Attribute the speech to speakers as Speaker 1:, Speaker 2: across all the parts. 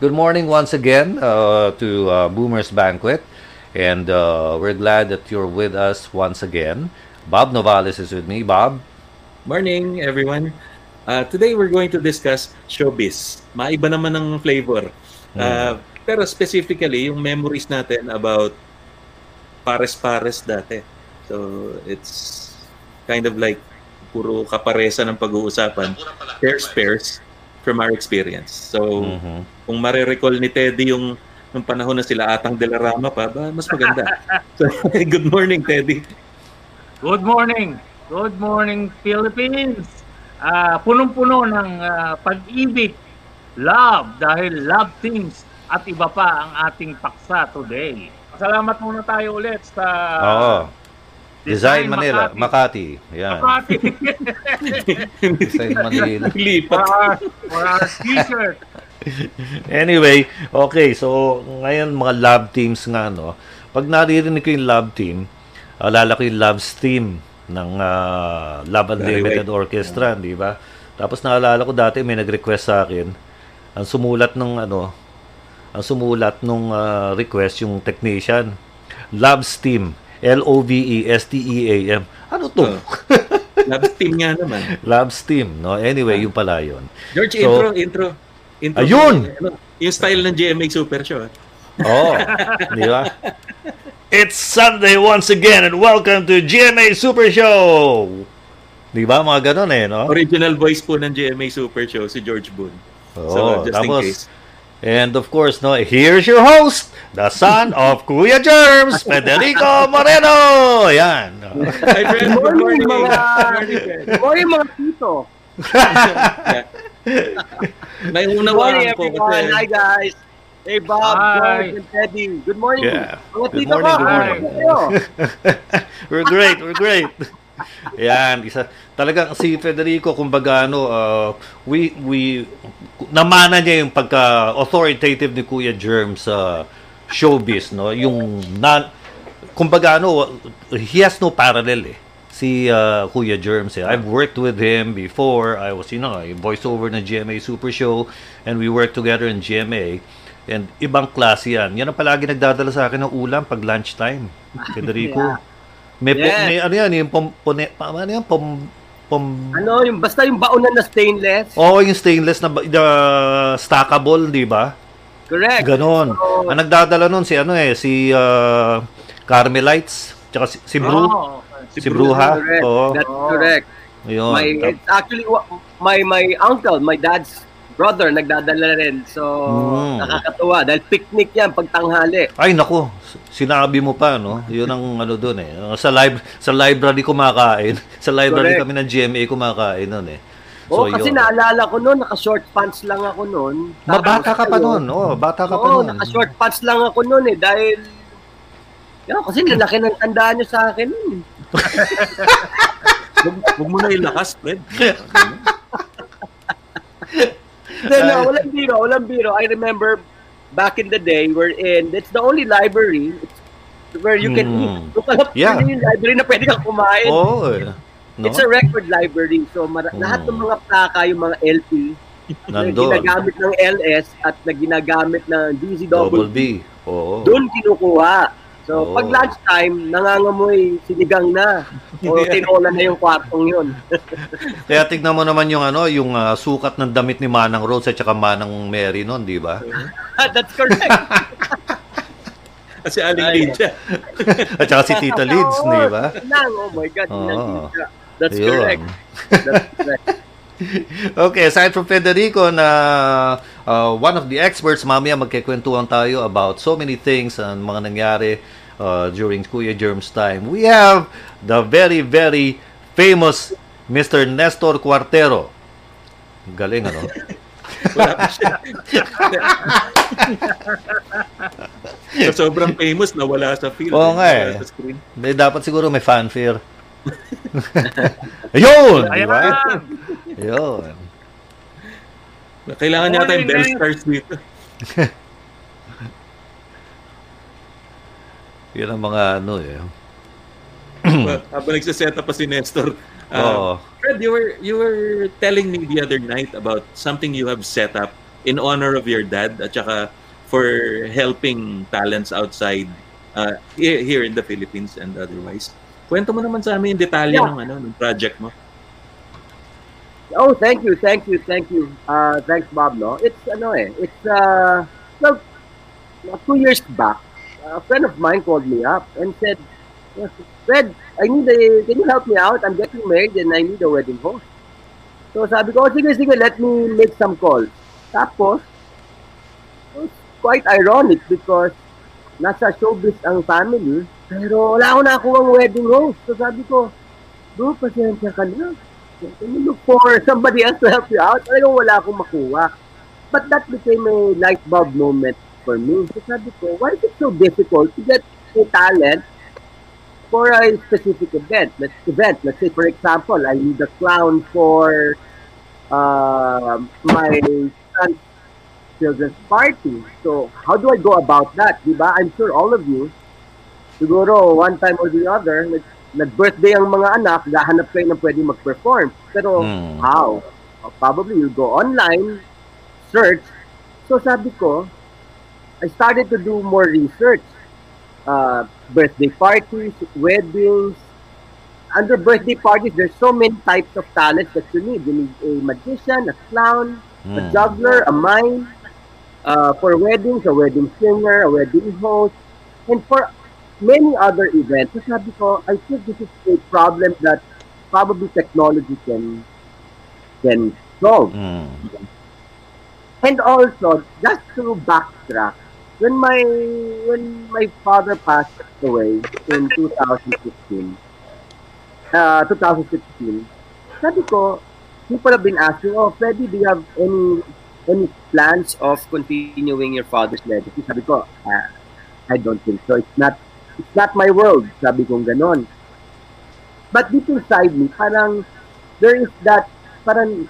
Speaker 1: good morning once again uh, to uh, Boomer's Banquet. And uh, we're glad that you're with us once again. Bob Novales is with me. Bob?
Speaker 2: Morning, everyone. Uh, today we're going to discuss showbiz. Maiba naman ng flavor. Uh, Pero specifically, yung memories natin about pares-pares dati. So, it's kind of like puro kaparesa ng pag-uusapan. Pairs-pairs from our experience. So,
Speaker 1: Mhm.
Speaker 2: kung marirecall ni Teddy yung nung panahon na sila Atang de la Rama pa, ba, mas maganda. so, good morning, Teddy.
Speaker 3: Good morning. Good morning, Philippines. Ah, punong-puno ng ah, pag-ibig, love, dahil love teams at iba pa ang ating paksa today. Salamat muna tayo ulit sa
Speaker 1: Oo. Design,
Speaker 3: Design
Speaker 1: Manila, Makati. Yan.
Speaker 3: Makati.
Speaker 1: Design Manila.
Speaker 2: Lipat.
Speaker 3: our t-shirt.
Speaker 1: Anyway, okay, so ngayon mga love teams nga, no? Pag naririnig ko yung love team, alala ko yung love stream ng ah, Love Unlimited Orchestra, di ba? Tapos naalala ko dati may nag-request sa akin, ang sumulat nung ano, ang sumulat nung ah, request yung technician, Love Steam, L-O-V-E-S-T-E-A-M. Ano to?
Speaker 2: Oh. Love team nga naman.
Speaker 1: Love Steam, no? Anyway, yung pala yun.
Speaker 2: George,
Speaker 1: So-
Speaker 2: intro, intro. intro
Speaker 1: Ayun!
Speaker 2: Ano, yung style ng GMA Super Show. ah.
Speaker 1: Oh, di ba? It's Sunday once again and welcome to GMA Super Show! Di ba? Mga ganun eh, no?
Speaker 2: Original voice po ng GMA Super Show, si George Boone.
Speaker 1: Oo,
Speaker 2: so, just
Speaker 1: tapos,
Speaker 2: in case.
Speaker 1: And of course, no, here's your host, the son of Kuya Germs, Federico Moreno! Yan.
Speaker 2: Hi. Good morning.
Speaker 4: mga-
Speaker 2: Good morning,
Speaker 4: mga tito.
Speaker 2: Yeah.
Speaker 4: Good
Speaker 2: Naiunawaan
Speaker 4: morning,
Speaker 2: ko
Speaker 4: everyone. Hi, guys. Hey, Bob,
Speaker 3: Hi.
Speaker 4: George, and Teddy. Good morning.
Speaker 1: Yeah. Good morning, good
Speaker 3: morning.
Speaker 1: we're great, we're great. Yan, isa. Talagang si Federico kumbaga ano uh, we we namana niya yung pagka authoritative ni Kuya Germ sa showbiz no? Yung na, kumbaga ano he has no parallel eh. Si uh, Kuya Germs eh. I've worked with him before. I was you know voiceover ng GMA Super Show and we worked together in GMA and ibang klase yan. Yan ang palagi nagdadala sa akin ng ulam pag lunchtime Federico.
Speaker 4: Yeah.
Speaker 1: May, po,
Speaker 4: Yes.
Speaker 1: may ano yan, yung pom, pone, pa, ano yan, pom, pom,
Speaker 4: Ano, yung basta yung baunan na stainless.
Speaker 1: Oo, yung stainless na the stackable, di ba?
Speaker 4: Correct.
Speaker 1: Ganon.
Speaker 4: So,
Speaker 1: Ang nagdadala nun si ano eh, si uh, Carmelites, tsaka si, si Bru,
Speaker 3: Oo.
Speaker 1: si, Bruha.
Speaker 4: correct.
Speaker 1: Oo,
Speaker 4: That's correct.
Speaker 1: yun.
Speaker 4: My, it's actually, my, my uncle, my dad's brother, nagdadala rin. So,
Speaker 1: Mm.
Speaker 4: nakakatuwa. Dahil picnic yan pag tanghali.
Speaker 1: Ay nako, sinabi mo pa no. 'Yun ang ano doon eh. Sa live sa library kumakain. Sa library
Speaker 4: Correct.
Speaker 1: kami ng GMA kumakain noon eh.
Speaker 4: Oo, kasi
Speaker 1: yun.
Speaker 4: naalala ko noon, naka-short pants lang ako noon.
Speaker 1: Mabata ka pa noon. Oh, bata ka pa
Speaker 4: Oo,
Speaker 1: noon.
Speaker 4: naka-short pants lang ako noon eh. Dahil, yan, kasi lalaki ng tandaan nyo sa akin.
Speaker 2: Huwag huwag mo na ilakas, Fred.
Speaker 4: Hindi, no, walang biro, walang biro. I remember back in the day, we're in, it's the only library where you can
Speaker 1: Mm.
Speaker 4: eat. Yung pala,
Speaker 1: Yeah.
Speaker 4: yun yung library na pwede kang kumain.
Speaker 1: Oo. eh. No?
Speaker 4: It's a record library. So, mara-
Speaker 1: Mm.
Speaker 4: lahat ng mga plaka, yung mga LP, na
Speaker 1: Nandoon.
Speaker 4: ginagamit ng LS at na ginagamit ng
Speaker 1: Double
Speaker 4: DZW,
Speaker 1: B. Oo.
Speaker 4: doon kinukuha. So,
Speaker 1: Oo.
Speaker 4: pag lunchtime, nangangamoy sinigang na. O tinola na yung kwartong yun.
Speaker 1: Kaya tignan mo naman yung ano, yung ah, sukat ng damit ni Manang Rose at saka Manang Mary noon, di ba?
Speaker 4: That's correct.
Speaker 2: Kasi Aling
Speaker 4: Ay.
Speaker 2: Lydia.
Speaker 1: At saka si Tita Lids,
Speaker 4: Oo,
Speaker 1: di ba?
Speaker 4: Lang, oh my God. Nandito. That's
Speaker 1: Yun.
Speaker 4: correct. That's correct.
Speaker 1: Okay, aside from Federico na uh, one of the experts, mamaya magkikwentuhan tayo about so many things and mga nangyari uh, during Kuya Germ's time. We have the very, very famous Mr. Nestor Cuartero. Galing, ano?
Speaker 2: Wala pa siya. so, sobrang famous na wala sa field.
Speaker 1: Oo nga eh.
Speaker 2: Sa screen.
Speaker 1: May, dapat siguro may fanfare. Ayun!
Speaker 3: Ayan.
Speaker 1: ba? Ayun.
Speaker 2: Kailangan yung
Speaker 3: Morning,
Speaker 2: Bell. Stars dito.
Speaker 1: Yun ang mga ano eh.
Speaker 2: Habang nagsiset up pa si Nestor. Uh, Fred, you were, you were telling me the other night about something you have set up in honor of your dad at saka for helping talents outside uh, here, here in the Philippines and otherwise. Kwento mo naman sa amin yung detalye
Speaker 4: Yeah.
Speaker 2: ng ano ng project mo.
Speaker 4: Oh, thank you, thank you, thank you. Uh, thanks, Bob. No, it's ano eh, it's uh, well, uh, two years back, a friend of mine called me up and said, "Yes, "Fred, I need a, can you help me out? I'm getting married and I need a wedding host." So sabi ko, oh, sige, sige, let me make some calls. Tapos, it's quite ironic because nasa showbiz ang family, pero wala ako nakuha ang wedding host. So sabi ko, bro, pasensya ka na. Can you look for somebody else to help you out? Talagang wala akong makuha. But that became a light bulb moment for me. So sabi ko, why is it so difficult to get a talent for a specific event? Let's event. Let's say, for example, I need a clown for uh, my son's children's party. So how do I go about that? Diba? I'm sure all of you, siguro one time or the other, nag- nag-birthday ang mga anak, gahanap kayo ng pwede mag-perform. Pero
Speaker 1: Hmm.
Speaker 4: how? Probably you go online, search. So sabi ko, I started to do more research. Uh, birthday parties, weddings. Under birthday parties, there's so many types of talents that you need. You need a magician, a clown, a
Speaker 1: Mm.
Speaker 4: juggler, a mime. Uh, for weddings, a wedding singer, a wedding host. And for many other events, sabi ko, I think this is a problem that probably technology can can solve.
Speaker 1: Mm.
Speaker 4: And also, just to backtrack, when my when my father passed away in 2015, uh, 2016, sabi ko, people have been asking, oh, Freddy, do you have any any plans of continuing your father's legacy? Sabi ko, ah, I don't think so. It's not it's not my world. Sabi ko ganon. But deep inside me, parang there is that, parang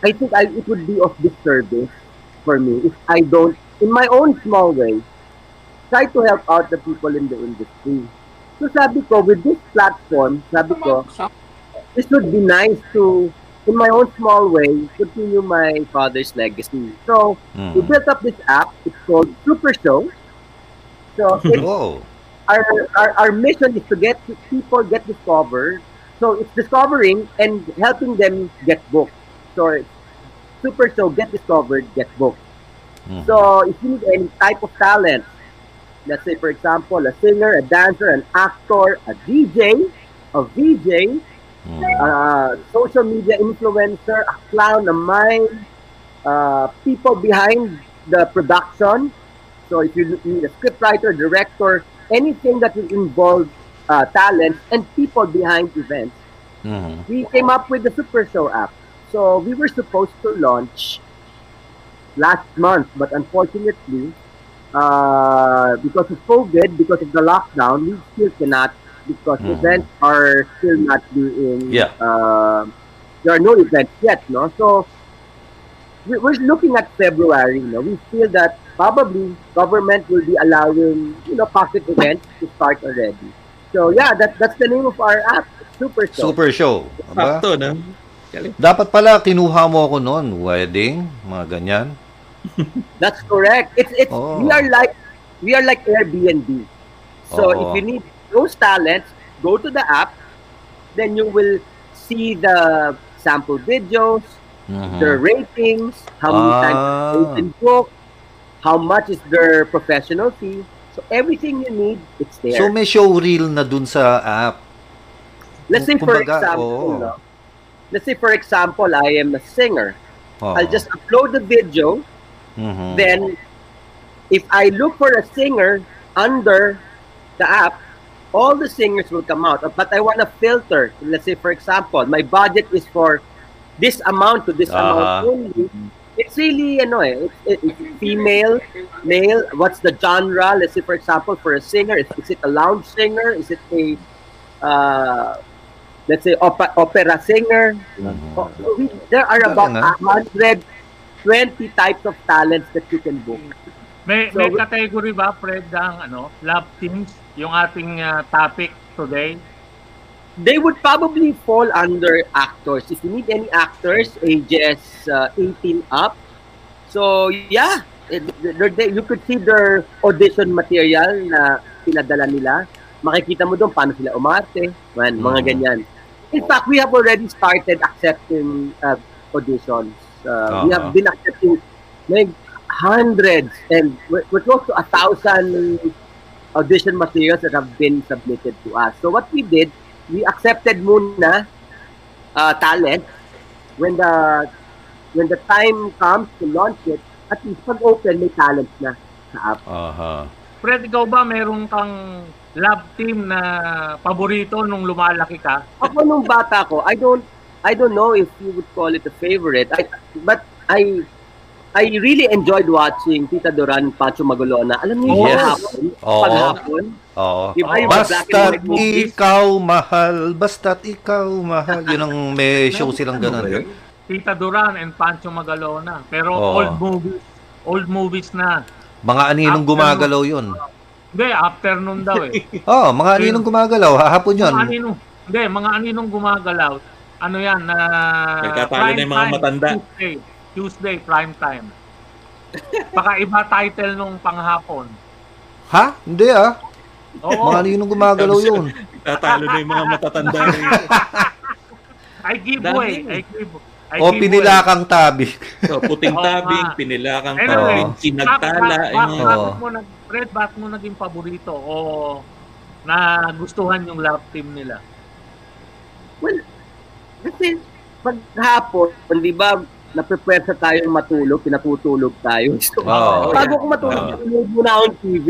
Speaker 4: I think I, it would be of disservice for me if I don't, in my own small way, try to help out the people in the industry. So sabi ko, with this platform, sabi ko, this would be nice to, in my own small way, continue my father's legacy. So we
Speaker 1: Mm.
Speaker 4: built up this app. It's called Super Show. So
Speaker 1: Oh.
Speaker 4: our, our our mission is to get people get discovered. So it's discovering and helping them get booked. So super show get discovered, get booked.
Speaker 1: Mhm.
Speaker 4: So if you need any type of talent, let's say for example a singer, a dancer, an actor, a DJ, a VJ,
Speaker 1: Mm.
Speaker 4: uh, social media influencer, a clown, a mime, uh, people behind the production. So if you need a scriptwriter, director, anything that will involve uh, talent and people behind events,
Speaker 1: Mhm.
Speaker 4: we came up with the Super Show app. So we were supposed to launch last month, but unfortunately, uh, because of COVID, because of the lockdown, we still cannot because
Speaker 1: Mhm.
Speaker 4: events are still not being.
Speaker 1: Yeah.
Speaker 4: Uh, there are no events yet, no. So we- we're looking at February. No, we feel that probably government will be allowing you know pocket events to start already. So yeah, that that's the name of our app, Super Show.
Speaker 1: Super show. Aba?
Speaker 2: Sakto, no?
Speaker 1: Dapat pala kinuha mo ako noon, wedding, mga ganyan.
Speaker 4: That's correct. It's it's
Speaker 1: Oh.
Speaker 4: we are like we are like Airbnb. So
Speaker 1: Oo.
Speaker 4: if you need those talents, go to the app. Then you will see the sample videos,
Speaker 1: Mhm.
Speaker 4: their ratings, how many times
Speaker 1: Ah.
Speaker 4: they can book, how much is their professional fee. So everything you need, it's there.
Speaker 1: So may showreel na dun sa app.
Speaker 4: let's say for example,
Speaker 1: oo.
Speaker 4: no? let's say for example, I am a singer.
Speaker 1: Oo.
Speaker 4: I'll just upload the video
Speaker 1: Mhm.
Speaker 4: then if I look for a singer under the app, all the singers will come out. But I want to filter. Let's say, for example, my budget is for this amount to this
Speaker 1: Ah.
Speaker 4: amount only. It's really, you know, it's, it's female, male. What's the genre? Let's say, for example, for a singer, is, is it a lounge singer? Is it a, uh, let's say, opera, opera singer?
Speaker 1: Mhm.
Speaker 4: Oh, we- there are about
Speaker 1: Galing, ah.
Speaker 4: 120 types of talents that you can book.
Speaker 3: May,
Speaker 4: So,
Speaker 3: may category ba, Fred, ng ano, love teams, yung ating ah, topic today?
Speaker 4: They would probably fall under actors. If you need any actors, ages uh, 18 up, So, yeah, it, they, they- you could see their audition material na pinadala nila. Makikita mo doon paano sila umarte, man, mga
Speaker 1: Mhm.
Speaker 4: ganyan. In fact, we have already started accepting uh, auditions. Uh, We have
Speaker 1: Uh-huh.
Speaker 4: been accepting like hundreds and we're, we're close to a thousand audition materials that have been submitted to us. So what we did, we accepted muna uh, talent when the when the time comes to launch it, at least pag open may talent na sa app.
Speaker 1: Aha.
Speaker 3: Fred, ikaw ba meron kang love team na paborito nung lumalaki ka?
Speaker 4: Ako nung bata ko, I don't I don't know if you would call it a favorite. I, but I I really enjoyed watching Tita Duran, Pacho Magolona. Alam niyo
Speaker 1: Yes.
Speaker 4: hapon?
Speaker 1: Oo.
Speaker 4: Paghapon?
Speaker 1: Oo.
Speaker 4: Di ba yung black and
Speaker 1: Basta't ikaw mahal, basta't ikaw mahal. Yun ang may show silang ganun. eh.
Speaker 3: Tita Duran and Pancho Magalona. Pero
Speaker 1: Oo.
Speaker 3: old movies. Old movies na.
Speaker 1: Mga aninong
Speaker 3: Afternoon.
Speaker 1: gumagalaw yun.
Speaker 3: Hindi, afternoon daw eh.
Speaker 1: Oh, mga aninong gumagalaw. Hahapon yun.
Speaker 3: Mga aninong, hindi, mga aninong gumagalaw. Ano yan? na
Speaker 2: Nagtatalo na yung mga matanda.
Speaker 3: Tuesday. Tuesday, prime time. Baka iba title nung panghapon.
Speaker 1: Ha? Hindi ah.
Speaker 3: Oo.
Speaker 1: Mga aninong gumagalaw yun.
Speaker 2: Tatalo na yung mga matatanda.
Speaker 3: I give way. I give, I
Speaker 1: O pinilakang tabi.
Speaker 2: So, puting tabing, pinilakang
Speaker 3: Anyway,
Speaker 2: tabing, sinagtala.
Speaker 3: Bak- bak-
Speaker 1: Oo.
Speaker 3: mo nag Fred, bakit mo naging paborito o na gustuhan yung love team nila?
Speaker 4: Well, kasi pag hapon, di ba, naprepare sa tayong matulog, pinatutulog tayo. So,
Speaker 1: Oo.
Speaker 4: bago ko matulog,
Speaker 1: Oo.
Speaker 4: nanonood muna ako ng TV.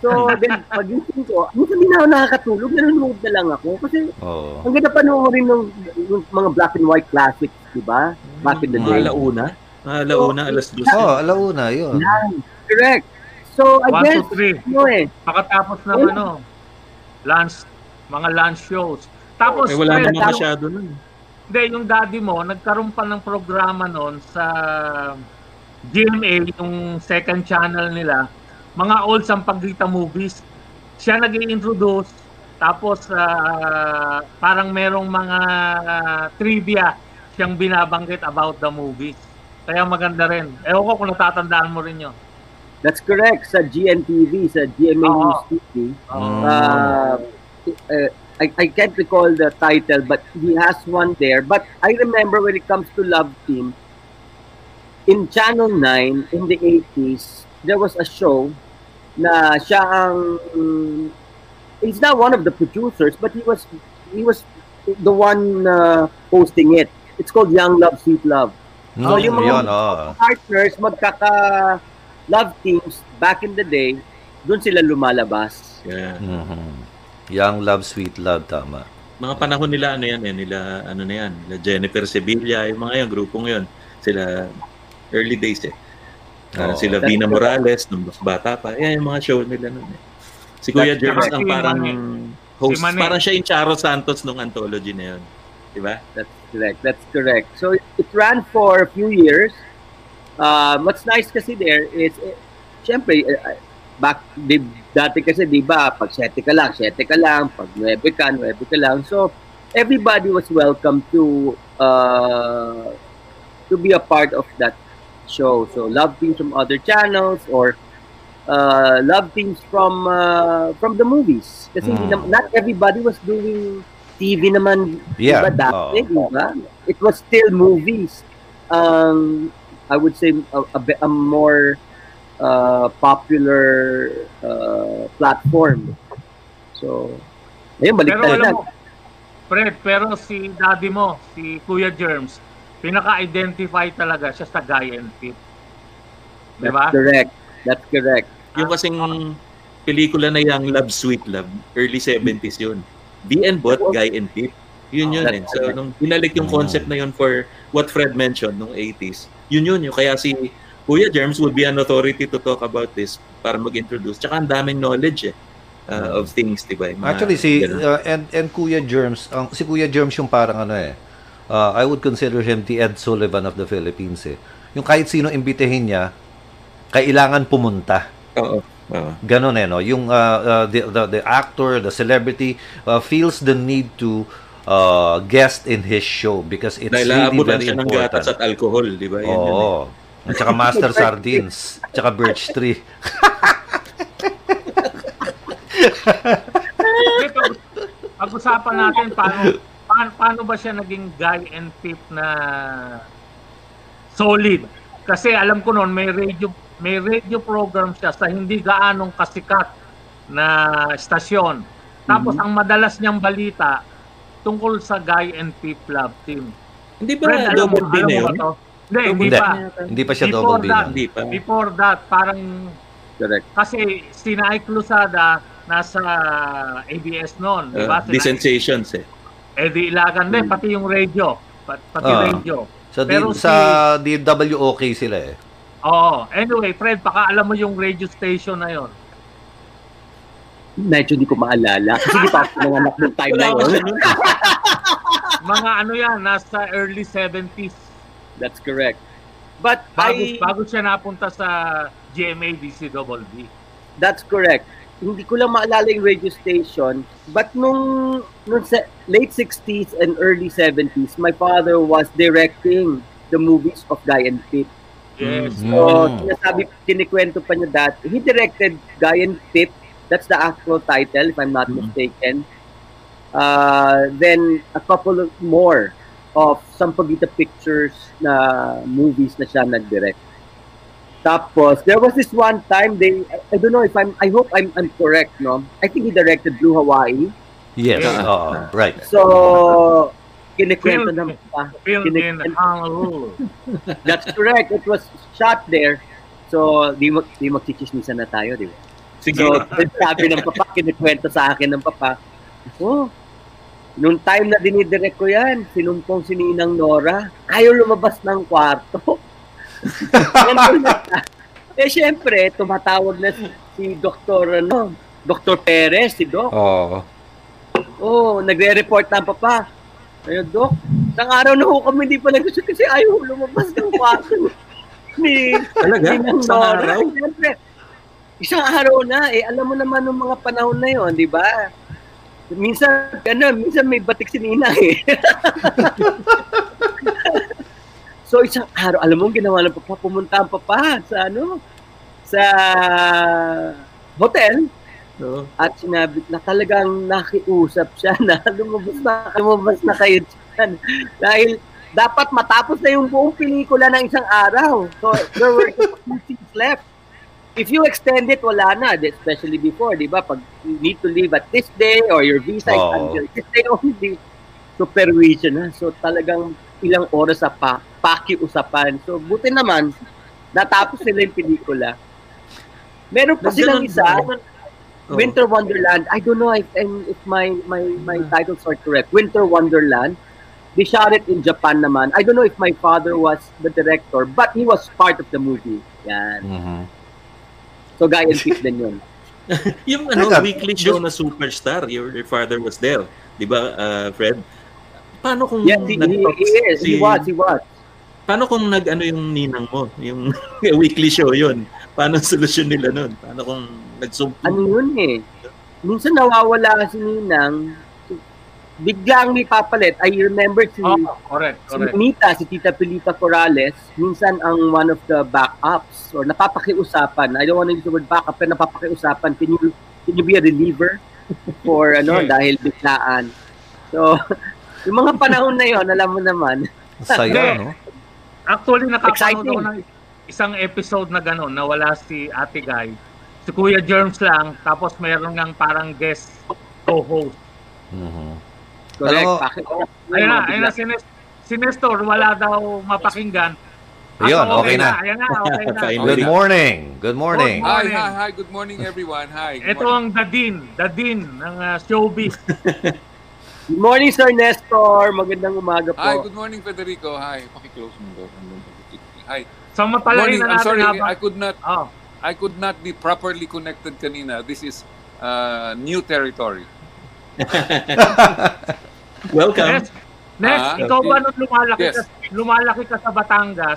Speaker 4: So, then, pagising ko, minsan hindi na ako nakakatulog, nanonood na lang ako. Kasi,
Speaker 1: Oo.
Speaker 4: ang ganda panoorin ng, ng mga black and white classics, di ba? Back in the
Speaker 2: Mga
Speaker 4: day.
Speaker 2: alauna. Mga alauna, alas dos.
Speaker 1: Oh, alauna, yun.
Speaker 4: Correct. So, I
Speaker 3: One,
Speaker 4: guess,
Speaker 3: two, three.
Speaker 4: ano eh,
Speaker 3: Pakatapos ng ano, lunch, mga lunch shows. Tapos,
Speaker 2: Eh, wala
Speaker 3: Fred,
Speaker 2: naman masyado nun.
Speaker 3: Hindi, yung daddy mo, nagkaroon pa ng programa noon sa GMA, yung second channel nila, mga old Sampaguita movies. Siya nag introduce tapos ah, parang merong mga ah, trivia siyang binabanggit about the movies. Kaya maganda rin. Ewan ko kung natatandaan mo rin yun.
Speaker 4: that's correct. Sa GNTV, sa GMA
Speaker 3: Oo.
Speaker 4: News TV,
Speaker 1: Mm.
Speaker 4: uh, uh, I, I can't recall the title, but he has one there. But I remember when it comes to Love Team, in Channel 9 in the 80s, there was a show na siya ang he's not one of the producers, but he was he was the one uh, hosting it. It's called Young Love, Sweet Love.
Speaker 1: Mm,
Speaker 4: So, yung mga-
Speaker 1: yun, oh.
Speaker 4: Partners, magkaka love teams back in the day, doon sila lumalabas.
Speaker 2: Yeah.
Speaker 1: Mhm. Young Love, Sweet Love, tama.
Speaker 2: Mga panahon nila, ano yan, eh, nila, ano na yan, nila Jennifer Sevilla, yung mga yan, grupong yun. Sila, early days eh. Ah,
Speaker 1: Oo.
Speaker 2: sila Vina Morales, nung mas bata pa. Yan yung mga show nila nun eh. Si Kuya
Speaker 4: That's
Speaker 2: Jerms ang parang host.
Speaker 3: Si
Speaker 2: parang siya yung Charo Santos nung anthology na yun. Diba?
Speaker 4: That's correct. That's correct. So it ran for a few years. Uh, what's nice kasi there is, eh, syempre, eh, back, di, dati kasi, di ba, pag 7 ka lang, 7 ka lang, pag 9 ka, 9 ka lang. So, everybody was welcome to uh, to be a part of that show. So, love teams from other channels or uh, love teams from uh, from the movies. Kasi
Speaker 1: Mm.
Speaker 4: nam- not everybody was doing TV naman
Speaker 1: Yeah.
Speaker 4: Diba dati,
Speaker 1: oo.
Speaker 4: diba? It was still movies. Um, I would say a, a, a more uh, popular uh, platform. So, ayun, balik
Speaker 3: Pero
Speaker 4: na.
Speaker 3: mo, Fred, pero si daddy mo, si Kuya Germs, pinaka-identify talaga siya sa Guy and Pete. Di
Speaker 4: That's
Speaker 3: ba?
Speaker 4: correct. That's correct.
Speaker 2: Yung kasing pelikula na yung Love Sweet Love, early 70s yun. B and Bot, Guy and Pete. Yun yun eh. So, nung binalik yung concept na yun for what Fred mentioned nung 80s, yun yun. Yung kaya si Kuya Germs would be an authority to talk about this para mag-introduce. Tsaka ang daming knowledge eh. uh, of things, di ba? Mga
Speaker 1: Actually, si
Speaker 2: ganun.
Speaker 1: uh, and and Kuya Germs, ang si Kuya Germs yung parang ano eh. uh, I would consider him the Ed Sullivan of the Philippines eh. Yung kahit sino imbitehin niya, kailangan pumunta.
Speaker 2: Oo. Oo.
Speaker 1: Ganon eh, no? Yung uh, uh, the, the, the actor, the celebrity uh, feels the need to uh, guest in his show because it's
Speaker 2: Dahil
Speaker 1: really very
Speaker 2: siya ng
Speaker 1: important.
Speaker 2: gatas at alcohol, di ba? Yun yun eh.
Speaker 1: At saka Master Sardines. At saka Birch Tree.
Speaker 3: Pag-usapan natin paano, paano, paano ba siya naging guy and pip na solid. Kasi alam ko noon may radio may radio program siya sa hindi gaanong kasikat na estasyon. Tapos ang madalas niyang balita tungkol sa guy and pip love team.
Speaker 2: Hindi ba
Speaker 3: Fred, alam mo-
Speaker 2: double B
Speaker 3: alam
Speaker 2: na
Speaker 3: mo
Speaker 2: yun?
Speaker 3: ba to? Hindi, hindi
Speaker 1: Hindi.
Speaker 3: pa.
Speaker 1: Hindi pa siya
Speaker 3: Before
Speaker 1: double
Speaker 3: that?
Speaker 2: Hindi pa.
Speaker 3: Before that, parang
Speaker 4: Correct.
Speaker 3: kasi si Nike Luzada nasa ABS noon, di ba?
Speaker 2: Uh, sensations eh.
Speaker 3: Eh di ilagan din, pati yung radio. Pat- Pati
Speaker 1: Ah.
Speaker 3: radio.
Speaker 1: Sa, di,
Speaker 3: Pero si-
Speaker 1: sa DWOK sila eh.
Speaker 3: Oo. Anyway, Fred, baka alam mo yung radio station na yon.
Speaker 4: Medyo hindi ko maalala. Kasi di pa ako nanganak ng time na yun.
Speaker 3: Mga ano yan, nasa early 70s.
Speaker 4: That's correct. But
Speaker 3: Bago,
Speaker 4: I,
Speaker 3: bago siya napunta sa GMA DCWB.
Speaker 4: that's correct. Hindi ko lang maalala yung radio station. But nung, nung sa late 60s and early 70s, my father was directing the movies of Guy and Pip.
Speaker 3: Yes.
Speaker 1: Mm.
Speaker 4: So, sinasabi, kinikwento pa niya that he directed Guy and Pip. That's the actual title, if I'm not
Speaker 2: Mhm.
Speaker 4: mistaken. Uh, then, a couple of more of Sampaguita Pictures na movies na siya nag-direct. Tapos, there was this one time they, I, don't know if I'm, I hope I'm, I'm correct, no? I think he directed Blue Hawaii.
Speaker 1: Yes.
Speaker 3: Yeah.
Speaker 1: oo. right.
Speaker 4: So, kinikwento naman pa.
Speaker 3: Filmed in Honolulu.
Speaker 4: That's correct. It was shot there. So, di, mag, di magchichismisan na tayo, di ba?
Speaker 2: Sige.
Speaker 4: So, sabi ng papa, kinikwento sa akin ng papa, oh, nung time na dinidirect ko yan, sinumpong si Ninang Nora, ayaw lumabas ng kwarto. Eh, syempre, tumatawag na si, si Dr. Ano, Dr. Perez, si Doc.
Speaker 1: Oo.
Speaker 4: Oh, nagre-report na ang papa. Ayun, Dok, isang araw na ho kami hindi pa nag kasi ayaw lumabas ng kwarto ni
Speaker 2: Talaga?
Speaker 4: Ninang
Speaker 2: Isang
Speaker 4: Nora.
Speaker 2: araw?
Speaker 4: Siyempre, isang araw na, eh, alam mo naman ng mga panahon na yon, di ba? Minsan, ano, minsan may batik si Nina eh. so, isang araw, alam mo, ginawa ng papa, pumunta ang papa sa, ano, sa hotel,
Speaker 2: Oo.
Speaker 4: at sinabi na talagang nakiusap siya na lumabas na, lumabas na kayo dyan. Dahil dapat matapos na yung buong pelikula ng isang araw. So, there were few scenes left. If you extend it, wala na. Especially before, di ba? Pag you need to leave at this day or your visa is
Speaker 1: Oo.
Speaker 4: until this day only. Supervision na. So, talagang ilang oras sa pa, pakiusapan. So, buti naman, natapos nila yung pelikula. Meron pa silang isa?
Speaker 2: Oo.
Speaker 4: Winter Wonderland. I don't know if if my my my titles are correct. Winter Wonderland. They shot it in Japan naman. I don't know if my father was the director, but he was part of the movie. Yan.
Speaker 1: Mhm.
Speaker 4: So Guy and Pete din yun.
Speaker 2: Yung ano,
Speaker 1: Teka,
Speaker 2: weekly show na Superstar, your, your father was there. Di ba, uh, Fred? Paano kung
Speaker 4: Yes, he, he, he is. He
Speaker 2: si-
Speaker 4: was. He was.
Speaker 2: Paano kung nag-ano yung ninang mo? Yung weekly show yun. Paano ang solusyon nila nun? Paano kung nagsumpo?
Speaker 4: Ano yun eh. Minsan nawawala si Ninang. Biglang may papalit. I remember si,
Speaker 3: Oh, correct,
Speaker 4: si
Speaker 3: correct.
Speaker 4: Nita, si Tita Pilita Corrales, minsan ang one of the backups or napapakiusapan. I don't want to use the word backup, pero napapakiusapan. Can you, can you be a reliever for ano,
Speaker 3: Yes.
Speaker 4: dahil biglaan. So, yung mga panahon na yon alam mo naman.
Speaker 1: Saya, no?
Speaker 3: Actually, nakapanood ako ng isang episode na gano'n na wala si Ate Guy. Si Kuya Germs lang, tapos meron ng parang guest co-host.
Speaker 1: Mhm.
Speaker 4: Correct.
Speaker 1: Mo-
Speaker 4: Bakit?
Speaker 3: Ayun na, ayun na si, Nes- si Nestor, wala daw mapakinggan.
Speaker 1: Ayun,
Speaker 3: Ah,
Speaker 1: okay na.
Speaker 3: Ayan na, okay na.
Speaker 1: Good morning. Good morning.
Speaker 3: Good
Speaker 5: Hi,
Speaker 3: morning.
Speaker 5: hi, hi. Good morning, everyone. Hi. Good
Speaker 3: Ito
Speaker 5: morning.
Speaker 3: ang Dadin, Dadin ng uh, showbiz.
Speaker 4: Good morning, Sir Nestor. Magandang umaga po.
Speaker 5: Hi, good morning, Federico. Hi. Paki-close mo daw. Hi.
Speaker 3: So
Speaker 5: Good
Speaker 3: mapalain
Speaker 5: morning.
Speaker 3: na
Speaker 5: I'm
Speaker 3: natin
Speaker 5: sorry,
Speaker 3: habang...
Speaker 5: I could not
Speaker 3: Oh,
Speaker 5: I could not be properly connected kanina. This is uh, new territory.
Speaker 2: Welcome.
Speaker 3: Nes, Nes
Speaker 5: Ah,
Speaker 3: ikaw ba nung lumalaki,
Speaker 5: Yes.
Speaker 3: ka, lumalaki ka sa Batangas,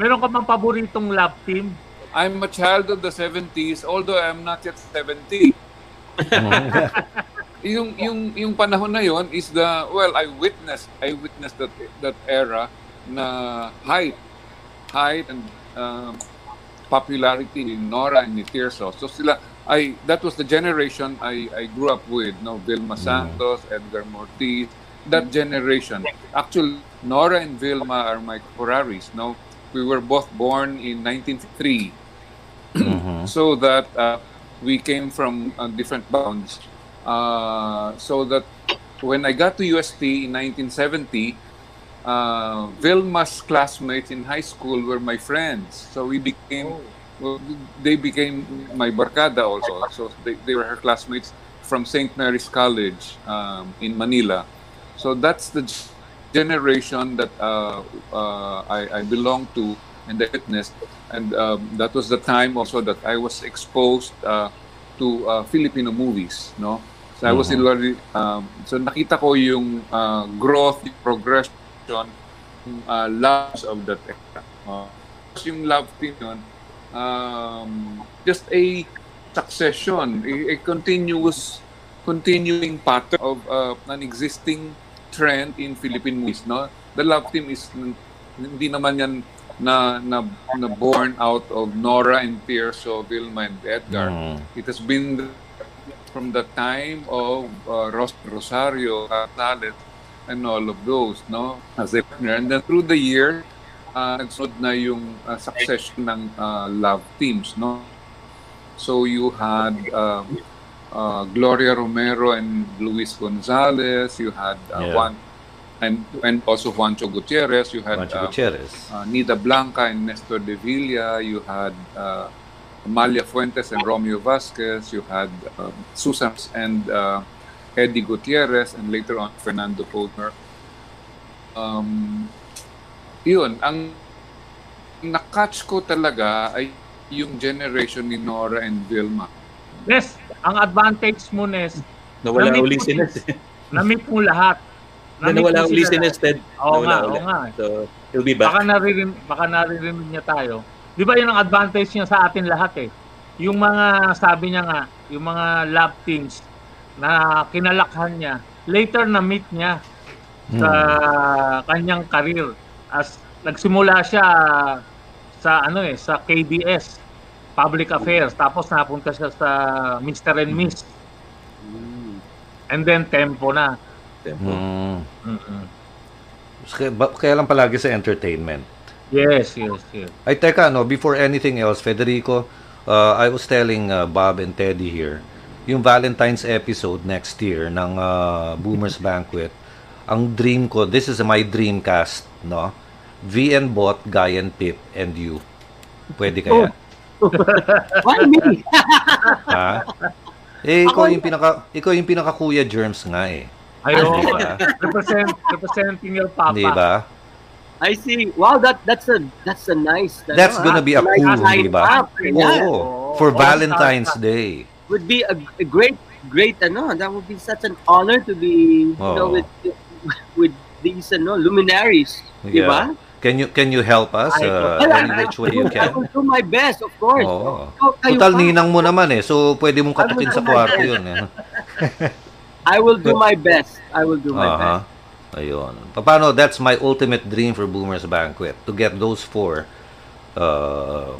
Speaker 3: meron ka bang paboritong love team?
Speaker 5: I'm a child of the 70s, although I'm not yet 70. yung yung yung panahon na yon is the well I witnessed I witnessed that that era na height height and um, popularity in Nora and ni Tirso. So sila, I that was the generation I, I grew up with. No, Vilma Santos, Edgar Mortiz, that generation. Actually, Nora and Vilma are my contemporaries. No, we were both born in 1903
Speaker 1: Mhm.
Speaker 5: so that uh, we came from uh, different bounds. Uh, so that when I got to UST in 1970, uh, Vilma's classmates in high school were my friends. So we became, well, they became my barkada also. So they, they were her classmates from St. Mary's College um, in Manila. So that's the generation that uh, uh, I, I belong to and I witnessed. And um, that was the time also that I was exposed uh, to uh, Filipino movies, no? So I was
Speaker 1: Mhm.
Speaker 5: already, um, so nakita ko yung uh, growth, yung progression, yung uh, loves of that era. Uh, yung love team yun, um, just a succession, a, a continuous, continuing pattern of uh, an existing trend in Philippine movies, no? The love team is hindi naman yan na na, na born out of Nora and Tirso, Vilma and Edgar.
Speaker 1: Mm.
Speaker 5: It has been from the time of uh, Ros- Rosario, Gonzalez, and all of those, no? As a partner. And then through the year, uh, nagsunod na yung uh, succession ng uh, love teams, no? So you had uh, uh, Gloria Romero and Luis Gonzalez. You had uh,
Speaker 1: Yeah.
Speaker 5: Juan, and and also Juancho Gutierrez. You had
Speaker 1: Juancho
Speaker 5: uh,
Speaker 1: Gutierrez.
Speaker 5: uh, Nida Blanca and Nestor de Villa. You had uh, Amalia Fuentes and Romeo Vasquez. You had um, Susan and uh, Eddie Gutierrez, and later on Fernando Poldner. Um, yun, ang nakatch ko talaga ay yung generation ni Nora and Vilma.
Speaker 3: Nes, ang advantage mo, Nes,
Speaker 2: Nawala
Speaker 3: Namit
Speaker 2: uli si
Speaker 3: din.
Speaker 2: Ned.
Speaker 3: na-meet mo lahat.
Speaker 2: Na
Speaker 3: Na-meet
Speaker 2: nawala uli
Speaker 3: sila
Speaker 2: si Ted.
Speaker 3: Oo nga, oo nga.
Speaker 2: So, he'll be
Speaker 3: Baka
Speaker 2: back.
Speaker 3: naririnig, baka naririnig niya tayo. Di ba yun ang advantage niya sa atin lahat eh. Yung mga, sabi niya nga, yung mga lab teams na kinalakhan niya, later na meet niya sa kanyang career as nagsimula siya sa ano eh sa KBS Public Affairs tapos napunta siya sa Mr. and Miss and then Tempo na
Speaker 2: Tempo.
Speaker 1: Mm.
Speaker 3: Mm-mm.
Speaker 1: Kaya, ba- kaya lang palagi sa entertainment.
Speaker 3: yes yes yes
Speaker 1: Ay, teka, no, before anything else, Federico, uh, I was telling uh, Bob and Teddy here, yung Valentine's episode next year ng uh, Boomers Banquet, ang dream ko, this is my dream cast, no? VN Bot, Guy and Pip, and you. Pwede kaya?
Speaker 4: Why me?
Speaker 1: Ha? Eh, ikaw yung pinaka, ikaw yung pinaka Kuya Germs nga eh.
Speaker 3: Ayun,
Speaker 1: Diba?
Speaker 3: represent, representing your papa.
Speaker 1: Di ba?
Speaker 4: I see. Wow, that that's a that's a nice.
Speaker 1: That's
Speaker 4: ano,
Speaker 1: gonna be a cool,
Speaker 4: line
Speaker 1: di ba? Oo. For
Speaker 3: Oo,
Speaker 1: Valentine's
Speaker 3: tama.
Speaker 1: Day.
Speaker 4: Would be a, a great great ano. That would be such an honor to be you know
Speaker 1: Oo.
Speaker 4: with with these ano luminaries, di
Speaker 1: Yeah.
Speaker 4: ba?
Speaker 1: Can you can you help us uh, any which way you
Speaker 4: I
Speaker 1: can?
Speaker 4: will do my best, of course.
Speaker 1: Oo.
Speaker 4: So,
Speaker 1: Total ninang mo naman eh. So pwede mong katukin sa kwarto 'yun eh.
Speaker 4: I will do my best. I will do my
Speaker 1: Aha.
Speaker 4: best.
Speaker 1: Ayun. Paano, that's my ultimate dream for Boomers Banquet. To get those four um,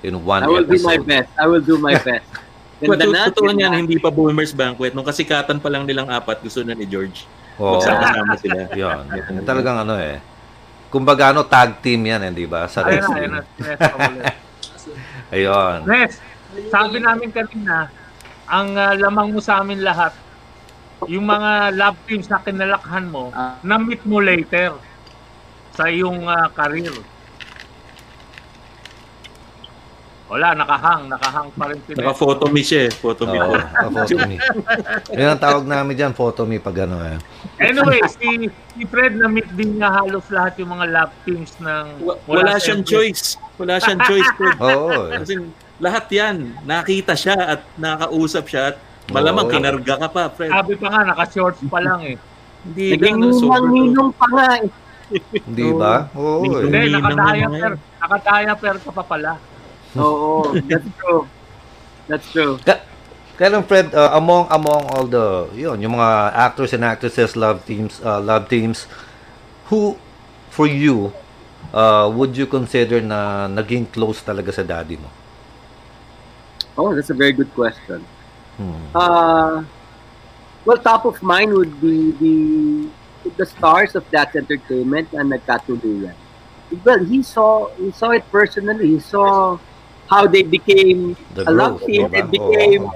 Speaker 1: in one
Speaker 4: I will do my
Speaker 1: episode.
Speaker 4: best. I will do my best.
Speaker 2: But
Speaker 4: Ganda na,
Speaker 2: totoo niyan, hindi pa Boomers Banquet. Nung kasikatan pa lang nilang apat, gusto na ni George.
Speaker 1: Oo.
Speaker 2: Magsama-sama sila.
Speaker 1: Yun. Talagang ano eh. Kumbaga ano, tag team yan eh, di ba? Sa
Speaker 3: Ayun na, ayun
Speaker 1: wrestling.
Speaker 3: pamulit.
Speaker 1: Ayun.
Speaker 3: Nes, sabi namin kanina, ang ah, lamang mo sa amin lahat, yung mga love teams na kinalakhan mo,
Speaker 5: Ah.
Speaker 3: na-meet mo later sa iyong ah, career. Wala, nakahang, nakahang pa rin si.
Speaker 2: Naka-photo me siya eh. Photo me
Speaker 1: Oo, photo me. Yun ang tawag namin dyan, photo me pag ano eh.
Speaker 3: Anyway, si, si Fred na-meet din niya halos lahat yung mga love teams ng...
Speaker 2: Wala
Speaker 3: sa
Speaker 2: siyang choice. Wala siyang choice. Fred.
Speaker 1: Oo. eh.
Speaker 2: Kasi lahat yan, nakita siya at nakausap siya at malamang
Speaker 1: Oo.
Speaker 2: kinarga ka pa, Fred.
Speaker 3: Sabi pa nga, naka-shorts pa lang eh.
Speaker 2: Hindi
Speaker 4: Naging
Speaker 2: lang,
Speaker 4: ninang-ninong pa nga eh.
Speaker 1: Di ba? Oo.
Speaker 2: Hindi.
Speaker 1: eh.
Speaker 3: Hindi,
Speaker 2: Ninang yung
Speaker 3: naka-diaper.
Speaker 2: mga
Speaker 3: Naka-diaper ka pa pala.
Speaker 4: Oo, that's true. That's true.
Speaker 1: Kaya lang Fred, uh, among among all the yun, yung mga actors and actresses love teams, uh, love teams who for you uh, would you consider na naging close talaga sa daddy mo?
Speaker 4: Oh, that's a very good question.
Speaker 1: Hmm.
Speaker 4: Uh, well, top of mind would be the the stars of that entertainment and nagkatuluyan. Well, he saw he saw it personally. He saw how they became
Speaker 1: The
Speaker 4: a love team
Speaker 1: diba?
Speaker 4: and became
Speaker 1: Oo.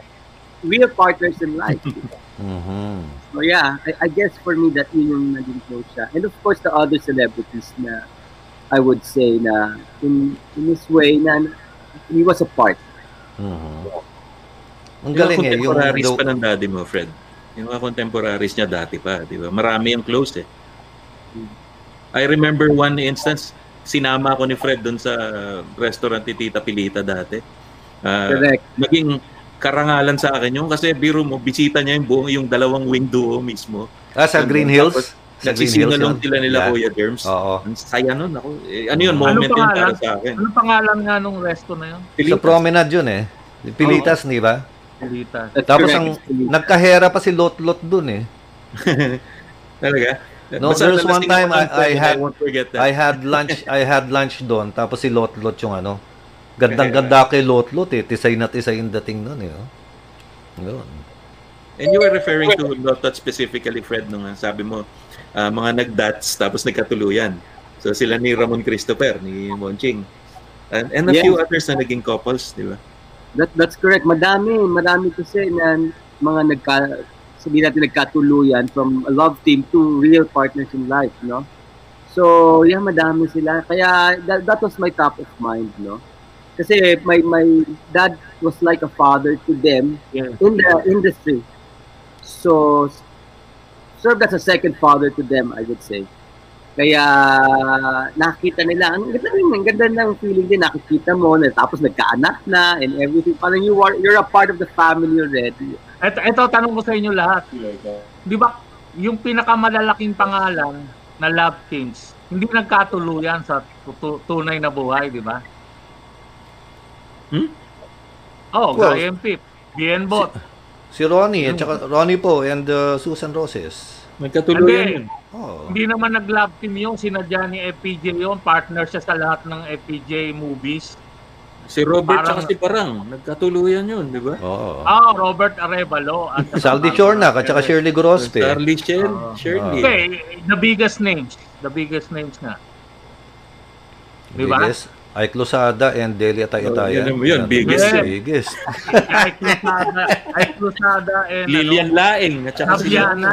Speaker 4: real partners in life.
Speaker 1: Mhm.
Speaker 4: so yeah, I, I guess for me that yun yung naging close siya. And of course the other celebrities na I would say na in in this way na he was a part.
Speaker 1: Mhm. Ang galing eh. Yung,
Speaker 2: contemporaries pa ng daddy mo, Fred. Yung mga contemporaries niya dati pa, di ba? Marami yung close eh. I remember one instance, sinama ako ni Fred doon sa restaurant ni Tita Pilita dati. Ah,
Speaker 4: Correct.
Speaker 2: naging karangalan sa akin yun kasi biro mo, bisita niya yung buong yung dalawang wing duo mismo.
Speaker 1: ah, sa Green Hills?
Speaker 2: Tapos,
Speaker 1: Sa Green Hills
Speaker 2: Nagsisingalong
Speaker 1: yun?
Speaker 2: sila nila
Speaker 1: Yeah.
Speaker 2: Kuya Germs.
Speaker 1: Oo.
Speaker 2: Ang saya nun. Ako, eh, ano yun,
Speaker 1: Ano
Speaker 2: moment yun
Speaker 3: pangalan?
Speaker 2: para sa akin.
Speaker 3: Ano pangalan nga nung resto na yun?
Speaker 1: Sa
Speaker 2: Pilitas.
Speaker 1: promenade yun eh. Pilitas, di ba?
Speaker 3: Pilita.
Speaker 4: That's
Speaker 1: Tapos ang nagkahera pa si Lot-Lot dun eh.
Speaker 2: Talaga?
Speaker 1: No,
Speaker 2: Basta
Speaker 1: there's one time I- I had-
Speaker 2: won't forget that.
Speaker 1: I had lunch, I had lunch doon. Tapos si Lot-Lot yung ano. Gandang-ganda kay Lot-Lot eh. Tisay na tisay yung dating nun eh. oh. Yun.
Speaker 2: And you were referring to Lotot specifically, Fred, nung sabi mo, ah, mga nag-dats tapos nagkatuluyan. So sila ni Ramon Christopher, ni Monching. And, and a
Speaker 4: Yes.
Speaker 2: few others na naging couples, di ba?
Speaker 4: That, that's correct. Madami, madami kasi na mga nagka, sabihin natin nagkatuluyan from a love team to real partners in life, no? So, yeah, madami sila. Kaya that, that was my top of mind, no? Kasi my, my dad was like a father to them
Speaker 3: Yeah.
Speaker 4: in the industry. So, served as a second father to them, I would say. Kaya nakita nila, ang ganda rin, ang ganda ng feeling din, nakikita mo, na, tapos nagkaanak na and everything. Parang you are, you're a part of the family already.
Speaker 3: Ito, ito, tanong ko sa inyo lahat. Di ba, yung pinakamalalaking pangalan na love teams, hindi nagkatuluyan sa tu- tunay na buhay, di ba?
Speaker 2: Hmm?
Speaker 3: Oh,
Speaker 1: Well,
Speaker 3: Guy and Pip, Bien Bot.
Speaker 1: Si Ronnie, at saka Ronnie po and uh, Susan Roses.
Speaker 2: Nagkatuluyan
Speaker 3: Hindi.
Speaker 2: yun.
Speaker 1: Oh.
Speaker 3: Hindi naman nag-love team yung sinadya ni FPJ yun. Partner siya sa lahat ng FPJ movies.
Speaker 2: Si Robert
Speaker 3: Parang-
Speaker 2: tsaka si Parang, nagkatuluyan yun, di ba?
Speaker 1: Oo.
Speaker 3: Ah, Robert Arevalo. At
Speaker 1: Saldi Chornak at saka Shirley Gorospe.
Speaker 2: Starly Shen,
Speaker 3: Oo.
Speaker 2: Shirley.
Speaker 3: Okay, the biggest names. The biggest names nga. Di ba?
Speaker 1: Biggest. Ay Clusada and Delia Tayataya.
Speaker 2: Oh, yun, yun, biggest
Speaker 3: yun.
Speaker 1: Biggest.
Speaker 3: Ay Cruzada, Ay Cruzada and
Speaker 2: Lilian Laing, at saka si,
Speaker 3: Dabiana.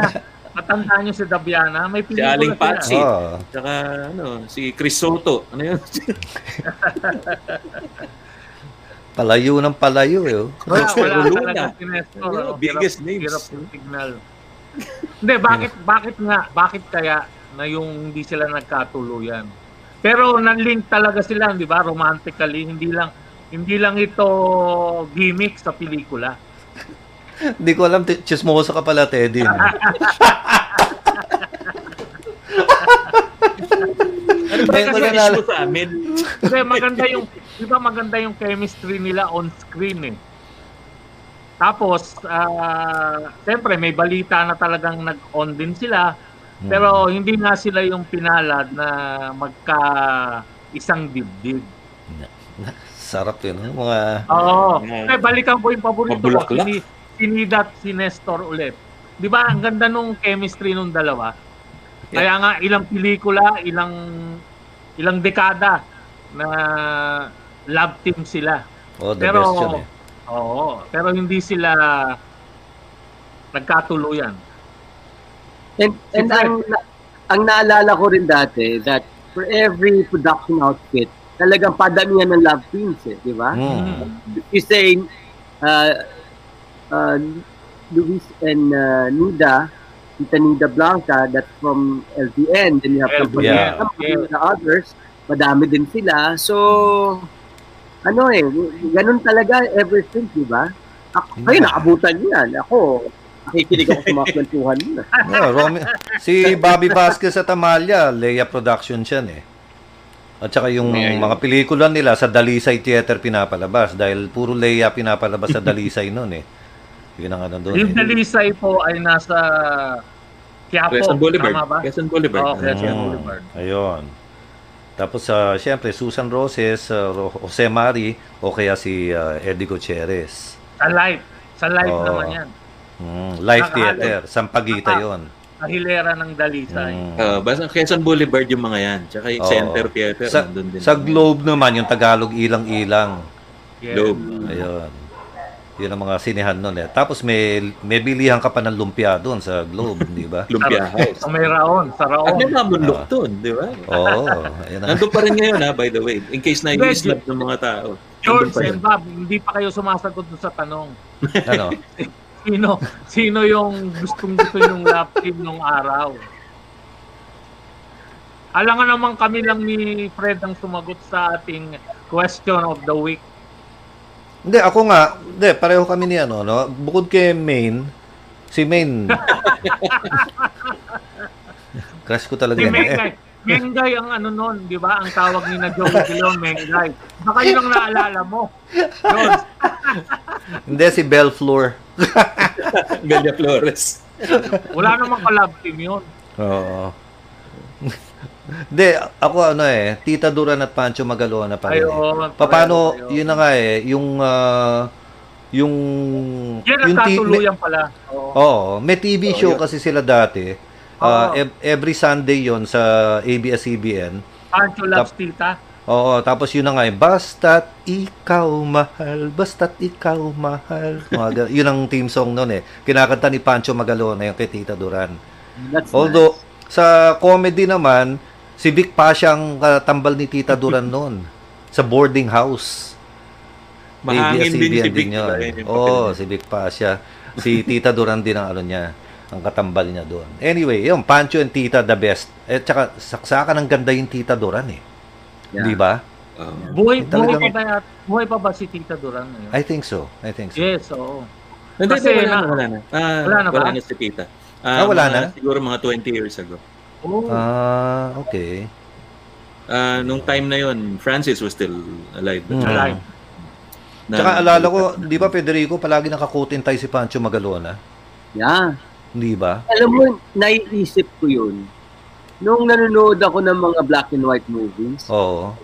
Speaker 3: Matanda niyo si Dabiana. May
Speaker 2: si Aling Patsy.
Speaker 1: Oh.
Speaker 2: Tsaka ano, si Chris Soto. Ano yun?
Speaker 1: Palayo ng palayo eh. oh.
Speaker 3: Wala, wala talaga si Nestor.
Speaker 2: Yeah,
Speaker 3: ano,
Speaker 2: biggest
Speaker 3: hirap-
Speaker 2: names.
Speaker 3: Hirap yung signal. Hindi, bakit, bakit nga, bakit kaya na yung hindi sila nagkatuluyan? Pero nan-link talaga sila, di ba? Romantically, hindi lang hindi lang ito gimmick sa pelikula.
Speaker 1: Hindi ko alam, t- chismosa ka pala, Teddy. no?
Speaker 2: Ano ba kasi
Speaker 1: na
Speaker 2: issue sa amin?
Speaker 3: Kasi maganda yung, di ba maganda yung chemistry nila on screen eh. Tapos, ah, siyempre may balita na talagang nag-on din sila, pero hindi nga sila yung pinalad na magka isang dibdib.
Speaker 1: Sarap yun. no? Mga...
Speaker 3: Oo.
Speaker 2: Yeah.
Speaker 3: Eh, balikan ko yung paborito ko,
Speaker 2: Mabulaklak.
Speaker 3: Si, si Nestor ulit. Di ba, ang ganda nung chemistry nung dalawa. Kaya nga, ilang pelikula, ilang ilang dekada na love team sila.
Speaker 1: Oh, the
Speaker 3: Pero,
Speaker 1: best yun eh.
Speaker 3: oo, pero hindi sila nagkatuluyan.
Speaker 4: And, and ang, ang naalala ko rin dati that for every production outfit, talagang padamihan ng love teams eh, di ba?
Speaker 1: Mm.
Speaker 4: You're saying, uh, uh, Luis and uh, Nida, Tita Nida Blanca, that's from LVN. Then you have
Speaker 3: LVN,
Speaker 4: some
Speaker 1: yeah.
Speaker 4: of the others. Madami din sila. So, ano eh, ganun talaga ever since, di ba? Ako, kayo
Speaker 1: Yeah.
Speaker 4: nakabutan niyo yan. Ako, nakikinig ako sa mga kwentuhan niyo.
Speaker 1: Yeah, Romy- si Bobby Vasquez at Amalia, Leia Productions yan eh. At saka yung
Speaker 5: Yeah, yeah.
Speaker 1: mga pelikula nila sa Dalisay Theater pinapalabas dahil puro Leia pinapalabas sa Dalisay noon eh. Yun ang ano doon.
Speaker 3: Yung. Dalisay po ay nasa Quiapo.
Speaker 2: Quezon Boulevard.
Speaker 3: Tama ba?
Speaker 2: Quezon Boulevard.
Speaker 3: Oo, Quezon
Speaker 1: Mm,
Speaker 3: Boulevard.
Speaker 1: Ayun. Tapos, uh, syempre, Susan Roses, uh, Jose Mari, o kaya si uh, Eddie Gutierrez.
Speaker 3: Sa live. Sa live
Speaker 1: Oo.
Speaker 3: naman yan.
Speaker 1: Mm, live
Speaker 3: Nakahalo.
Speaker 1: theater, Sampaguita
Speaker 3: Naka-
Speaker 1: yon.
Speaker 3: Sa hilera ng Dalisay.
Speaker 1: Mm.
Speaker 2: Uh, basta Quezon Boulevard yung mga yan. Tsaka yung
Speaker 1: Oo.
Speaker 2: Center Theater.
Speaker 1: Sa,
Speaker 2: din.
Speaker 1: sa Globe naman, yung Tagalog ilang-ilang.
Speaker 3: Yes.
Speaker 2: Globe.
Speaker 1: Ayun. Yun ang mga sinehan nun eh. Tapos may, may bilihan ka pa ng lumpia doon sa Globe, di ba?
Speaker 2: Lumpia House.
Speaker 3: Sa may raon. Sa
Speaker 2: At
Speaker 3: raon.
Speaker 2: may mamundok
Speaker 1: Ah.
Speaker 2: doon, di ba?
Speaker 1: Oo. ayun na.
Speaker 2: Nandun pa rin ngayon ha, by the way. In case na i-snap ng mga tao.
Speaker 3: George and Bob, hindi pa kayo sumasagot dun sa tanong.
Speaker 1: ano?
Speaker 3: Sino sino yung gustong gusto yung lap team nung araw? Alangan naman kami lang ni Fred ang sumagot sa ating question of the week.
Speaker 1: Hindi, ako nga, hindi, pareho kami ni ano, no? Bukod kay Main, si Main. Crush ko talaga
Speaker 3: Si
Speaker 1: yan. Eh,
Speaker 3: Mengay. Ang ano nun, di ba? Ang tawag ni na Joey De Leon, Mengay. Baka yun ang naalala mo.
Speaker 1: Hindi, si Bell Floor.
Speaker 2: Belia Flores.
Speaker 3: Wala namang ka-love team yun.
Speaker 1: Oo. Hindi, ako ano eh, Tita Duran at Pancho Magalona pa rin. eh.
Speaker 3: Ayun.
Speaker 1: Paano,
Speaker 3: ayun.
Speaker 1: yun na nga eh, yung, ah, yung,
Speaker 3: Yan ang
Speaker 1: yung
Speaker 3: tatuluyan pala. Oo.
Speaker 1: Oo, may TV show
Speaker 2: yun.
Speaker 1: kasi sila dati.
Speaker 3: Oo.
Speaker 1: ev- every Sunday yon sa ABS-CBN.
Speaker 3: Pancho loves tita.
Speaker 1: Oo, tapos yun na nga eh, basta't ikaw mahal, basta't ikaw mahal. Mga yun ang theme song noon eh. Kinakanta ni Pancho Magalona yung kay Tita Duran.
Speaker 4: That's
Speaker 1: Although, sa comedy naman, si Vic Pasha ang katambal ni Tita Duran noon. Sa boarding house.
Speaker 2: Mahangin din si Vic.
Speaker 1: yun.
Speaker 2: diba? Yun
Speaker 1: Oo,
Speaker 2: niya.
Speaker 1: si Vic Pasha. Si Tita Duran din ang ano niya, ang katambal niya doon. Anyway, yung Pancho and Tita the best. Eh, tsaka saksakan ng ganda yung Tita Duran eh.
Speaker 4: Yeah.
Speaker 1: Di ba?
Speaker 2: Oo.
Speaker 3: Buhay, buhay
Speaker 1: Talagang-
Speaker 3: pa ba, buhay pa ba si Tita Duran ngayon?
Speaker 1: I think so. I think so.
Speaker 3: Yes, oo.
Speaker 2: Hindi,
Speaker 3: Kasi
Speaker 2: wala,
Speaker 3: na-
Speaker 2: wala na. Ah,
Speaker 3: Wala na?
Speaker 2: Wala na si Tita.
Speaker 1: Ah, wala
Speaker 2: mga-
Speaker 1: na?
Speaker 2: Siguro mga 20 years ago.
Speaker 3: Oh,
Speaker 1: Ah, okay.
Speaker 2: Ah, nung time na yon, Francis was still alive.
Speaker 1: Mm.
Speaker 3: alive.
Speaker 2: Na-
Speaker 1: Tsaka alala ko, di ba Federico, palagi nakakutin tayo si Pancho Magalona?
Speaker 4: Yeah.
Speaker 1: Di ba?
Speaker 4: Alam mo, naiisip ko yun. Nung nanonood ako ng mga black and white movies,
Speaker 1: Oo.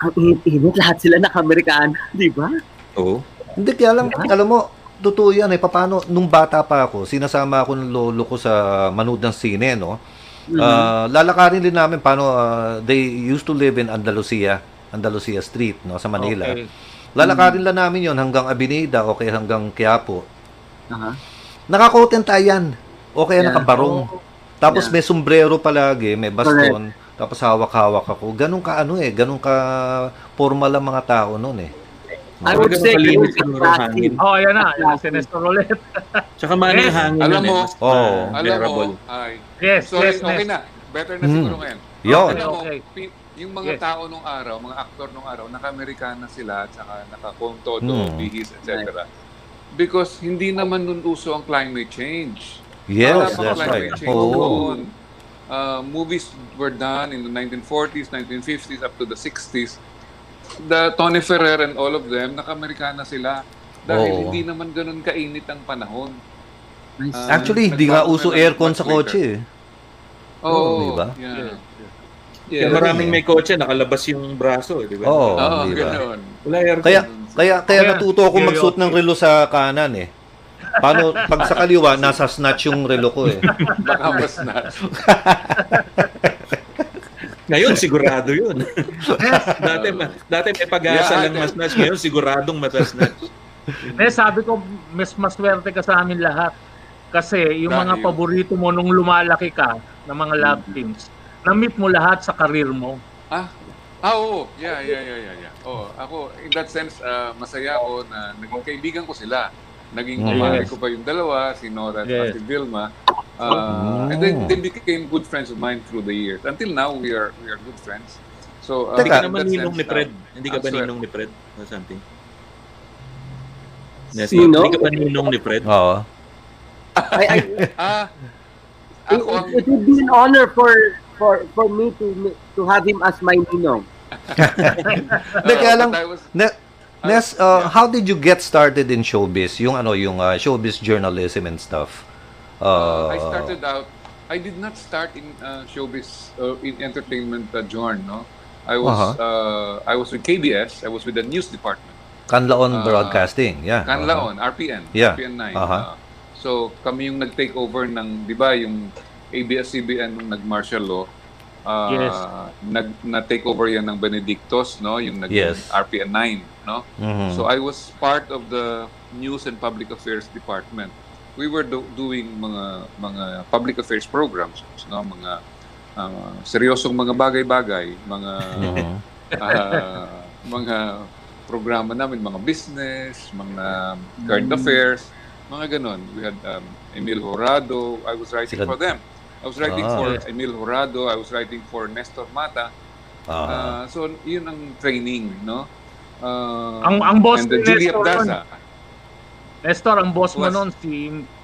Speaker 4: ang init-init, lahat sila naka-Amerikana, di ba?
Speaker 2: Oo.
Speaker 1: Hindi, kaya alam, alam mo, totoo yan eh. Paano, nung bata pa ako, sinasama ako ng lolo ko sa manood ng sine, no?
Speaker 4: Mhm.
Speaker 1: Ah, lalakarin din namin paano ah, they used to live in Andalusia, Andalusia Street, no, sa Manila.
Speaker 3: Okay.
Speaker 1: Lalakarin lang namin yon hanggang Avenida o kaya hanggang Quiapo.
Speaker 4: Aha.
Speaker 1: Nakakoten yan. O kaya
Speaker 4: Yeah.
Speaker 1: nakabarong. Tapos
Speaker 4: Yeah.
Speaker 1: may sombrero palagi, may baston, tapos hawak-hawak ako. Ganun ka ano eh, ganun ka formal ang mga tao noon eh.
Speaker 4: I would say yun sa
Speaker 2: ang hangin.
Speaker 3: Oh, ayan na. Yan si Nestor ulit.
Speaker 2: Tsaka maano yung
Speaker 3: Yes.
Speaker 2: hangin
Speaker 5: Alam mo,
Speaker 2: eh, mas,
Speaker 1: Oo.
Speaker 2: ah,
Speaker 5: Alam mo, ay,
Speaker 3: Yes,
Speaker 5: sorry,
Speaker 3: yes,
Speaker 5: okay na. Better na
Speaker 1: Hmm.
Speaker 5: siguro ngayon.
Speaker 1: Yon.
Speaker 5: Alam mo, yung mga
Speaker 3: Yes.
Speaker 5: tao nung araw, mga aktor nung araw, naka-Amerikana sila, at saka naka-Contodo,
Speaker 1: Hmm.
Speaker 5: bihis, etc. Because hindi naman nun uso ang climate change. Wala
Speaker 1: Yes,
Speaker 5: pang
Speaker 1: that's
Speaker 5: climate
Speaker 1: right.
Speaker 5: change
Speaker 1: Oo.
Speaker 5: noon. Uh, movies were done in the 1940s, 1950s, up to the 60s. The Tony Ferrer and all of them, naka-Amerikana sila. Dahil
Speaker 1: Oo.
Speaker 5: hindi naman ganun kainit ang panahon. Ah,
Speaker 1: Actually, hindi nga
Speaker 5: nagbago
Speaker 1: uso
Speaker 5: na lang
Speaker 1: aircon
Speaker 5: much
Speaker 1: sa
Speaker 5: later.
Speaker 1: kotse eh.
Speaker 5: Oo,
Speaker 1: Oo, di ba?
Speaker 5: Yeah.
Speaker 3: Yes.
Speaker 2: Kaya
Speaker 5: Yeah.
Speaker 2: maraming may kotse, nakalabas yung braso, eh, di ba?
Speaker 1: Oo,
Speaker 5: Oo,
Speaker 1: di ba?
Speaker 5: ganun.
Speaker 2: Wala aircon.
Speaker 1: Kaya kaya kaya
Speaker 3: Kaya,
Speaker 1: natuto ako magsuot ng relo sa kanan eh. Paano pag sa kaliwa nasa snatch yung relo ko eh.
Speaker 5: Baka mas na.
Speaker 2: Ngayon, sigurado yun. dati, ma- dati may pag-asa
Speaker 5: Yeah,
Speaker 2: lang mas snatch. Ngayon, siguradong matasnatch.
Speaker 3: Eh, sabi ko, mas maswerte ka sa amin lahat. Kasi yung mga paborito mo nung lumalaki ka ng mga love teams, na-meet mo lahat sa karir mo.
Speaker 5: Ah, ah oo. Yeah, yeah, yeah, yeah, yeah. Oh, ako, in that sense, ah, masaya ako na naging kaibigan ko sila. Naging
Speaker 1: Mm.
Speaker 5: kumare
Speaker 3: Yes.
Speaker 5: ko pa yung dalawa, si Nora at
Speaker 3: Yes.
Speaker 5: si Vilma. Ah, And then they became good friends of mine through the years. Until now, we are we are good friends. So, ah,
Speaker 2: Hindi ka
Speaker 1: Teka.
Speaker 2: naman ninong ni Fred.
Speaker 5: ah,
Speaker 2: Hindi ka ba ninong ni Fred? Or something? Yes,
Speaker 4: Sino?
Speaker 2: Hindi ka ba ninong ni Fred?
Speaker 1: Oo.
Speaker 4: I, I,
Speaker 5: Ah,
Speaker 4: it,
Speaker 5: ako ang...
Speaker 4: it would be an honor for for for me to to have him as my ninong.
Speaker 1: Hindi, kaya lang-
Speaker 5: was-
Speaker 1: Nes, uh, how did you get started in showbiz? Yung ano, yung uh, showbiz journalism and stuff. Uh,
Speaker 5: I started out. I did not start in uh, showbiz uh, in entertainment uh, Jorn, no. I was
Speaker 1: Uh-huh.
Speaker 5: uh, I was with KBS. I was with the news department.
Speaker 1: Kanlaon
Speaker 5: Ah,
Speaker 1: Broadcasting. Yeah.
Speaker 5: Kanlaon, RPN.
Speaker 1: Uh-huh. Yeah.
Speaker 5: RPN 9.
Speaker 1: Uh-huh.
Speaker 5: Uh, so kami yung nag-take over ng, 'di ba, yung ABS-CBN nung nag-martial law. Uh,
Speaker 3: Yes.
Speaker 5: nag na-take over yan ng Benedictos, no? Yung nag
Speaker 1: Yes.
Speaker 5: RPN 9, no?
Speaker 1: Mhm.
Speaker 5: So I was part of the News and Public Affairs Department. We were do- doing mga mga public affairs programs, no? Mga uh, seryosong mga bagay-bagay, mga
Speaker 1: Mhm.
Speaker 5: ah, mga programa namin, mga business, mga current
Speaker 1: Mm.
Speaker 5: affairs, mga ganon. We had um, Emil Horado. I was writing
Speaker 1: Sila-
Speaker 5: for them. I was writing
Speaker 1: Ah.
Speaker 5: for
Speaker 3: Yes.
Speaker 5: Emil Horado. I was writing for Nestor Mata.
Speaker 1: Aha.
Speaker 5: Ah, so, yun ang training, no? Ah,
Speaker 3: Ang- ang boss
Speaker 5: and then
Speaker 3: ni
Speaker 5: Julie
Speaker 3: Nestor
Speaker 5: Abdaza.
Speaker 3: Nestor, ang boss mo
Speaker 5: Was-
Speaker 3: noon, si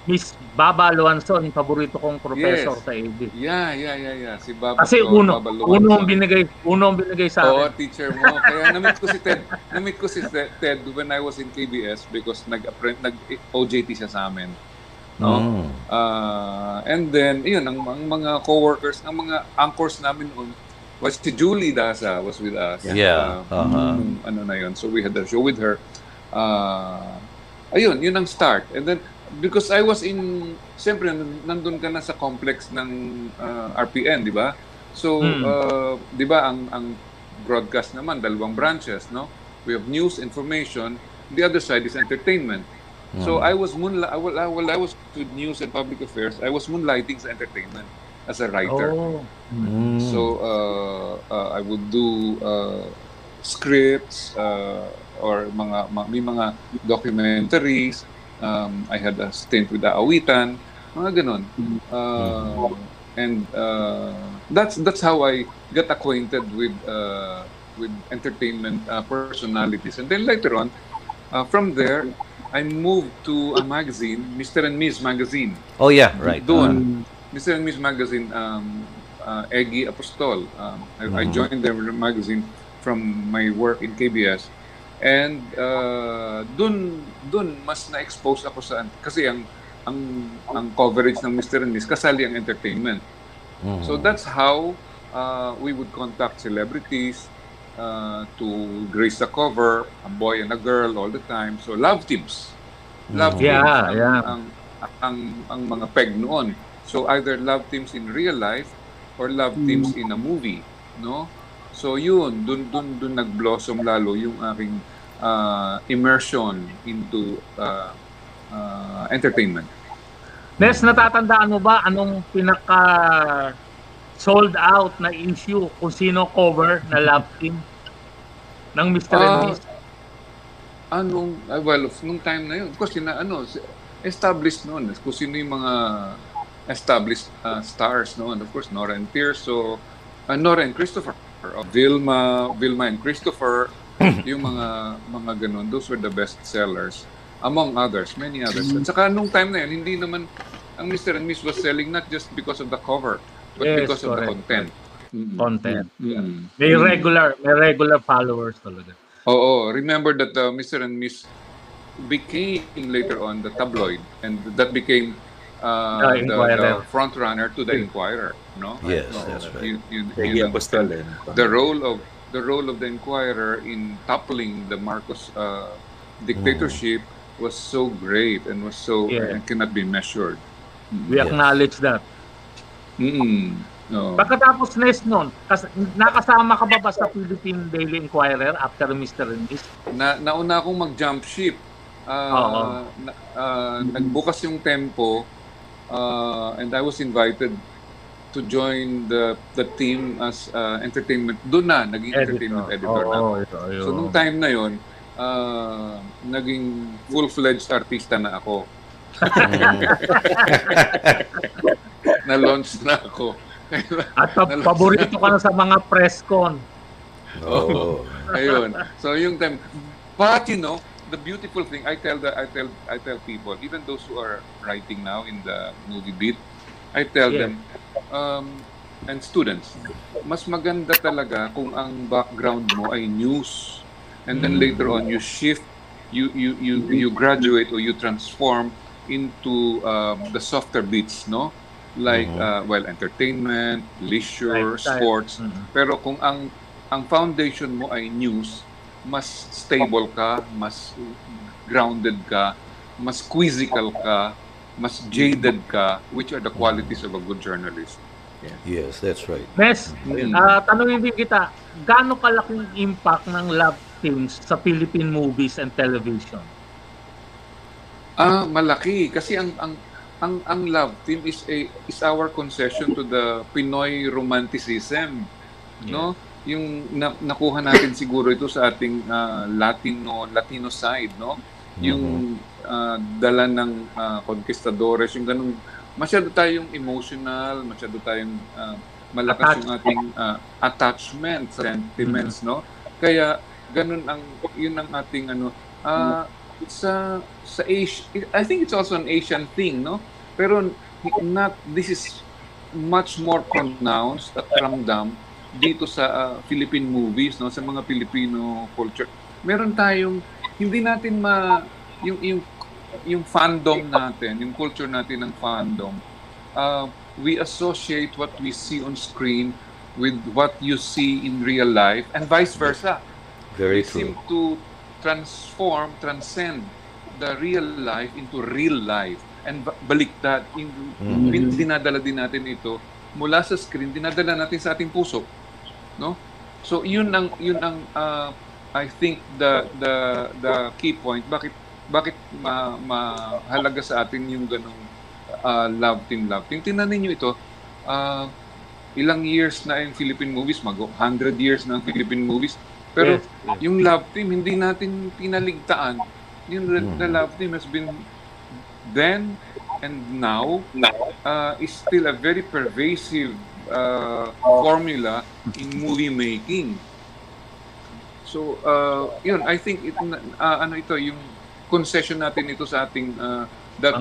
Speaker 3: Miss Baba Luanson, yung paborito kong professor
Speaker 5: Yes.
Speaker 3: sa AD.
Speaker 5: Yeah, yeah, yeah, yeah. Si Baba
Speaker 3: Kasi
Speaker 5: Flor,
Speaker 3: uno,
Speaker 5: Baba
Speaker 3: uno ang
Speaker 5: Luanson.
Speaker 3: binigay, uno ang binigay sa
Speaker 5: Oo,
Speaker 3: akin.
Speaker 5: teacher mo. Kaya na-meet ko si Ted. Na-meet ko si Ted when I was in KBS because nag-apprent, nag-OJT siya sa amin. No?
Speaker 1: Mm.
Speaker 5: Ah, and then, yun, ang, ang mga co-workers, ang mga anchors namin noon, was si Julie Daza was with us.
Speaker 1: Yeah,
Speaker 5: Ah,
Speaker 1: uh-huh.
Speaker 5: nung ano na yun. So we had a show with her. Ah, ayun, yun ang start. And then, because I was in, siyempre, nan- nandun ka na sa complex ng ah, RPN, di ba? So,
Speaker 3: Hmm.
Speaker 5: ah, di ba, ang, ang broadcast naman, dalawang branches, no? We have news, information. The other side is entertainment. So I was moonlight. I, well, I, was with news and public affairs. I was moonlighting sa entertainment as a writer.
Speaker 3: Oh.
Speaker 1: Mm.
Speaker 5: So uh, uh, I would do uh, scripts uh, or mga, ma- may mga documentaries. Um, I had a stint with Aawitan, mga ganun. Uh, and uh, that's that's how I got acquainted with uh, with entertainment uh, personalities. And then later on, uh, from there, I moved to a magazine, Mr. and Ms. magazine.
Speaker 1: Oh yeah, right.
Speaker 5: Doon, Mr. and Ms. Magazine, um, uh, Eggy Apostol. Um, I, I
Speaker 1: Mhm.
Speaker 5: joined their magazine from my work in KBS. And uh, dun, dun mas na-expose ako sa, kasi ang, ang, ang coverage ng Mr. and Ms. kasali ang entertainment.
Speaker 1: Mhm.
Speaker 5: So that's how uh, we would contact celebrities uh, to grace the cover, a boy and a girl all the time. So love teams. Love
Speaker 1: Mhm.
Speaker 5: teams
Speaker 3: Yeah,
Speaker 5: ang,
Speaker 3: yeah.
Speaker 5: Ang, ang, ang mga peg noon. So either love teams in real life or love teams in a movie, no? So yun, dun dun dun nag-blossom lalo yung aking uh, immersion into uh, uh, entertainment.
Speaker 3: Nes, natatandaan mo ba anong pinaka sold out na issue kung sino cover na love team ng Mr. and
Speaker 5: Ah,
Speaker 3: Miss?
Speaker 5: Anong, ah, well, of- nung time na yun, of course, sina, ano, si- established noon. Kung sino yung mga established uh, stars noon. Of course, Nora and Tirso, uh, Nora and Christopher, uh, Vilma, Vilma and Christopher, yung mga mga ganun, those were the best sellers. Among others, many others. At saka nung time na yun, hindi naman, ang Mr. and Miss was selling not just because of the cover,
Speaker 3: Yes,
Speaker 5: because of the
Speaker 3: correct.
Speaker 5: content. Mm.
Speaker 3: Content.
Speaker 5: Mm.
Speaker 3: May
Speaker 5: Mm.
Speaker 3: regular, may regular followers talaga.
Speaker 5: Oo, remember that uh, Mr. and Miss became later on the tabloid and that became uh,
Speaker 3: The
Speaker 5: the, the front runner to the Inquirer, no?
Speaker 1: Yes,
Speaker 5: Oo,
Speaker 1: that's right.
Speaker 5: yun- yun-
Speaker 2: Eggy
Speaker 5: yun ang-
Speaker 2: eh.
Speaker 5: the role of the role of the Inquirer in toppling the Marcos uh, dictatorship was so great and was so
Speaker 3: Yeah.
Speaker 5: and cannot be measured.
Speaker 3: We
Speaker 1: Yes.
Speaker 3: acknowledge that.
Speaker 5: Mm. No.
Speaker 3: Pagkatapos Nes nun, kas- nakasama ka ba ba sa Philippine Daily Inquirer after Mr. and Miss?
Speaker 5: na nauna akong mag-jump ship. Ah,
Speaker 3: Oo.
Speaker 5: na, ah, nagbukas yung tempo ah, and I was invited to join the the team as ah, entertainment. Doon na, naging entertainment editor na. ako.
Speaker 3: Oo, ito, ayun.
Speaker 5: So nung time na yon, ah, naging full-fledged artista na ako. Na-launch na ako.
Speaker 3: At pa- paborito ka na sa mga press con.
Speaker 1: Oo.
Speaker 5: Ayun. So yung time, but you know, the beautiful thing I tell the I tell I tell people, even those who are writing now in the movie beat, I tell
Speaker 3: Yeah.
Speaker 5: them, um, and students, mas maganda talaga kung ang background mo ay news, and then later on you shift, you you you you graduate or you transform into um, the softer beats, no? Like
Speaker 1: Mhm.
Speaker 5: uh, well, entertainment, leisure,
Speaker 3: Lifestyle.
Speaker 5: sports.
Speaker 3: Mhm.
Speaker 5: Pero kung ang ang foundation mo ay news, mas stable ka, mas grounded ka, mas quizzical ka, mas jaded ka, which are the qualities of a good journalist.
Speaker 1: Yes, that's right.
Speaker 3: Mes,
Speaker 5: Mm.
Speaker 3: ah, tanungin din kita, gaano kalaking impact ng love teams sa Philippine movies and television?
Speaker 5: Ah, malaki kasi ang ang ang ang love team is a is our concession to the Pinoy romanticism, no? Yung na, nakuha natin siguro ito sa ating ah, Latino Latino side, no? Yung ah, dala ng ah, conquistadores, yung ganung masyado tayong emotional, masyado tayong ah, malakas yung ating ah, attachment, sentiments, no? Kaya ganun ang yun ang ating ano ah, sa sa Asia, I think it's also an Asian thing, no? Pero not this is much more pronounced at ramdam dito sa ah, Philippine movies, no? Sa mga Filipino culture. Meron tayong hindi natin ma yung yung yung fandom natin, yung culture natin ng fandom. Uh, we associate what we see on screen with what you see in real life and vice versa
Speaker 1: Very
Speaker 5: they seem to transform, transcend the real life into real life. And ba- baliktad, in,
Speaker 1: Mhm.
Speaker 5: din- dinadala din natin ito mula sa screen, dinadala natin sa ating puso. No? So yun ang yun ang uh, I think the the the key point bakit bakit ma, mahalaga sa atin yung ganong uh, love team love team. Tingnan niyo ito uh, ilang years na yung Philippine movies, mag 100 years na ang Philippine movies. Pero
Speaker 3: Yes,
Speaker 5: yung love team, hindi natin pinaligtaan. Yung
Speaker 1: Mhm.
Speaker 5: the love team has been then and now uh, is still a very pervasive uh, formula in movie making. So, uh, yun, I think it, uh, ano ito, yung concession natin ito sa ating uh, that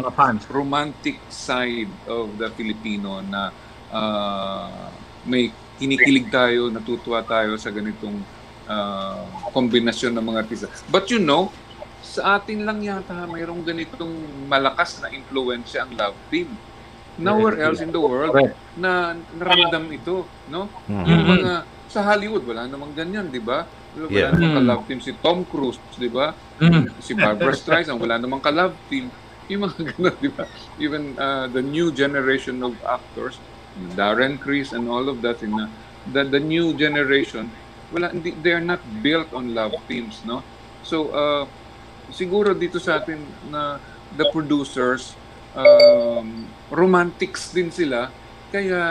Speaker 5: romantic side of the Filipino na uh, may kinikilig tayo, natutuwa tayo sa ganitong uh, kombinasyon ng mga artista. But you know, sa atin lang yata mayroong ganitong malakas na impluensya ang love team. Nowhere else in the world na naramdam ito, no?
Speaker 1: Mhm.
Speaker 5: Yung mga sa Hollywood wala namang ganyan, 'di ba? Wala
Speaker 1: Yeah.
Speaker 5: namang
Speaker 3: Mm.
Speaker 5: ka-love team si Tom Cruise, 'di ba?
Speaker 3: Mm.
Speaker 5: si Barbara Streisand, wala namang ka-love team. Yung mga ganun, di ba? Even uh, the new generation of actors, Darren Criss and all of that, in uh, the, the new generation, wala, hindi, they are not built on love teams, no? So, uh, siguro dito sa atin na the producers, um, romantics din sila, kaya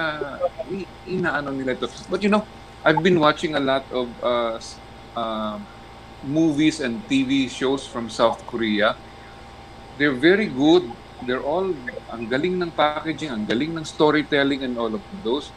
Speaker 5: inaano nila ito. But you know, I've been watching a lot of uh, uh, movies and TV shows from South Korea. They're very good. They're all, ang galing ng packaging, ang galing ng storytelling and all of those.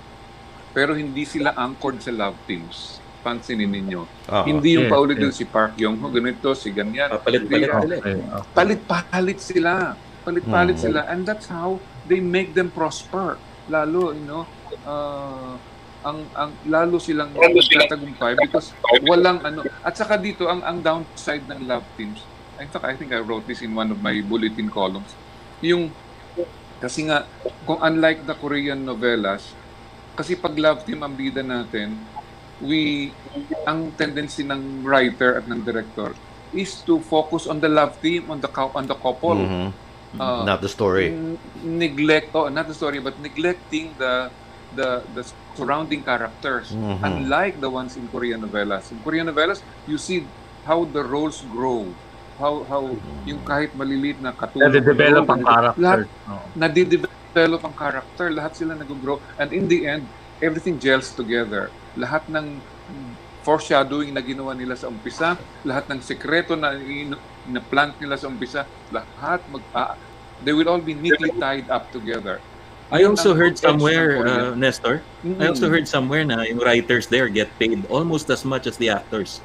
Speaker 5: Pero hindi sila anchored sa love teams. Pansinin ninyo.
Speaker 1: Aha.
Speaker 5: Hindi yung
Speaker 3: Yes,
Speaker 5: paulit
Speaker 3: yes.
Speaker 5: si Park Young-ho, ganito, si ganyan.
Speaker 2: Papalit-palit
Speaker 5: Hindi,
Speaker 2: sila.
Speaker 3: Okay.
Speaker 5: palit-palit sila. Palit-palit
Speaker 1: Hmm.
Speaker 5: sila. And that's how they make them prosper. Lalo, you know, uh, ang ang lalo silang nagtatagumpay because walang ano at saka dito ang ang downside ng love teams in fact I think I wrote this in one of my bulletin columns yung kasi nga kung unlike the Korean novelas kasi pag love team ang bida natin we ang tendency ng writer at ng director is to focus on the love team on the on the couple
Speaker 1: Mhm.
Speaker 5: Uh,
Speaker 1: Not the story.
Speaker 5: n- neglect oh not the story but neglecting the the the surrounding characters
Speaker 1: Mhm.
Speaker 5: unlike the ones in Korean novelas in Korean novelas you see how the roles grow how how yung kahit maliliit na katulad
Speaker 3: Nade-develop ang
Speaker 5: lahat
Speaker 3: character. Oo.
Speaker 5: nadidevelop ang character lahat sila nag-grow and in the end everything gels together lahat ng foreshadowing na ginawa nila sa umpisa lahat ng sekreto na na-plant nila sa umpisa lahat mag ah, they will all be neatly tied up together
Speaker 2: I also heard somewhere, uh, Nestor, I also
Speaker 5: Mm.
Speaker 2: heard somewhere na yung writers there get paid almost as much as the actors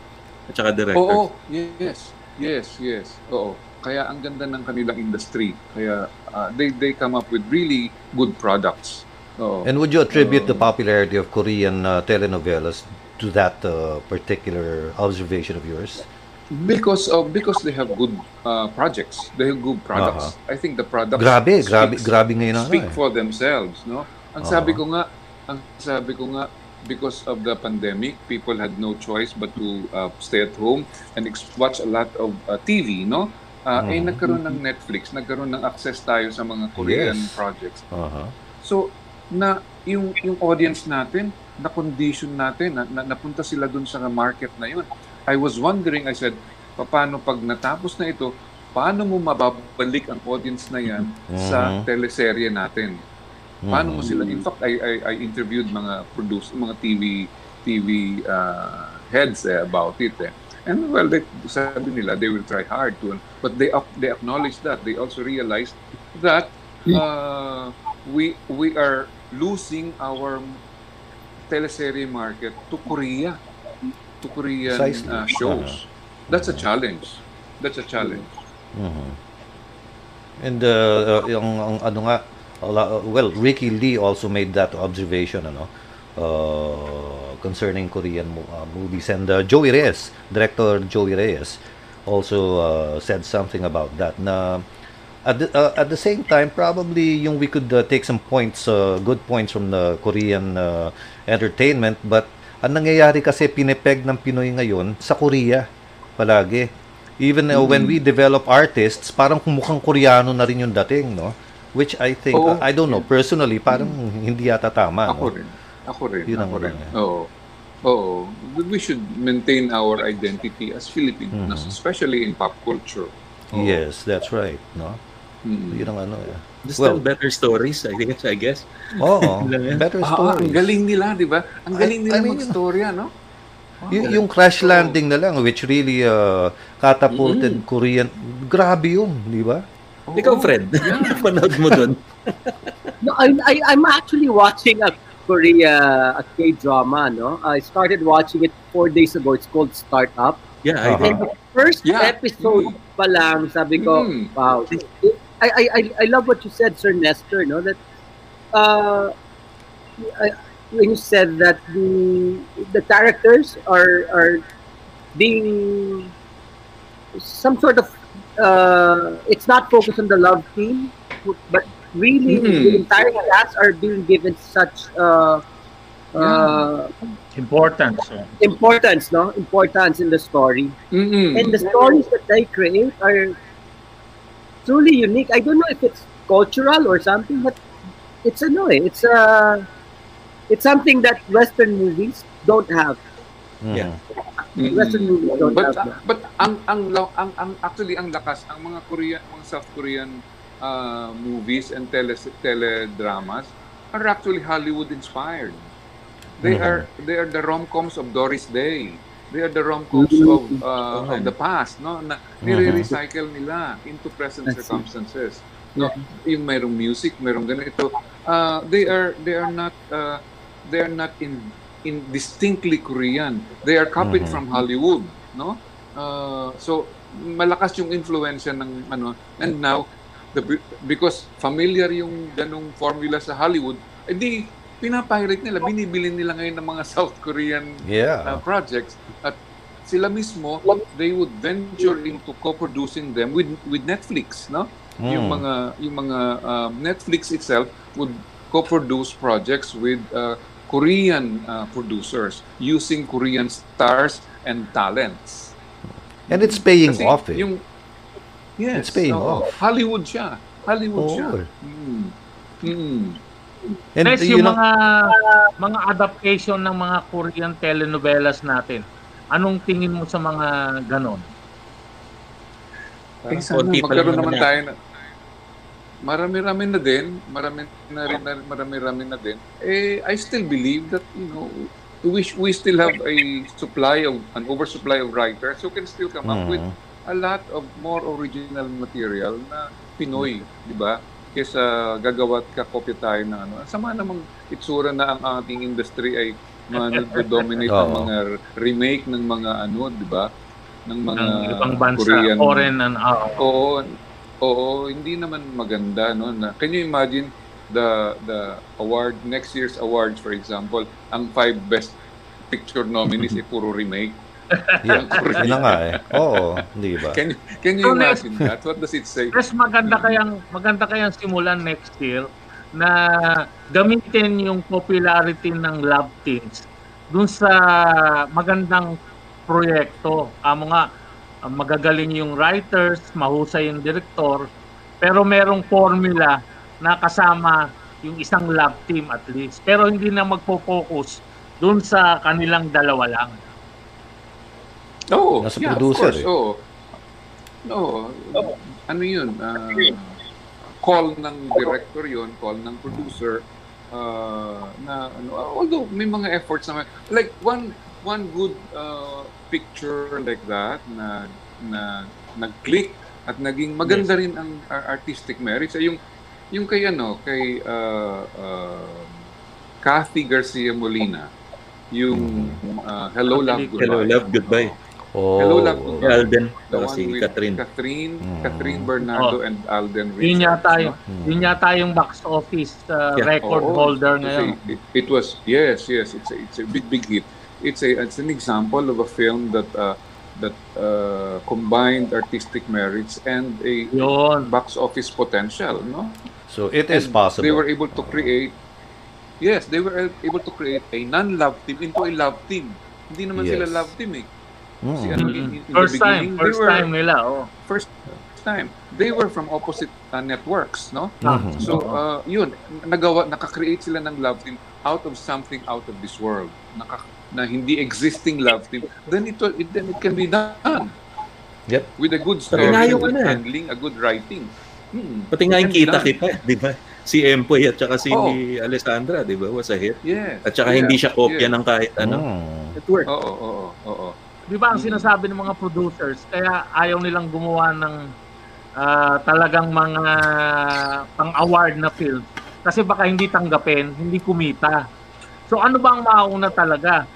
Speaker 2: at saka directors.
Speaker 5: Oo, yes. Yes, yes. Oo. Kaya ang ganda ng kanilang industry. Kaya uh, they they come up with really good products. Oo.
Speaker 1: And would you attribute the
Speaker 5: Um,
Speaker 1: popularity of Korean uh, telenovelas to that uh, particular observation of yours?
Speaker 5: because of because they have good uh, projects. They have good products. I think the products
Speaker 1: Grabe, grabe,
Speaker 5: speaks-
Speaker 1: grabe ngayon ang ano
Speaker 5: speak
Speaker 1: eh.
Speaker 5: for themselves, no? Ang
Speaker 1: Oo.
Speaker 5: sabi ko nga, ang sabi ko nga because of the pandemic, people had no choice but to uh, stay at home and ex- watch a lot of uh, TV, no? Uh, Eh,
Speaker 1: Mhm.
Speaker 5: nagkaroon ng Netflix, nagkaroon ng access tayo sa mga Korean
Speaker 1: Yes.
Speaker 5: projects.
Speaker 1: Uh-huh.
Speaker 5: So, na yung yung audience natin, na condition natin, na, na napunta sila dun sa market na yun. I was wondering, I said, paano pag natapos na ito, paano mo mababalik ang audience na yan sa
Speaker 1: Mhm.
Speaker 5: teleserye natin? Paano mo
Speaker 1: Mhm.
Speaker 5: sila? In fact, I, I, I interviewed mga produce, mga TV TV uh, heads eh, about it. Eh. And well, they, sabi nila, they will try hard to, but they ac- they acknowledge that. They also realize that uh, we we are losing our teleserye market to Korea, to Korean uh, shows. That's a challenge. That's a challenge.
Speaker 1: Mhm. And uh, uh, yung ang ano nga lo- well Ricky Lee also made that observation ano uh, concerning Korean uh, movies and uh, Joey Reyes director Joey Reyes also uh, said something about that na at the, uh, at the same time probably yung we could uh, take some points uh, good points from the Korean uh, entertainment but ang nangyayari kasi pinepeg ng Pinoy ngayon sa Korea palagi even uh, when we develop artists parang kumukhang Koreano na rin yung dating no which I think
Speaker 5: Oo.
Speaker 1: I don't know personally parang hindi yata tama
Speaker 5: Ako
Speaker 1: no?
Speaker 5: rin. Ako rin.
Speaker 1: Yun
Speaker 5: ako rin.
Speaker 1: ano,
Speaker 5: Oo. Oo. We should maintain our identity as Filipinos,
Speaker 1: Mhm.
Speaker 5: especially in pop culture. Oo.
Speaker 1: yes that's right no
Speaker 5: Mm.
Speaker 1: yun ang ano eh.
Speaker 2: Just
Speaker 1: Well-
Speaker 2: tell better stories, I guess. I guess.
Speaker 1: oo better
Speaker 5: Ah, ah,
Speaker 1: stories
Speaker 5: ang galing nila, di ba? Ang galing
Speaker 1: I-
Speaker 5: nila
Speaker 1: I mean,
Speaker 5: mag-storya, no?
Speaker 1: Y- yung crash landing na lang which really uh, catapulted Korean grabe yun di ba
Speaker 5: Oo.
Speaker 2: Ikaw, Fred, panood mo dun.
Speaker 4: No, I, I, I'm actually watching a Korea, a K-drama, no? I started watching it four days ago. It's called Startup.
Speaker 2: Yeah, I
Speaker 1: Uh-huh.
Speaker 4: And the first
Speaker 5: Yeah.
Speaker 4: episode pa lang, sabi ko,
Speaker 5: Mm.
Speaker 4: wow. This, I, I, I, I love what you said, Sir Nestor, no? That, uh, I, when you said that the the characters are are being some sort of uh, it's not focused on the love theme, but really
Speaker 5: Mhm.
Speaker 4: the entire cast are being given such uh, uh,
Speaker 3: Importance. oh.
Speaker 4: importance, no? Importance in the story.
Speaker 5: Mm-mm.
Speaker 4: And the stories that they create are truly unique. I don't know if it's cultural or something, but it's ano eh, it's uh, it's something that Western movies don't have.
Speaker 2: Yeah.
Speaker 5: Mm-mm.
Speaker 4: Western movies don't
Speaker 5: But
Speaker 4: have. that.
Speaker 5: but ang ang law- ang ang actually ang lakas ang mga Korean mga South Korean uh, movies and tele teledramas are actually Hollywood inspired. They
Speaker 1: Mhm.
Speaker 5: are they are the rom-coms of Doris Day. They are the rom-coms of uh, of the past, no? Na nire-recycle nila into present circumstances. No, yung mayroong music, mayroong ganito. Uh, they are they are not uh, they are not in in distinctly Korean. They are copied
Speaker 1: Mhm.
Speaker 5: from Hollywood, no? Uh, so malakas yung influensya ng ano and now the because familiar yung ganong formula sa Hollywood, edi pinapirate nila, binibili nila ngayon ng mga South Korean uh,
Speaker 1: yeah
Speaker 5: projects at sila mismo they would venture into co-producing them with with Netflix, no? Yung
Speaker 1: Mm.
Speaker 5: mga yung mga um, Netflix itself would co-produce projects with uh, Korean uh, producers using Korean stars and talents.
Speaker 1: and it's paying
Speaker 5: Kasi
Speaker 1: off eh.
Speaker 5: Yung, yes,
Speaker 1: It's paying
Speaker 5: oo.
Speaker 1: off.
Speaker 5: Hollywood siya. Hollywood
Speaker 1: Oo.
Speaker 5: siya. Mm. Mm.
Speaker 1: And
Speaker 3: Next,
Speaker 1: yun
Speaker 3: yung mga mga adaptation ng mga Korean telenovelas natin. Anong tingin mo sa mga ganon?
Speaker 2: Parang konti pa lang naman
Speaker 5: naman tayo na marami-rami na din, marami na rin na, marami-rami na din. Eh, I still believe that, you know, we, we still have a supply of, an oversupply of writers who can still come up with
Speaker 1: Mhm.
Speaker 5: a lot of more original material na Pinoy, di ba? Kesa gagawa at kakopya tayo ng ano. Sama namang itsura na ang ating industry ay mga nagdo-dominate ng mga remake ng mga ano, di ba? Ng mga
Speaker 3: ng ibang bansa,
Speaker 5: Korean
Speaker 3: foreign and ah,
Speaker 5: Oo, oo, hindi naman maganda no na. Can you imagine the the award next year's awards for example, ang five best picture nominees ay puro remake.
Speaker 1: Yeah, yun na nga eh oo di ba
Speaker 5: Can you can you
Speaker 3: So, next-
Speaker 5: imagine that? What does it say?
Speaker 3: Yes, maganda kayang maganda kayang simulan next year na gamitin yung popularity ng love teams dun sa magandang proyekto. Amo nga, magagaling yung writers, mahusay yung director, pero merong formula na kasama yung isang love team at least. Pero hindi na magpo-focus dun sa kanilang dalawa lang.
Speaker 5: Oo,
Speaker 1: Nasa
Speaker 5: yeah,
Speaker 1: producer,
Speaker 5: of course,
Speaker 1: eh.
Speaker 5: oo. Oo. Ano yun? ah, call ng director yun, call ng producer, ah, na ano, although may mga efforts naman. Like one one good ah, picture like that na na nag-click at naging maganda rin ang ar- artistic merits ay yung yung kay ano kay ah, ah, Kathy Garcia Molina yung ah, Hello Love Goodbye.
Speaker 2: Hello, Love, Goodbye.
Speaker 1: Oh,
Speaker 5: Hello, Love,
Speaker 2: Si
Speaker 5: Goodbye.
Speaker 2: Alden,
Speaker 5: The one
Speaker 2: si
Speaker 5: with
Speaker 2: Catherine.
Speaker 5: Catherine,
Speaker 1: Mm.
Speaker 5: Catherine Bernardo and Alden Richards.
Speaker 3: Yun yata yung,
Speaker 1: no?
Speaker 3: yun yata yung box office uh,
Speaker 2: Yeah.
Speaker 3: record
Speaker 5: Oo,
Speaker 3: holder ngayon.
Speaker 5: a- It, it was yes, yes. It's a, it's a big big hit. It's a it's an example of a film that uh, that uh, combined artistic merits and a
Speaker 3: Yun.
Speaker 5: box office potential. No,
Speaker 1: So it is
Speaker 5: And
Speaker 1: possible.
Speaker 5: They were able to create. Yes, they were able to create a non-love team into a love team. Hindi naman sila
Speaker 1: Yes.
Speaker 5: love team eh.
Speaker 1: Mm.
Speaker 5: Si ano, in, in the
Speaker 3: First time,
Speaker 5: beginning, they
Speaker 3: first
Speaker 5: were-
Speaker 3: time nila. Oh.
Speaker 5: First time. They were from opposite uh, networks, no?
Speaker 1: Mhm.
Speaker 5: So, uh, yun, nagawa, nakakreate sila ng love team out of something out of this world. Naka, na hindi existing love team. Then it, will- it, then it can be done.
Speaker 1: Yep.
Speaker 5: With a good story, a good
Speaker 2: na eh.
Speaker 5: handling, a good writing. Hmm.
Speaker 2: Pati nga yung kita kita, di ba? Si Empoy at saka si
Speaker 5: Oo.
Speaker 2: Alessandra, di ba? Was a hit.
Speaker 5: Yes.
Speaker 2: At saka
Speaker 5: Yeah.
Speaker 2: hindi siya kopya
Speaker 5: Yeah.
Speaker 2: ng kahit ano.
Speaker 1: Mm.
Speaker 2: It worked.
Speaker 5: Oo, oo, oo.
Speaker 3: Di ba ang sinasabi ng mga producers, kaya ayaw nilang gumawa ng ah, talagang mga pang-award na film. Kasi baka hindi tanggapin, hindi kumita. So ano ba ang mauna talaga?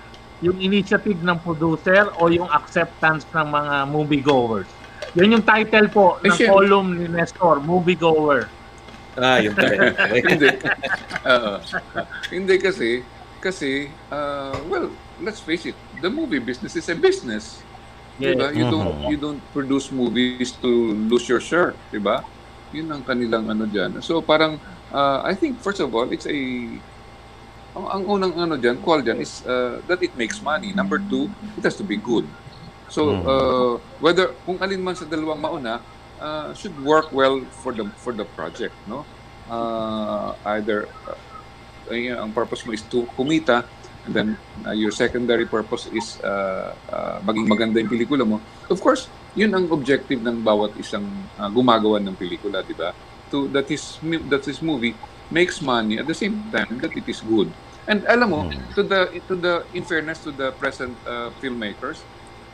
Speaker 3: Yung initiative ng producer o yung acceptance ng mga moviegoers? Yan yung title po ng
Speaker 5: syempre.
Speaker 3: column ni Nestor, Moviegoer.
Speaker 2: Ah, yung kaya.
Speaker 5: hindi. Oo. hindi kasi, kasi, uh, well, let's face it, the movie business is a business.
Speaker 3: Yeah.
Speaker 5: Diba? You don't
Speaker 1: Mhm.
Speaker 5: you don't produce movies to lose your shirt, 'di ba? Yun ang kanilang ano diyan. So parang uh, I think first of all, it's a ang, ang unang ano diyan, call diyan is uh, that it makes money. Number two, it has to be good. So
Speaker 1: Mhm.
Speaker 5: uh, whether kung alin man sa dalawang mauna uh, should work well for the for the project, no? Uh, either uh, ang purpose mo is to kumita and then uh, your secondary purpose is uh, uh, maging maganda yung pelikula mo. Of course, yun ang objective ng bawat isang uh, gumagawa ng pelikula, di ba? To that his that his movie makes money at the same time that it is good. And alam mo,
Speaker 1: Hmm.
Speaker 5: to the to the in fairness to the present uh, filmmakers,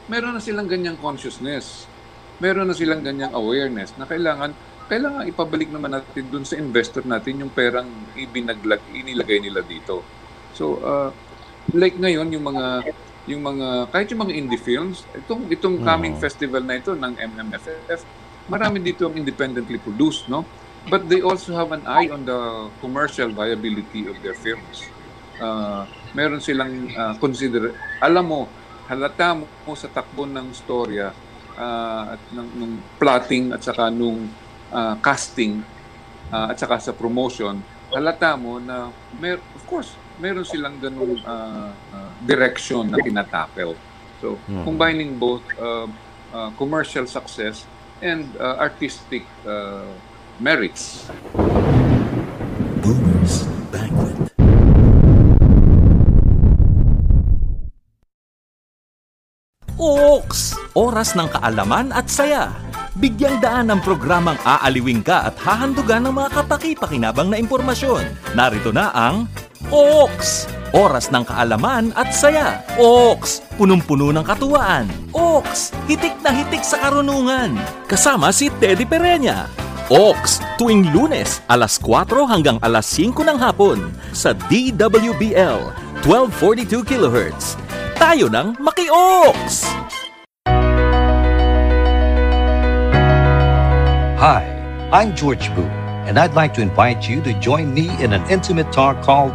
Speaker 5: meron na silang ganyang consciousness. Meron na silang ganyang awareness na kailangan kailangan ipabalik naman natin dun sa investor natin yung perang ibinaglag inilagay nila dito. So, uh, like ngayon yung mga yung mga kahit yung mga indie films, itong itong coming
Speaker 1: Mm.
Speaker 5: festival na ito ng MMFF, marami dito ang independently produced, no? But they also have an eye on the commercial viability of their films. Uh, meron silang uh, consider alam mo, halata mo sa takbo ng storya uh, at ng, ng plotting at saka nung uh, casting uh, at saka sa promotion, halata mo na mer of course, meron silang ganung uh, uh, direction na tinatapel. So,
Speaker 1: Mhm.
Speaker 5: combining both uh, uh, commercial success and uh, artistic uh, merits.
Speaker 6: Boomer's Banquet.
Speaker 7: Oaks! Oras ng kaalaman at saya. Bigyang daan ng programang aaliwing ka at hahandugan ng mga kapaki-pakinabang na impormasyon. Narito na ang Oaks! Oras ng kaalaman at saya. Oaks! Punong-puno ng katuwaan. Oaks! Hitik na hitik sa karunungan. Kasama si Teddy Pereña. Oaks! Tuwing lunes, alas 4 hanggang alas 5 ng hapon sa DWBL 1242 kHz. Tayo ng Maki-Oaks!
Speaker 8: Hi, I'm George Boo, and I'd like to invite you to join me in an intimate talk called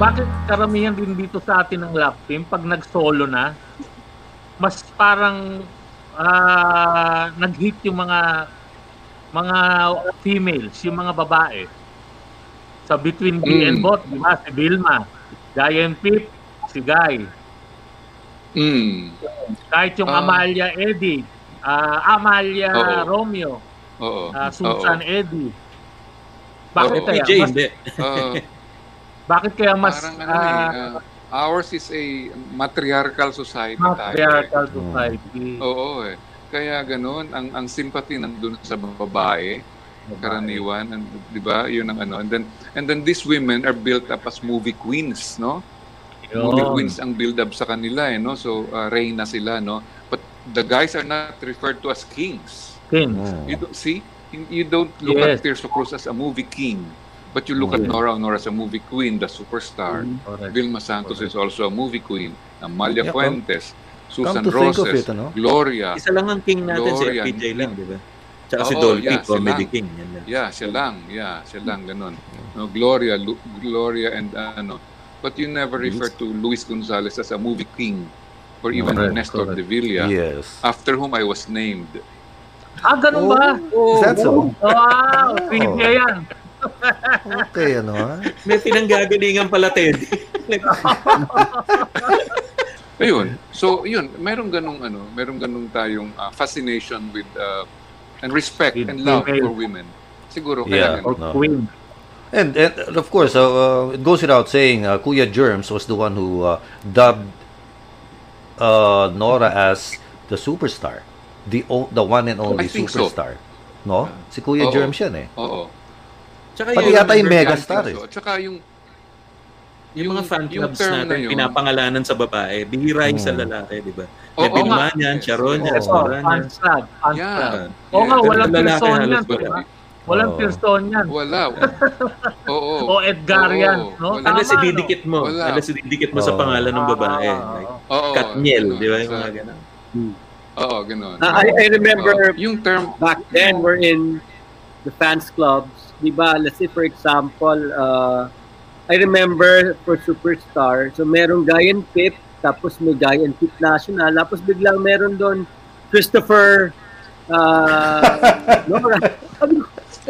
Speaker 3: Bakit karamihan din dito sa atin ng lap team, pag nag-solo na, mas parang ah, nag-hit yung mga mga females, yung mga babae. Sa Between Guy and
Speaker 5: Mm.
Speaker 3: Bot, di ba? Si Vilma, Guy and Pip, si Guy.
Speaker 5: Mm.
Speaker 3: Kahit yung
Speaker 5: Ah.
Speaker 3: Amalia Eddie, ah, Amalia
Speaker 5: Oo.
Speaker 3: Romeo,
Speaker 5: Oo.
Speaker 3: ah, Susan
Speaker 5: Oo.
Speaker 3: Eddie. Bakit
Speaker 5: Oo.
Speaker 3: kaya?
Speaker 2: PJ,
Speaker 3: Mas,
Speaker 2: hindi.
Speaker 3: Bakit kaya mas
Speaker 5: parang ano eh,
Speaker 3: ah,
Speaker 5: ours is a matriarchal society
Speaker 3: matriarchal
Speaker 5: tayo.
Speaker 3: society?
Speaker 5: eh. Oo eh. Kaya ganun, ang ang sympathy nandun sa babae, karaniwan, and, 'di ba? 'Yun ang ano. And then and then these women are built up as movie queens, no? Movie
Speaker 3: Yun.
Speaker 5: queens ang build up sa kanila eh, no? So uh, reyna sila, no? But the guys are not referred to as kings.
Speaker 3: King.
Speaker 5: You don't see, you don't look
Speaker 3: Yes.
Speaker 5: at Tirso Cruz as a movie king, but you look at
Speaker 3: Yes.
Speaker 5: Nora Honor as a movie queen, the superstar.
Speaker 3: Correct.
Speaker 5: Vilma Santos is also a movie queen. Amalia
Speaker 1: Yeah,
Speaker 5: Fuentes, Susan
Speaker 1: to think of
Speaker 5: Roses,
Speaker 1: it, ano?
Speaker 5: Gloria.
Speaker 2: Isa lang ang king natin, si
Speaker 5: Gloria.
Speaker 2: PJ lang, di ba? Tsaka si
Speaker 5: Oo,
Speaker 2: Dolphy,
Speaker 5: yeah,
Speaker 2: comedy king. Yan lang.
Speaker 5: Yeah, siya lang. Yeah, siya lang ganun. No, Gloria, Lu- Gloria and uh, ano. But you never refer to Luis Gonzalez as a movie king or even
Speaker 3: Correct,
Speaker 5: Nestor
Speaker 3: correct.
Speaker 5: de Villa,
Speaker 1: Yes.
Speaker 5: after whom I was named.
Speaker 3: Ah, ganun ba?
Speaker 1: Is that so?
Speaker 3: Wow, trivia yan.
Speaker 1: Okay, ano ha?
Speaker 2: May pinanggagalingan pala, Ted.
Speaker 5: Ayun. So, yun, meron ganung ano, meron ganung tayong uh, fascination with uh, and respect
Speaker 3: With
Speaker 5: and love
Speaker 3: female.
Speaker 5: for women. Siguro
Speaker 1: Yeah.
Speaker 5: kaya
Speaker 3: Or
Speaker 5: ganun.
Speaker 1: No.
Speaker 3: queen.
Speaker 1: And, and of course, uh, uh, it goes without saying, uh, Kuya Germs was the one who uh, dubbed uh, Nora as the superstar, the o- the one and only
Speaker 5: I think so.
Speaker 1: superstar. No? Si Kuya
Speaker 5: Oo.
Speaker 1: Germs yan eh.
Speaker 5: Oo.
Speaker 2: Tsaka
Speaker 1: Pati
Speaker 2: yung,
Speaker 1: yata yung megastar eh.
Speaker 5: Tsaka yung
Speaker 2: yung mga fan
Speaker 5: yung
Speaker 2: clubs
Speaker 5: na
Speaker 2: natin,
Speaker 5: yun.
Speaker 2: pinapangalanan sa babae, bihira yung sa
Speaker 1: Hmm.
Speaker 2: lalaki, di ba? May Vilma
Speaker 5: nga.
Speaker 2: yan,
Speaker 1: Oo.
Speaker 2: yan,
Speaker 3: Oh, fans club. Fans
Speaker 5: Yeah.
Speaker 3: club.
Speaker 2: Ah.
Speaker 3: Oo nga, walang person yan.
Speaker 2: wala.
Speaker 3: di ba? Walang
Speaker 1: Oo.
Speaker 3: person yan.
Speaker 5: Wala. Oo.
Speaker 3: O Edgar
Speaker 5: Oo.
Speaker 3: yan. No?
Speaker 5: Wala.
Speaker 2: Unless
Speaker 3: Tama,
Speaker 2: ididikit mo.
Speaker 5: Wala.
Speaker 2: Unless ididikit mo sa
Speaker 1: Oo.
Speaker 2: pangalan ng babae.
Speaker 3: Ah,
Speaker 2: Like,
Speaker 5: Oo.
Speaker 2: Katniel, di ba? Yung
Speaker 5: Sa-
Speaker 2: mga ganun.
Speaker 5: Oo, ganun.
Speaker 4: Ah, I, I remember
Speaker 5: Oo. yung term,
Speaker 4: back then we're in the fans clubs, di ba? Let's say for example, uh, I remember for Superstar, so merong Guy and Pip, tapos may Guy and Pip National, tapos biglang meron doon Christopher uh, Nora.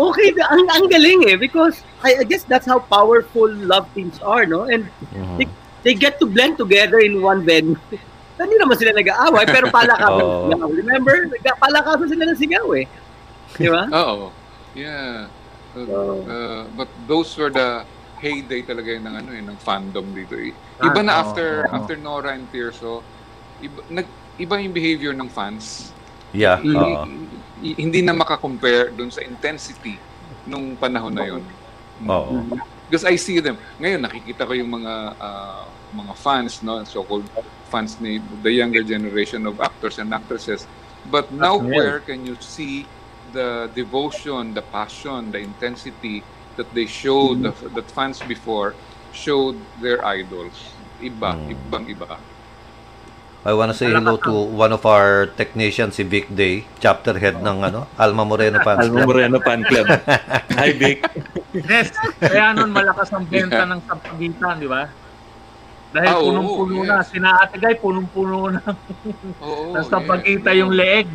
Speaker 4: Okay, ang, ang galing eh, because I, I guess that's how powerful love teams are, no? And
Speaker 1: Mhm.
Speaker 4: they get to blend together in one venue. Hindi naman sila nag-aaway, pero palakasan
Speaker 1: Oo.
Speaker 4: sigaw. Remember? Palakasan sila ng sigaw eh. Di ba?
Speaker 5: oo. Yeah. Uh, uh, but those were the heyday talaga yun ng ano eh, ng fandom dito eh. Iba na
Speaker 3: Ah,
Speaker 5: after
Speaker 3: oo.
Speaker 5: after Nora and Tirso, iba, nag, iba yung behavior ng fans.
Speaker 1: Yeah.
Speaker 5: I-
Speaker 1: oo.
Speaker 5: i- hindi na makakompare dun sa intensity nung panahon na yun.
Speaker 1: Oo.
Speaker 5: Because I see them. Ngayon, nakikita ko yung mga ah, mga fans, no? so-called fans ni the younger generation of actors and actresses. But now, where can you see the devotion, the passion, the intensity that they showed, the, that fans before showed their idols? Iba,
Speaker 1: Mm.
Speaker 5: ibang iba.
Speaker 1: I wanna say hello to one of our technicians, si Vic Day, chapter head ng ano, Alma Moreno
Speaker 2: Alma
Speaker 1: Club.
Speaker 2: Moreno Fan Club. Hi, Vic.
Speaker 3: Yes. Kaya nun malakas ang benta ng sampagitan, di ba? Dahil
Speaker 5: Ah, oo,
Speaker 3: punong-puno
Speaker 5: yes.
Speaker 3: na. Sina Ate Guy, punong-puno na.
Speaker 5: Oo,
Speaker 3: ng
Speaker 5: yes.
Speaker 3: sampagitan yung leeg.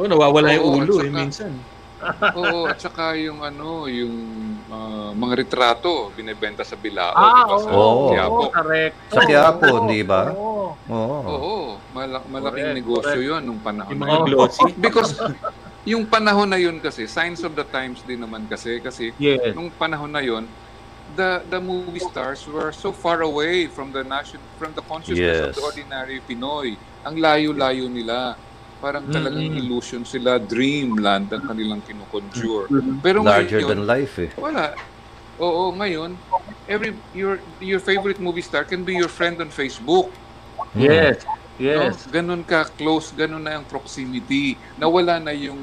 Speaker 2: Oh, nawawala yung
Speaker 5: Oo,
Speaker 2: ulo eh,
Speaker 5: saka-
Speaker 2: minsan.
Speaker 5: Oo, at saka yung ano, yung ah, mga retrato binebenta sa Bilao,
Speaker 3: Ah,
Speaker 5: di ba? Sa
Speaker 1: oo.
Speaker 5: Quiapo.
Speaker 3: correct.
Speaker 1: Sa Quiapo,
Speaker 3: Oo,
Speaker 1: di ba?
Speaker 3: Oo.
Speaker 1: Oo.
Speaker 5: Oo, mala- malaking
Speaker 3: Correct,
Speaker 5: negosyo
Speaker 3: correct.
Speaker 5: 'yon nung panahon
Speaker 2: Yung
Speaker 5: na
Speaker 2: mga
Speaker 5: yun.
Speaker 2: glossy.
Speaker 5: Because yung panahon na yun kasi, signs of the times din naman kasi kasi
Speaker 3: Yes.
Speaker 5: nung panahon na yun, the the movie stars were so far away from the nation from the consciousness of
Speaker 1: Yes.
Speaker 5: the ordinary Pinoy. Ang layo-layo nila. Parang talagang
Speaker 3: Mm-mm.
Speaker 5: illusion sila, dreamland ang kanilang kinukonjure.
Speaker 3: Mm-hmm.
Speaker 5: Pero
Speaker 1: Larger
Speaker 5: ngayon,
Speaker 1: than life eh.
Speaker 5: wala. Oo, ngayon, every your your favorite movie star can be your friend on Facebook.
Speaker 3: Yes.
Speaker 5: No?
Speaker 3: Yes.
Speaker 5: Ganun ka close, ganun na yung proximity. Nawala na yung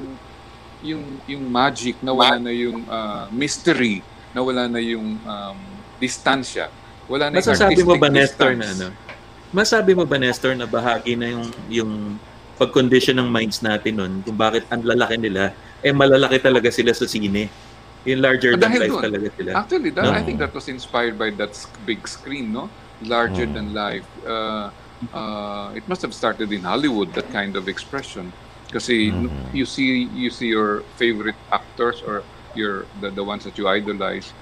Speaker 5: yung yung magic, nawala na yung ah, mystery, nawala na yung um, distansya. Wala na yung
Speaker 2: Masasabi mo
Speaker 5: artistic
Speaker 2: ba, Nestor, na
Speaker 5: distance.
Speaker 2: ano? Masabi mo ba, Nestor, na bahagi na yung, yung pag-condition ng minds natin nun, kung bakit ang lalaki nila, eh malalaki talaga sila sa sine. Yung larger than
Speaker 5: Dahil
Speaker 2: life
Speaker 5: doon.
Speaker 2: talaga sila.
Speaker 5: Actually, that,
Speaker 2: No?
Speaker 5: I think that was inspired by that big screen, no? Larger
Speaker 1: Mm.
Speaker 5: than life. Uh, uh, it must have started in Hollywood, that kind of expression. Kasi
Speaker 1: Mhm.
Speaker 5: you see you see your favorite actors or your the, the ones that you idolize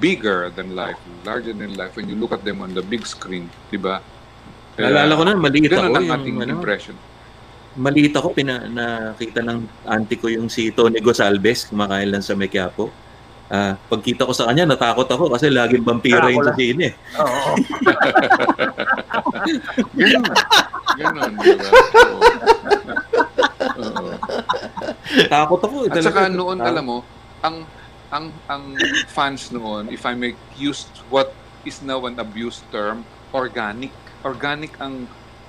Speaker 5: bigger than life, larger than life when you look at them on the big screen, di ba?
Speaker 2: Naalala ko na, maliit
Speaker 5: ganun
Speaker 2: ako.
Speaker 5: ang
Speaker 2: Yung,
Speaker 5: ating
Speaker 2: ano,
Speaker 5: impression.
Speaker 2: Maliit ako, pina, nakita ng auntie ko yung si Tony Gosalves, kumakain lang sa Mequiapo. Ah, pagkita ko sa kanya, natakot ako kasi laging vampira
Speaker 3: Ah,
Speaker 2: yung sa sine.
Speaker 3: Oo.
Speaker 5: Ganun. Ganun, di ba? Oo.
Speaker 2: Takot ako. eh,
Speaker 5: At saka noon, alam mo, ang ang ang fans noon, if I may use what is now an abused term, organic. Organic ang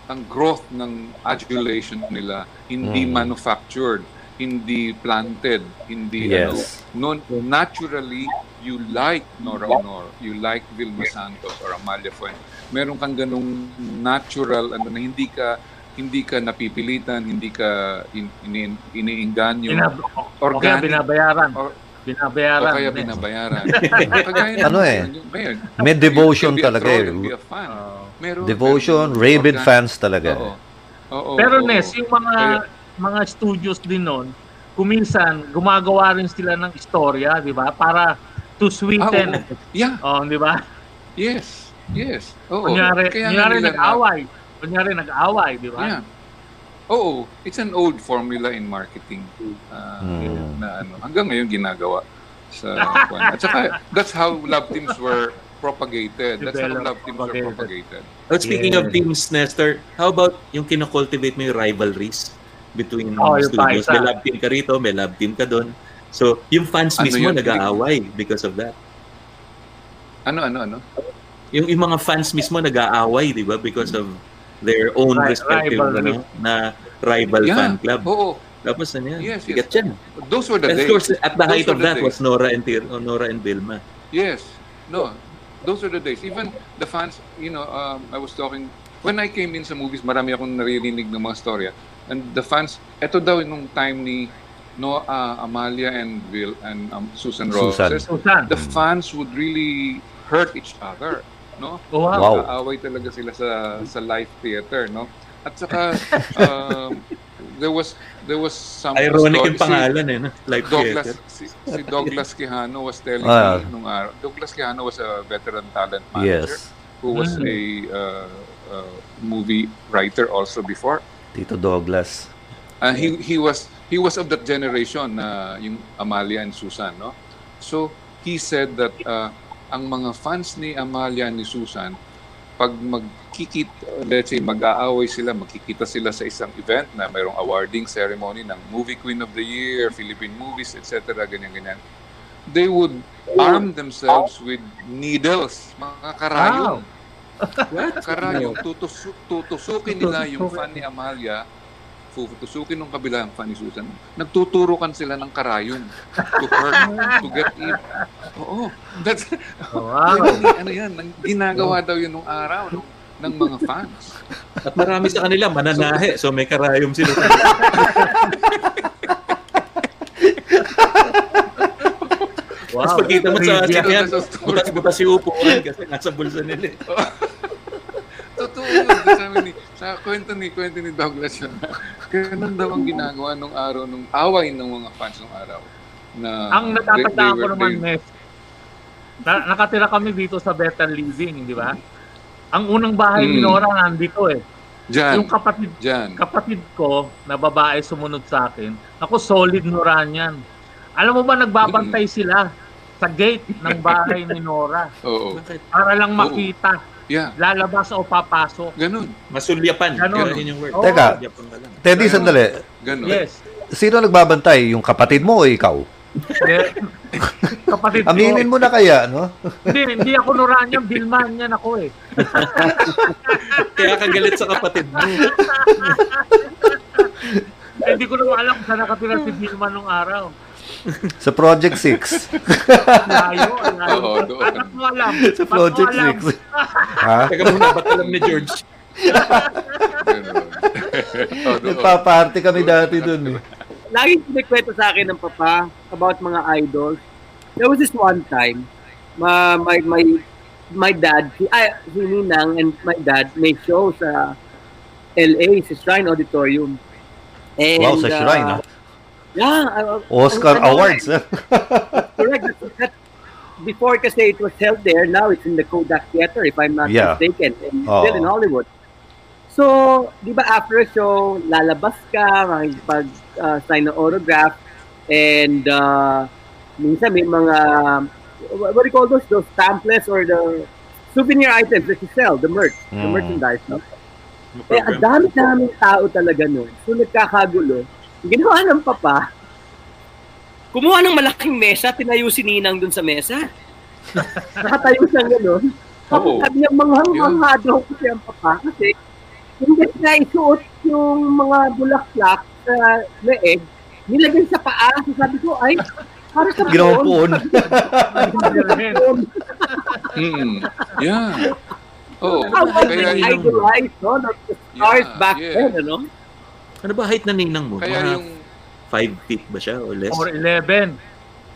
Speaker 5: ang growth ng adulation nila, hindi
Speaker 1: Mm.
Speaker 5: manufactured, hindi planted, hindi
Speaker 1: Yes.
Speaker 5: ano. No, naturally, you like Nora Honor, you like Vilma Santos or Amalia Fuentes. Meron kang ganung natural ano na hindi ka hindi ka napipilitan, hindi ka in, ini, iniinganyo.
Speaker 3: Binab- o kaya
Speaker 5: Organic.
Speaker 3: binabayaran.
Speaker 5: Or-
Speaker 3: binabayaran.
Speaker 5: o kaya binabayaran.
Speaker 1: Ano eh,
Speaker 5: ngayon,
Speaker 1: may devotion talaga eh.
Speaker 3: Oo.
Speaker 5: Meron,
Speaker 1: Devotion,
Speaker 5: meron.
Speaker 1: rabid
Speaker 5: Organ-
Speaker 1: fans talaga.
Speaker 5: Oo. Oo,
Speaker 3: Pero
Speaker 5: oo.
Speaker 3: Nes, yung mga
Speaker 5: Kaya-
Speaker 3: mga studios din noon, kuminsan gumagawa rin sila ng istorya, 'di ba? Para to
Speaker 5: Ah,
Speaker 3: sweeten.
Speaker 5: oo. Yeah,
Speaker 3: oh, 'di ba?
Speaker 5: yes. Yes. Oo.
Speaker 3: Kunyari,
Speaker 5: Kaya
Speaker 3: kunyari
Speaker 5: na-
Speaker 3: nag-away. Kunyari nag-away, 'di ba?
Speaker 5: Yeah. Oo, it's an old formula in marketing uh,
Speaker 1: Hmm.
Speaker 5: na ano, hanggang ngayon ginagawa sa. At saka, that's how love teams were propagated. That's how love teams were
Speaker 3: propagated.
Speaker 5: propagated.
Speaker 2: But speaking
Speaker 3: Yeah.
Speaker 2: of teams, Nestor, how about yung kinocultivate mo yung rivalries between
Speaker 3: Oh, yung
Speaker 2: studios?
Speaker 3: paisa.
Speaker 2: May love team ka rito, may love team ka doon. So, yung fans
Speaker 5: Ano
Speaker 2: mismo
Speaker 5: yun?
Speaker 2: nag-aaway because of that.
Speaker 5: Ano, ano, ano?
Speaker 2: Yung, yung mga fans mismo nag-aaway, di ba? Because of their own
Speaker 3: Ri-
Speaker 2: respective
Speaker 3: rivalry.
Speaker 2: ano, na rival
Speaker 5: Yeah.
Speaker 2: fan club.
Speaker 5: Oo.
Speaker 2: Tapos ano yan?
Speaker 5: Yes,
Speaker 2: Bigat
Speaker 5: yes.
Speaker 2: yan.
Speaker 5: Those were the
Speaker 2: And of
Speaker 5: days.
Speaker 2: course, at the
Speaker 5: Those
Speaker 2: height
Speaker 5: were
Speaker 2: of
Speaker 5: the
Speaker 2: that
Speaker 5: days.
Speaker 2: was Nora and, Tir- Nora and Vilma.
Speaker 5: Yes. No. Those are the days. Even the fans, you know, um, I was talking, when I came in sa movies, marami akong naririnig ng mga storya. And the fans, eto daw nung time ni no, uh, Amalia and Will and um, Susan
Speaker 1: Susan.
Speaker 5: Roses,
Speaker 3: Susan.
Speaker 5: the fans would really hurt each other. No?
Speaker 3: Oh, wow.
Speaker 1: Wow.
Speaker 5: Nag-aaway talaga sila sa sa live theater, no? At saka um, there was there was some
Speaker 2: Ironic
Speaker 5: story-
Speaker 2: yung pangalan eh. No? Like
Speaker 5: Douglas,
Speaker 2: theater.
Speaker 5: si, si Douglas Quijano was telling
Speaker 1: Ah.
Speaker 5: me nung araw. Douglas Quijano was a veteran talent manager
Speaker 1: Yes.
Speaker 5: who was
Speaker 3: Mm.
Speaker 5: a uh, uh, movie writer also before.
Speaker 1: Tito Douglas.
Speaker 5: And he he was he was of that generation na yung Amalia and Susan, no? So he said that uh, ang mga fans ni Amalia ni Susan pag magkikita, let's say, mag-aaway sila, magkikita sila sa isang event na mayroong awarding ceremony ng Movie Queen of the Year, Philippine Movies, etc., ganyan-ganyan. They would arm themselves with needles, mga karayong. Karayong. Tutusu- tutusukin nila yung fan ni Amalia, tutusukin ng kabila ang fan ni Susan. Nagtuturukan sila ng karayong to hurt, to get in. Oo. That's,
Speaker 3: Wow.
Speaker 5: Really, ano yan, ginagawa daw yun nung araw nung, ng mga fans.
Speaker 2: At marami sa kanila mananahe. So may karayom sila.
Speaker 3: Wow.
Speaker 2: Tapos pagkita mo sa
Speaker 5: Sa story.
Speaker 2: butas-butas si upuan kasi nasa bulsa nila eh.
Speaker 5: Totoo yun. Sabi ni, sa kwento ni, kwento ni Douglas yun. Ganun daw ang ginagawa nung araw, nung away ng mga fans nung araw. Na
Speaker 3: Ang natatandaan ko naman, Nes, na, nakatira kami dito sa Better Living, di ba? Ang unang bahay ni
Speaker 5: Mm.
Speaker 3: Nora nandito eh.
Speaker 5: Diyan,
Speaker 3: Yung kapatid
Speaker 5: diyan.
Speaker 3: kapatid ko na babae sumunod sa akin, ako solid Noran yan. Alam mo ba, nagbabantay sila sa gate ng bahay ni Nora
Speaker 5: Oo.
Speaker 3: para lang
Speaker 5: Oo. Yeah,
Speaker 3: lalabas o papasok.
Speaker 5: ganun.
Speaker 2: Masulyapan.
Speaker 3: Ganon.
Speaker 2: Ganun yung word.
Speaker 3: Oo.
Speaker 1: Teka. Teddy, sandali.
Speaker 5: Ganun.
Speaker 3: Yes.
Speaker 1: Sino nagbabantay? Yung kapatid mo o ikaw?
Speaker 3: Kapatid.
Speaker 1: Aminin mo na kaya, no?
Speaker 3: Hindi, hindi ako Noran yan, Bilman yan ako eh.
Speaker 2: Kaya kagalit sa kapatid mo.
Speaker 3: Eh, Hindi ko naman alam kung saan nakatira si Bilman nung araw.
Speaker 1: Sa Project 6.
Speaker 3: Layo, layo.
Speaker 5: Oo, doon.
Speaker 3: Anak mo alam.
Speaker 1: Sa Project
Speaker 3: Ba't mo alam?
Speaker 1: 6. ha?
Speaker 2: Teka muna, ba't alam ni George?
Speaker 5: Oh, doon.
Speaker 1: Nagpa-party kami dati dun eh.
Speaker 4: lagi kinikwento sa akin ng papa about mga idols. There was this one time, ma my my my dad, si, ay, si Ninang and my dad may show sa LA, sa Shrine Auditorium. And,
Speaker 1: Wow, sa Shrine,
Speaker 4: uh,
Speaker 1: ah.
Speaker 4: Yeah. uh,
Speaker 1: Oscar
Speaker 4: ano,
Speaker 1: Awards.
Speaker 4: Correct. That's, before kasi it was held there, now it's in the Kodak Theater, if I'm not
Speaker 1: Yeah.
Speaker 4: mistaken, and
Speaker 1: Oo.
Speaker 4: still in Hollywood. So, di ba after a show, lalabas ka, makikipag uh, sign ng autograph, and uh, minsan may mga, what do you call those? Those pamphlets or the souvenir items that you sell, the merch, the
Speaker 1: Mm.
Speaker 4: merchandise. No? Eh, ang dami-daming tao talaga nun. So, nagkakagulo. Ang Ginawa ng papa, kumuha ng malaking mesa, tinayo si Ninang dun sa mesa. Nakatayo siyang gano'n. Tapos
Speaker 5: Oo.
Speaker 4: sabi niya, manghang-mangha daw kasi ang papa. Kasi, hindi na isuot yung mga bulaklak sa leeg, nilagay sa paa. So, sabi ko, ay, para sa
Speaker 1: Ginawang puon.
Speaker 4: Puon.
Speaker 5: Mm. Yeah. Oh, kaya
Speaker 4: they
Speaker 5: yung,
Speaker 4: idolized, no? The stars
Speaker 5: Yeah,
Speaker 4: back
Speaker 5: yeah.
Speaker 4: then, ano?
Speaker 2: Ano ba height na ninang mo?
Speaker 5: kaya
Speaker 2: Mga
Speaker 5: yung
Speaker 2: 5 feet ba siya or less?
Speaker 3: Or 11.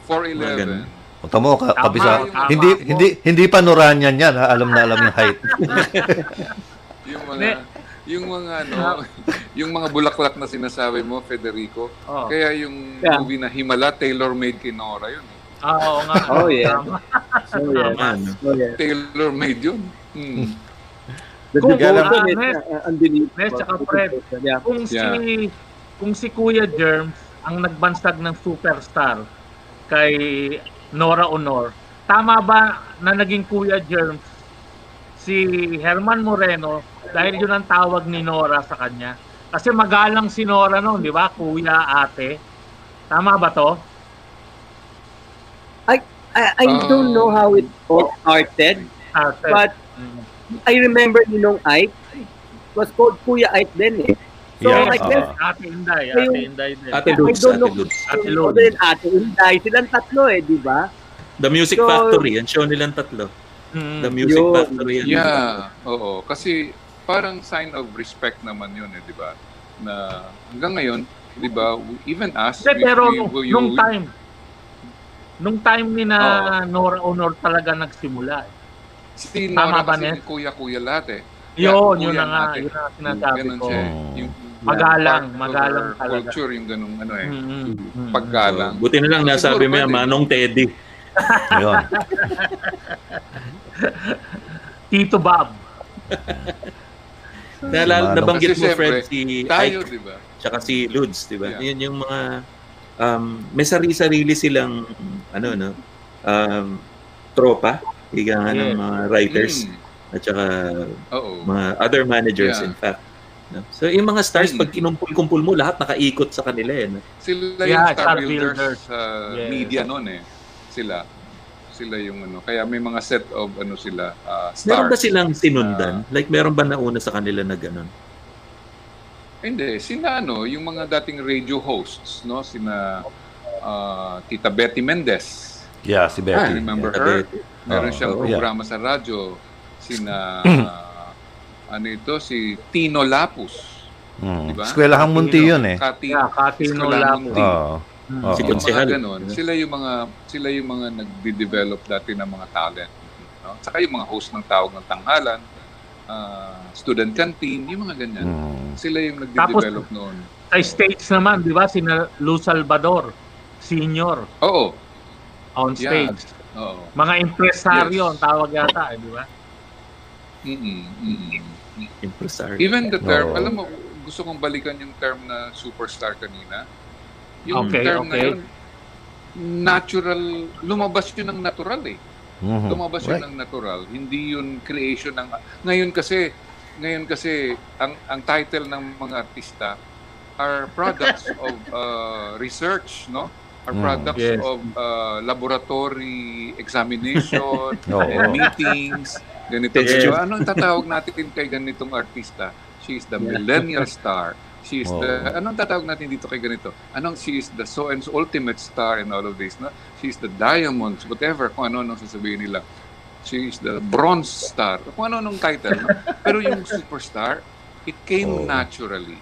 Speaker 5: 411.
Speaker 1: Punta mo, ka,
Speaker 3: Tama,
Speaker 1: kabisa.
Speaker 3: tama
Speaker 1: Hindi,
Speaker 3: po.
Speaker 1: hindi, hindi pa Noranian yan, ha? Alam na alam yung height.
Speaker 5: Yung mga
Speaker 3: Ne-
Speaker 5: yung mga ano, yung mga bulaklak na sinasabi mo, Federico.
Speaker 3: Oh.
Speaker 5: Kaya yung
Speaker 4: Yeah.
Speaker 5: movie na Himala, tailor-made kay Nora yun. eh.
Speaker 3: Ah, oo nga.
Speaker 4: Oh, yeah.
Speaker 3: Tama.
Speaker 4: So, yeah.
Speaker 2: Tama, no?
Speaker 4: So, yeah.
Speaker 5: Tailor-made yun. Hmm.
Speaker 3: Kung-
Speaker 4: uh, unbelievable.
Speaker 3: Nes, tsaka Fred.
Speaker 4: Yeah.
Speaker 3: Kung si kung si Kuya Germs ang nagbansag ng superstar kay Nora Honor, tama ba na naging Kuya Germs si Herman Moreno dahil yun ang tawag ni Nora sa kanya? Kasi magalang si Nora noon, di ba? Kuya, ate. Tama ba to?
Speaker 4: I, I don't know how it all started,
Speaker 3: Ate.
Speaker 4: but
Speaker 3: Mm.
Speaker 4: I remember ni nung Ike. It was called Kuya Ike then eh. So
Speaker 1: Yeah,
Speaker 4: I guess,
Speaker 1: uh,
Speaker 3: Ate Inday. Ate Inday din.
Speaker 2: Ate
Speaker 4: don't
Speaker 2: Ate
Speaker 4: know.
Speaker 2: Lutz.
Speaker 3: Ate Lutz.
Speaker 4: Lutz. Ate Inday. Silang tatlo eh, di ba?
Speaker 2: The Music
Speaker 4: So-
Speaker 2: Factory, ang show nilang tatlo.
Speaker 3: Mm.
Speaker 2: The Music
Speaker 4: Yun.
Speaker 2: Factory. yan.
Speaker 5: Yeah, oo. Kasi parang sign of respect naman yun eh, di ba? Na hanggang ngayon, di ba, even us,
Speaker 3: Hindi, pero
Speaker 5: we-
Speaker 3: nung,
Speaker 5: we-
Speaker 3: nung
Speaker 5: we-
Speaker 3: time, nung time ni na Nora Honor talaga nagsimula. eh.
Speaker 5: Si
Speaker 3: Tama ba,
Speaker 5: kasi
Speaker 3: Nes?
Speaker 5: kuya-kuya lahat eh.
Speaker 3: Yun,
Speaker 5: Yeah,
Speaker 3: yun na nga,
Speaker 5: natin.
Speaker 3: yun ang sinasabi ko.
Speaker 5: siya eh.
Speaker 1: Oh.
Speaker 5: Yung
Speaker 3: Magalang, magalang talaga.
Speaker 5: Culture, yung ganung ano eh.
Speaker 3: Mm, mm, mm.
Speaker 5: Paggalang.
Speaker 2: Buti na lang nasabi mo yan. Manong Teddy.
Speaker 1: Yun.
Speaker 3: Tito Bob.
Speaker 1: Manong.
Speaker 2: nabanggit mo, Fred, si
Speaker 5: Tayo,
Speaker 2: Ike,
Speaker 5: di ba?
Speaker 2: tsaka si Ludes, di ba?
Speaker 5: Yeah.
Speaker 2: Yun yung mga, um, may sarili-sarili silang, ano, no, um, tropa, higa nga ng
Speaker 3: Yes.
Speaker 2: mga writers,
Speaker 5: Mm.
Speaker 2: at saka mga other managers,
Speaker 5: Yeah.
Speaker 2: in fact. No? So, yung mga stars,
Speaker 5: Mm.
Speaker 2: pag kinumpul-kumpul mo, lahat nakaikot sa kanila, eh. No?
Speaker 5: Sila
Speaker 3: Yeah,
Speaker 5: yung star
Speaker 3: star
Speaker 5: builders
Speaker 3: builders.
Speaker 5: sa
Speaker 3: Yes.
Speaker 5: media noon eh. Sila. Sila yung ano. Kaya may mga set of ano sila, uh,
Speaker 2: Meron ba
Speaker 5: stars.
Speaker 2: silang sinundan? like, meron ba nauna sa kanila na gano'n?
Speaker 5: Hindi, sina ano, yung mga dating radio hosts, no? Sina ah, Tita Betty Mendez.
Speaker 1: Yeah, si
Speaker 5: I
Speaker 1: Betty.
Speaker 5: remember
Speaker 2: Yeah,
Speaker 5: her.
Speaker 2: Betty.
Speaker 5: Meron
Speaker 1: Oo,
Speaker 5: siyang
Speaker 1: yeah.
Speaker 5: programa sa radyo. Sina ah, ano ito si Tino Lapus,
Speaker 1: Mm.
Speaker 5: Diba?
Speaker 1: Eskwelahang munti yun eh.
Speaker 5: Kati
Speaker 3: Yeah, Katino.
Speaker 1: Oo.
Speaker 3: Mm.
Speaker 1: Oo.
Speaker 2: Si
Speaker 5: mga ganun, sila yung mga sila yung mga nagde-develop dati ng mga talent. No? Saka yung mga host ng tawag ng tanghalan, ah, student canteen, yung mga ganyan.
Speaker 1: Mm.
Speaker 5: Sila yung nagde-develop noon.
Speaker 3: Sa stage naman, di ba? Sina Lou Salvador, senior,
Speaker 5: Oo.
Speaker 3: on
Speaker 5: Yeah. Oo.
Speaker 3: Mga impresaryo
Speaker 5: Yes.
Speaker 3: ang tawag yata, eh, di ba?
Speaker 5: Mm-mm, mm-mm.
Speaker 2: Impresario.
Speaker 5: Even the term,
Speaker 1: Oo.
Speaker 5: alam mo, gusto kong balikan yung term na superstar kanina. Yung
Speaker 3: Okay,
Speaker 5: term na
Speaker 3: okay.
Speaker 5: yun, natural, lumabas yun ng natural eh.
Speaker 1: Mhm.
Speaker 5: Lumabas yun
Speaker 1: Right.
Speaker 5: ng natural. Hindi yun creation ng... Ngayon kasi, ngayon kasi, ang, ang title ng mga artista are products of uh, research, no? Are
Speaker 1: Mm.
Speaker 5: products
Speaker 3: Yes.
Speaker 5: of uh, laboratory examination,
Speaker 1: Oo.
Speaker 5: and meetings, ganito.
Speaker 2: Yes.
Speaker 5: So, anong tatawag natin kay ganitong artista? She is the millennial star. She is the,
Speaker 1: Oo.
Speaker 5: anong tatawag natin dito kay ganito? Anong she is the so and so ultimate star in all of this, no? She is the diamonds, whatever, kung ano nang sasabihin nila. She is the bronze star. Kung ano nung title. No? Pero yung superstar, it came
Speaker 1: Oh.
Speaker 5: naturally.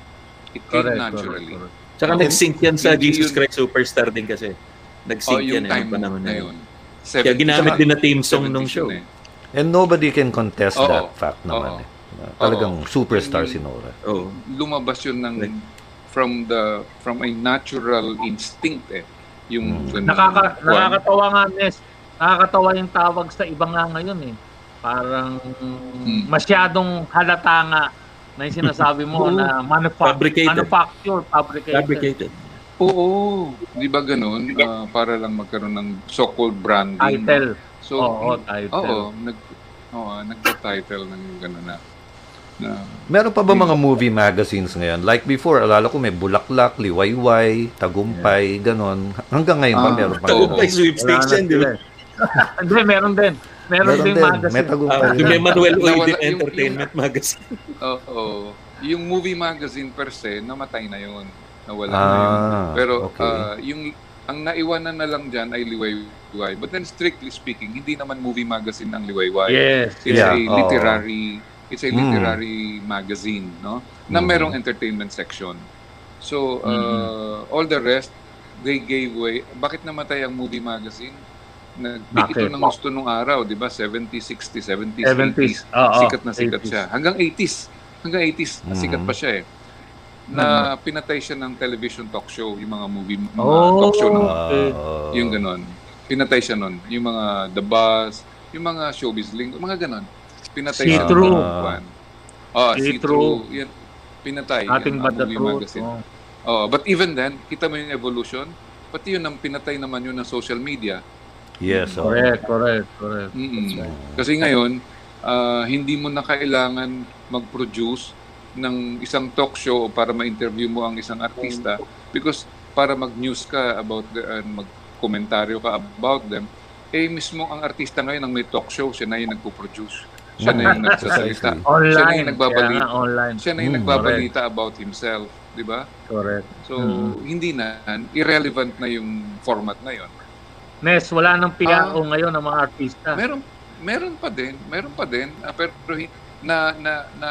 Speaker 5: It came
Speaker 3: Correct,
Speaker 5: naturally.
Speaker 3: correct, correct.
Speaker 2: Tsaka
Speaker 5: Oh.
Speaker 2: nag-sync yan sa
Speaker 5: Hindi
Speaker 2: Jesus
Speaker 5: yun-
Speaker 2: Christ Superstar din kasi.
Speaker 5: Oh,
Speaker 2: Nag-sync
Speaker 5: yung
Speaker 2: yan eh, nung panahon
Speaker 5: na yun.
Speaker 2: yun. Kaya
Speaker 5: 70s
Speaker 2: ginamit din na theme song nung
Speaker 5: 70s
Speaker 2: show.
Speaker 5: eh.
Speaker 1: And nobody can contest
Speaker 5: Oo.
Speaker 1: that fact naman
Speaker 5: Oo.
Speaker 1: eh. Na Talagang
Speaker 5: Oo.
Speaker 1: superstar
Speaker 5: Yung-
Speaker 1: si Nora.
Speaker 2: Oh.
Speaker 5: lumabas yun ng
Speaker 2: Like-
Speaker 5: from the from a natural instinct eh yung
Speaker 1: Mm.
Speaker 5: ganun.
Speaker 3: Nakaka, nakakatawa nga, Nes. Nakakatawa yung tawag sa iba nga ngayon eh. Parang
Speaker 5: Hmm.
Speaker 3: masyadong halata nga na yung sinasabi mo na manufa-
Speaker 2: Fabricated.
Speaker 3: manufacture, fabricated.
Speaker 2: Fabricated.
Speaker 5: Oo, di ba ganun? Ah, para lang magkaroon ng so-called branding.
Speaker 3: Title.
Speaker 5: So,
Speaker 3: Oo, title.
Speaker 5: Oo, nag Oo, nagka-title ng gano'n na. na
Speaker 1: Meron pa ba mga movie magazines ngayon? Like before, alala ko may Bulaklak, Liwayway, Tagumpay, ganon. Hanggang ngayon ba
Speaker 5: Ah,
Speaker 1: meron pa?
Speaker 5: oo.
Speaker 1: ganun?
Speaker 2: Tagumpay sweepstakes yan, di ba?
Speaker 3: Hindi, meron din. Meron,
Speaker 1: Meron
Speaker 3: din
Speaker 1: din.
Speaker 3: magazine.
Speaker 1: May Tagumpay.
Speaker 2: Ah, yung may Manuel
Speaker 5: Nawala-
Speaker 2: Oide
Speaker 5: yung-
Speaker 2: Entertainment Magazine.
Speaker 5: Oo. Yung movie magazine per se, namatay na yun. Nawala na
Speaker 1: Ah,
Speaker 5: yun. Pero
Speaker 1: okay.
Speaker 5: ah, yung ang naiwanan na lang dyan ay Liwayway. But then strictly speaking, hindi naman movie magazine ang Liwayway.
Speaker 3: Yes.
Speaker 5: It's
Speaker 1: Yeah,
Speaker 5: a literary it's a
Speaker 1: Mm.
Speaker 5: literary magazine, no? Na
Speaker 1: Mm.
Speaker 5: merong entertainment section. So, uh,
Speaker 3: Mm-hmm.
Speaker 5: all the rest they gave way. Bakit namatay ang movie magazine? Nag-peak ito
Speaker 3: Bakit?
Speaker 5: ng gusto nung araw, 'di ba? 70s, 60s, 70s,
Speaker 3: 70s.
Speaker 5: 80s.
Speaker 3: Oo,
Speaker 5: sikat na sikat
Speaker 3: 80s.
Speaker 5: siya. Hanggang 80s. Hanggang 80s,
Speaker 1: Mm.
Speaker 5: sikat pa siya eh. Na pinatay siya ng television talk show, yung mga movie, mga
Speaker 3: Oh.
Speaker 5: talk show ng
Speaker 3: Okay.
Speaker 5: Yung ganon. Pinatay siya nun. Yung mga The Buzz, yung mga showbiz link, mga ganon. Pinatay siya. Kwan. Oh,
Speaker 3: see-through.
Speaker 5: Yan. Pinatay.
Speaker 3: Nothing
Speaker 5: Yan,
Speaker 3: but the truth.
Speaker 5: magazine.
Speaker 3: Oh.
Speaker 5: Oh, but even then, kita mo yung evolution. Pati yun, ang pinatay naman yun ng social media.
Speaker 1: Yes. oo.
Speaker 3: Correct, correct, correct.
Speaker 5: Mm-mm. Kasi ngayon, ah, hindi mo na kailangan mag-produce ng isang talk show para ma-interview mo ang isang artista because para mag-news ka about the, uh, mag-komentaryo ka about them, eh mismo ang artista ngayon ang may talk show, siya na yung nagpo-produce. Siya na yung nagsasalita.
Speaker 3: Online.
Speaker 5: Siya na yung nagbabalita.
Speaker 3: Nga, online.
Speaker 5: Siya na yung
Speaker 1: Mm,
Speaker 5: nagbabalita about himself, di ba?
Speaker 3: Correct.
Speaker 5: So,
Speaker 3: Mm.
Speaker 5: hindi na, irrelevant na yung format na yon.
Speaker 3: Nes, wala nang PIAO
Speaker 5: Ah.
Speaker 3: ngayon ng mga artista.
Speaker 5: Meron meron pa din, meron pa din, ah, pero na na na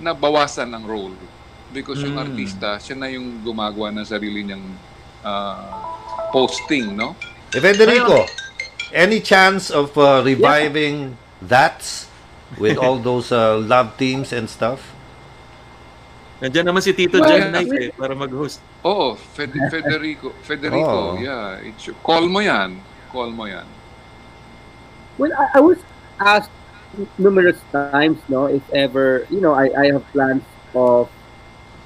Speaker 5: nabawasan ang role because yung
Speaker 3: Mm.
Speaker 5: artista, siya na yung gumagawa ng sarili niyang ah, posting, no?
Speaker 1: Eh, Federico, any chance of uh, reviving that with all those uh, love teams and stuff?
Speaker 2: Nandiyan naman si Tito
Speaker 5: Well,
Speaker 2: John Knight eh, para mag-host.
Speaker 5: Oo, Fed- Federico, Federico,
Speaker 1: Oh.
Speaker 5: yeah, it should, call mo 'yan. Call mo 'yan.
Speaker 4: Well, I, I was asked numerous times, no, if ever, you know, I, I have plans of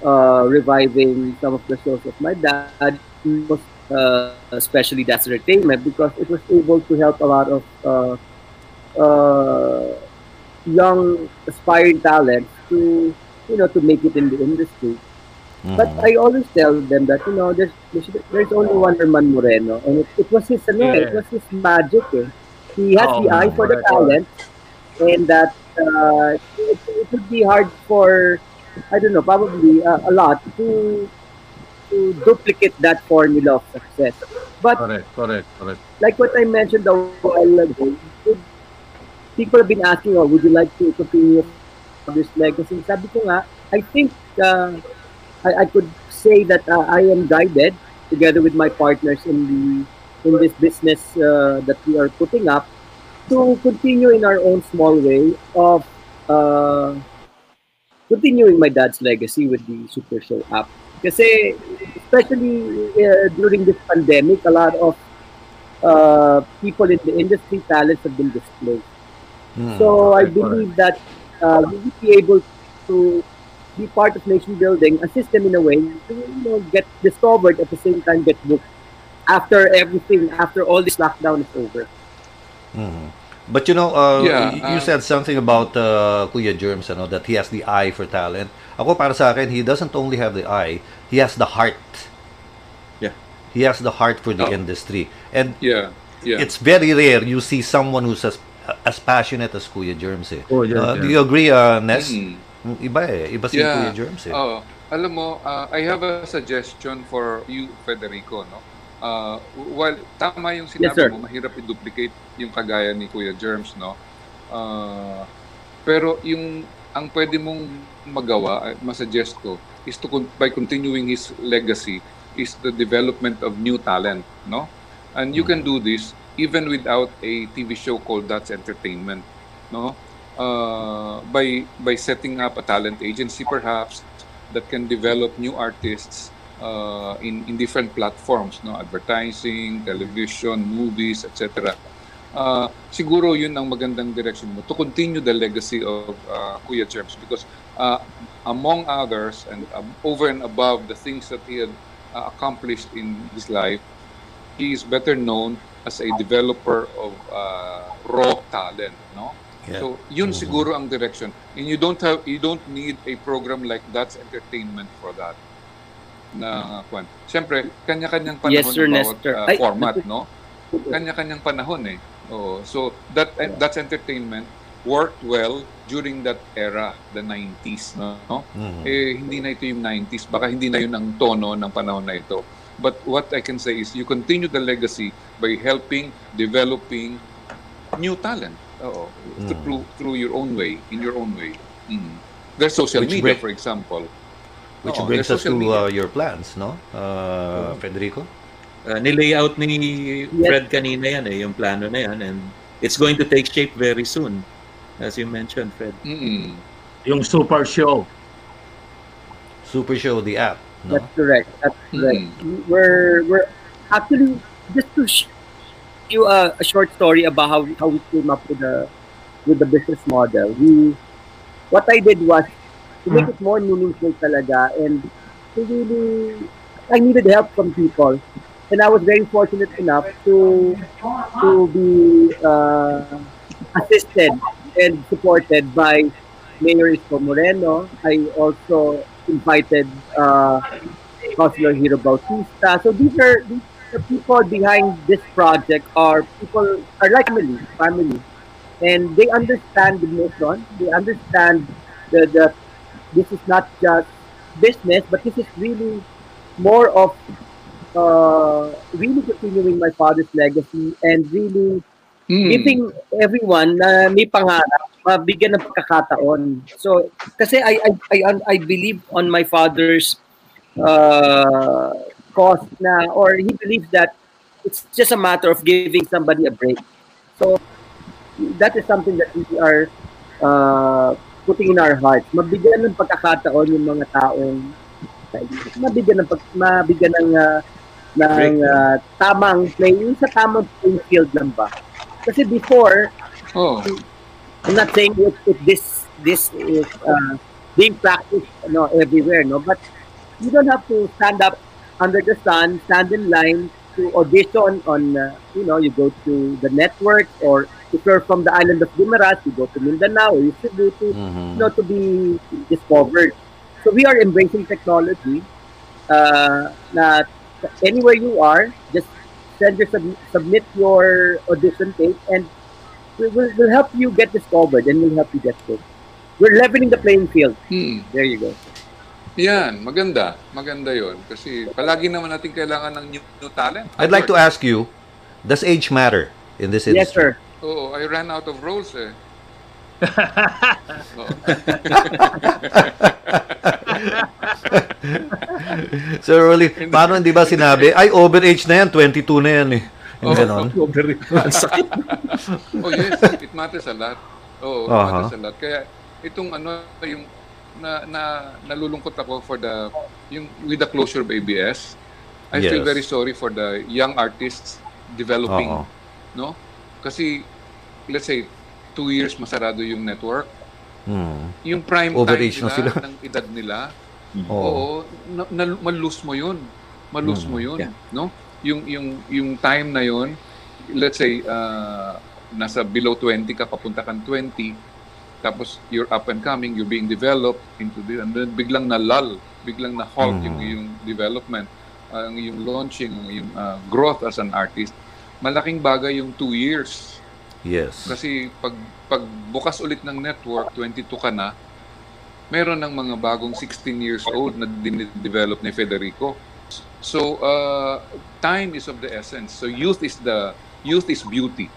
Speaker 4: uh, reviving some of the shows of my dad, most, uh, especially That's Entertainment, because it was able to help a lot of uh, uh, young aspiring talents to, you know, to make it in the industry. But
Speaker 1: Mhm.
Speaker 4: I always tell them that you know there's there's, only one Herman Moreno, and it, it was his eh, it was his magic. Eh. He has
Speaker 3: Oh,
Speaker 4: the eye for the talent, and that uh, it, it would be hard for I don't know probably uh, a lot to to duplicate that formula of success. But
Speaker 3: Correct, correct, correct.
Speaker 4: like what I mentioned a while ago, people have been asking, oh, would you like to continue this legacy? Sabi ko nga, I think uh, I, I could say that uh, I am guided together with my partners in the in this business uh, that we are putting up to continue in our own small way of uh, continuing my dad's legacy with the Super Show app. Kasi especially uh, during this pandemic, a lot of uh, people in the industry, talents have been displaced.
Speaker 1: Hmm.
Speaker 4: So I believe that uh, we will be able to be part of nation building, assist them in a way to you know, get discovered at the same time get booked after everything, after all this lockdown is over.
Speaker 1: Mhm. But you know, uh,
Speaker 5: Yeah,
Speaker 1: you
Speaker 5: uh,
Speaker 1: said something about uh, Kuya Germs, ano, that he has the eye for talent. Ako para sa akin, he doesn't only have the eye, he has the heart.
Speaker 2: Yeah.
Speaker 1: He has the heart for the
Speaker 5: Oh.
Speaker 1: industry. And
Speaker 5: Yeah. Yeah.
Speaker 1: it's very rare you see someone who's as as passionate as Kuya Germs eh.
Speaker 3: Oh, yeah,
Speaker 1: Uh,
Speaker 3: yeah.
Speaker 1: Do you agree, uh, Ness?
Speaker 5: Mm.
Speaker 1: Iba eh. Iba si
Speaker 5: Yeah.
Speaker 1: Kuya Germs eh.
Speaker 5: Oh, alam mo, uh, I have a suggestion for you, Federico, no? uh, while tama yung sinabi
Speaker 4: Yes, sir.
Speaker 5: mo, mahirap i-duplicate yung kagaya ni Kuya Germs, no? Uh, pero yung ang pwede mong magawa, masuggest ko, is to by continuing his legacy is the development of new talent, no? And you can do this even without a TV show called That's Entertainment, no? Uh, by by setting up a talent agency perhaps that can develop new artists uh, in in different platforms, no? Advertising, television, movies, etc. Uh, siguro yun ang magandang direction mo to continue the legacy of uh, Kuya Germs because uh, among others and um, over and above the things that he had uh, accomplished in his life, he is better known as a developer of uh, raw talent, no?
Speaker 1: Yeah.
Speaker 5: So yun
Speaker 1: Mhm.
Speaker 5: siguro ang direction. And you don't have you don't need a program like that's entertainment for that. Na kwan. Siyempre, kanya-kanyang panahon
Speaker 4: Yes, sir,
Speaker 5: bawat
Speaker 4: Nestor.
Speaker 5: uh,
Speaker 4: Ay,
Speaker 5: format, no? Kanya-kanyang panahon eh. Oo. So that that's entertainment worked well during that era, the 90s, no?
Speaker 1: Mhm.
Speaker 5: Eh hindi na ito yung 90s, baka hindi na yun ang tono ng panahon na ito. But what I can say is you continue the legacy by helping developing new talent. Oo.
Speaker 1: Mm.
Speaker 5: Through through your own way, in your own way. Mm. There's social
Speaker 1: Which
Speaker 5: media,
Speaker 1: bring-
Speaker 5: for example.
Speaker 1: Which
Speaker 5: Oo,
Speaker 1: brings us to uh, your plans, no? Uh, Federico?
Speaker 2: Uh, nilayout ni Fred kanina yan eh, yung plano na yan. And it's going to take shape very soon. As you mentioned, Fred.
Speaker 5: Mm-mm.
Speaker 3: Yung super show.
Speaker 1: Super Show, the app, no?
Speaker 4: That's correct. That's correct.
Speaker 5: Mm.
Speaker 4: We're we're actually just to sh- you a, a short story about how how we came up with the with the business model. We what I did was to make it more meaningful talaga and to really I needed help from people and I was very fortunate enough to to be uh, assisted and supported by Mayor Isko Moreno. I also invited uh, Councilor Hiro Bautista. So these are these the people behind this project are people are like family, family, and they understand the mission. They understand the the this is not just business, but this is really more of uh, really continuing my father's legacy and really
Speaker 5: Mm.
Speaker 4: giving everyone na may pangarap, mabigyan ng pagkakataon. So, kasi I, I, I, I believe on my father's uh, cause na, or he believes that it's just a matter of giving somebody a break. So, that is something that we are uh, putting in our hearts. Mabigyan ng pagkakataon yung mga taong mabigyan ng pag, mabigyan ng uh, ng uh, tamang play, yung sa tamang playing field lang ba? Kasi before,
Speaker 5: Oh.
Speaker 4: I'm not saying it, it this this is uh, being practiced no everywhere, no, but you don't have to stand up under the sun, stand in line to audition on, uh, you know, you go to the network or if you're from the island of Guimaras, you go to Mindanao or you go to,
Speaker 1: Mhm.
Speaker 4: you know, to be discovered. So we are embracing technology. Uh, na anywhere you are, just send your sub- submit your audition tape, and we will we'll help you get discovered, and we'll help you get good. We're leveling the playing field.
Speaker 5: Mm.
Speaker 4: There you go.
Speaker 5: Yan, maganda. Maganda yon Kasi palagi naman natin kailangan ng new, new talent.
Speaker 1: I'd like to ask you, does age matter in this
Speaker 4: Yes,
Speaker 1: industry?
Speaker 4: sir.
Speaker 5: Oo, I ran out of roles eh.
Speaker 1: Sir Rolly, paano hindi ba sinabi, ay, overage na yan, 22 na yan eh. Yung
Speaker 5: Oo.
Speaker 1: ganon.
Speaker 2: Ang sakit.
Speaker 5: oh yes, it matters a lot. Oo, it
Speaker 1: Aha.
Speaker 5: matters a lot. Kaya itong ano yung na, na nalulungkot ako for the yung with the closure of ABS. I feel
Speaker 1: Yes.
Speaker 5: very sorry for the young artists developing,
Speaker 1: Oo.
Speaker 5: no? Kasi let's say two years masarado yung network.
Speaker 1: Hmm.
Speaker 5: Yung prime
Speaker 1: Overage
Speaker 5: time
Speaker 1: na
Speaker 5: nila,
Speaker 1: sila.
Speaker 5: ng edad nila,
Speaker 1: Oo.
Speaker 5: Oo, na, na, malus mo 'yun. Malus
Speaker 1: Mm,
Speaker 5: mo 'yun,
Speaker 2: yeah.
Speaker 5: no? Yung yung yung time na 'yon, let's say uh, nasa below 20 ka papunta kang 20, tapos you're up and coming, you're being developed into the and then biglang na lull, biglang na halt
Speaker 1: Mm.
Speaker 5: yung yung development, ang yung launching, ang yung uh, growth as an artist. Malaking bagay yung two years.
Speaker 1: Yes.
Speaker 5: Kasi pag pag bukas ulit ng network, 22 ka na, meron ng mga bagong 16 years old na dinedevelop ni Federico. So uh, time is of the essence. So youth is the youth is beauty.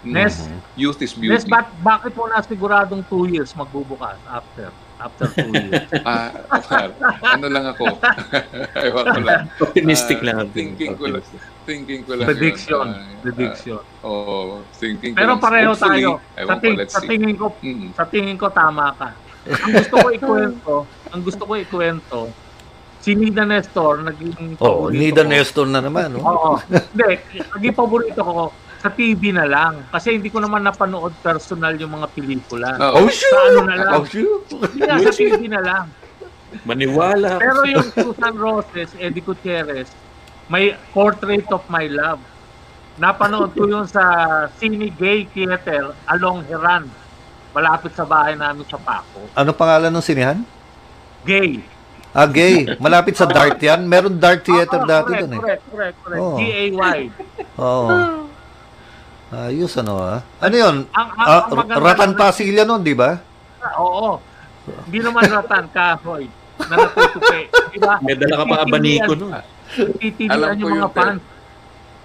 Speaker 5: Mm.
Speaker 3: Nes,
Speaker 5: Youth is beauty.
Speaker 3: Nes, bak- bakit mo na siguradong two years magbubukas after? After two years.
Speaker 5: Ah, ano lang ako. Ewan ko lang.
Speaker 2: Optimistic
Speaker 5: Ah,
Speaker 2: lang.
Speaker 5: Thinking ko lang. Thinking ko lang
Speaker 3: Prediction.
Speaker 5: yun. Ah,
Speaker 3: Prediction.
Speaker 5: ah, Oo, thinking ko
Speaker 3: Pero
Speaker 5: lang.
Speaker 3: pareho
Speaker 5: Hopefully,
Speaker 3: tayo.
Speaker 5: ewan
Speaker 3: Sa,
Speaker 5: ko,
Speaker 3: ting-
Speaker 5: let's
Speaker 3: sa
Speaker 5: see.
Speaker 3: tingin ko,
Speaker 5: Mm.
Speaker 3: sa tingin ko tama ka. Ang gusto ko ikwento, ang gusto ko ikwento, si Nida Nestor naging
Speaker 1: Oh,
Speaker 3: paborito
Speaker 1: Nida
Speaker 3: ko.
Speaker 1: Nestor na naman, no?
Speaker 3: Oo. Hindi, naging paborito ko sa TV na lang. Kasi hindi ko naman napanood personal yung mga pelikula.
Speaker 5: Oo.
Speaker 1: Oh,
Speaker 3: Sa ano na lang.
Speaker 1: Oh, shoot!
Speaker 3: Hindi nga, sa TV na lang.
Speaker 2: Maniwala.
Speaker 3: Pero yung Susan Roses, Eddie Gutierrez, may Portrait of My Love. Napanood ko yun sa Cine Gay Theater along Heran. Malapit sa bahay namin sa Paco.
Speaker 1: Ano pangalan ng sinihan?
Speaker 3: Gay.
Speaker 1: Ah, gay. Malapit sa Dart yan. Meron Dart Theater
Speaker 3: Oo,
Speaker 1: dati
Speaker 3: correct,
Speaker 1: doon eh.
Speaker 3: Correct, correct, correct.
Speaker 1: Oo.
Speaker 3: G-A-Y.
Speaker 1: Oo. Ayos ano ah. Ano yun?
Speaker 3: Ang, ang,
Speaker 1: Ah,
Speaker 3: ang
Speaker 1: Ratan Pasilla nun, di ba?
Speaker 3: Oo. Hindi naman ratan, kahoy. Na natutupi. Diba?
Speaker 2: May dala ka pa abaniko nun.
Speaker 3: Titilian yung mga fans.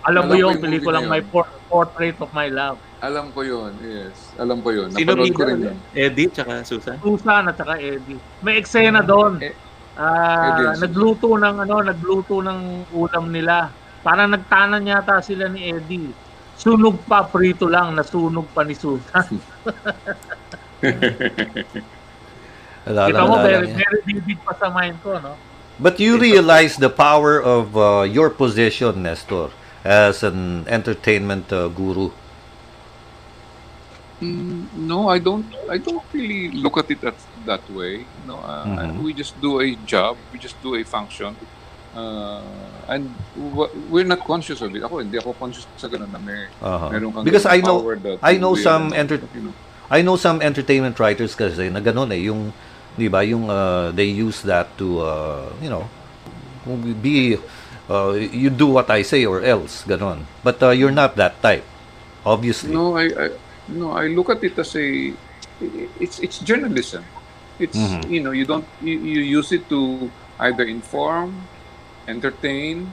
Speaker 3: Alam mo
Speaker 5: Alam
Speaker 3: yung pelikulang My Portrait of My Love.
Speaker 5: Alam ko yun, yes. Alam ko yun.
Speaker 2: Sino
Speaker 5: Napanood ko rin yun.
Speaker 2: Eddie tsaka Susan?
Speaker 3: Susan at saka Eddie. May eksena doon.
Speaker 5: Eh,
Speaker 3: Ah,
Speaker 5: Susan.
Speaker 3: nagluto ng ano, nagluto ng ulam nila. Parang nagtanan yata sila ni Eddie. Sunog pa, prito lang, nasunog pa ni Susan.
Speaker 1: Alala,
Speaker 3: Kita mo, very, very vivid pa sa mind ko, no?
Speaker 1: But you realize the power of uh, your position, Nestor, as an entertainment uh, guru.
Speaker 5: Mm, no, I don't. I don't really look at it at that way. No, uh,
Speaker 1: Mhm.
Speaker 5: we just do a job. We just do a function, uh, and we're not conscious of it. Ako, hindi ako conscious sa ganun na may
Speaker 1: Uh-huh.
Speaker 5: meron kang
Speaker 1: Because I know
Speaker 5: that
Speaker 1: I know some enter-
Speaker 5: you know.
Speaker 1: I know some entertainment writers kasi na ganun eh, yung, di ba, yung uh, they use that to, uh, you know, be, uh, you do what I say or else, ganun. But uh, you're not that type, obviously.
Speaker 5: No, I, I no, I look at it as a it's it's journalism. It's
Speaker 1: Mhm.
Speaker 5: you know you don't you, you use it to either inform, entertain,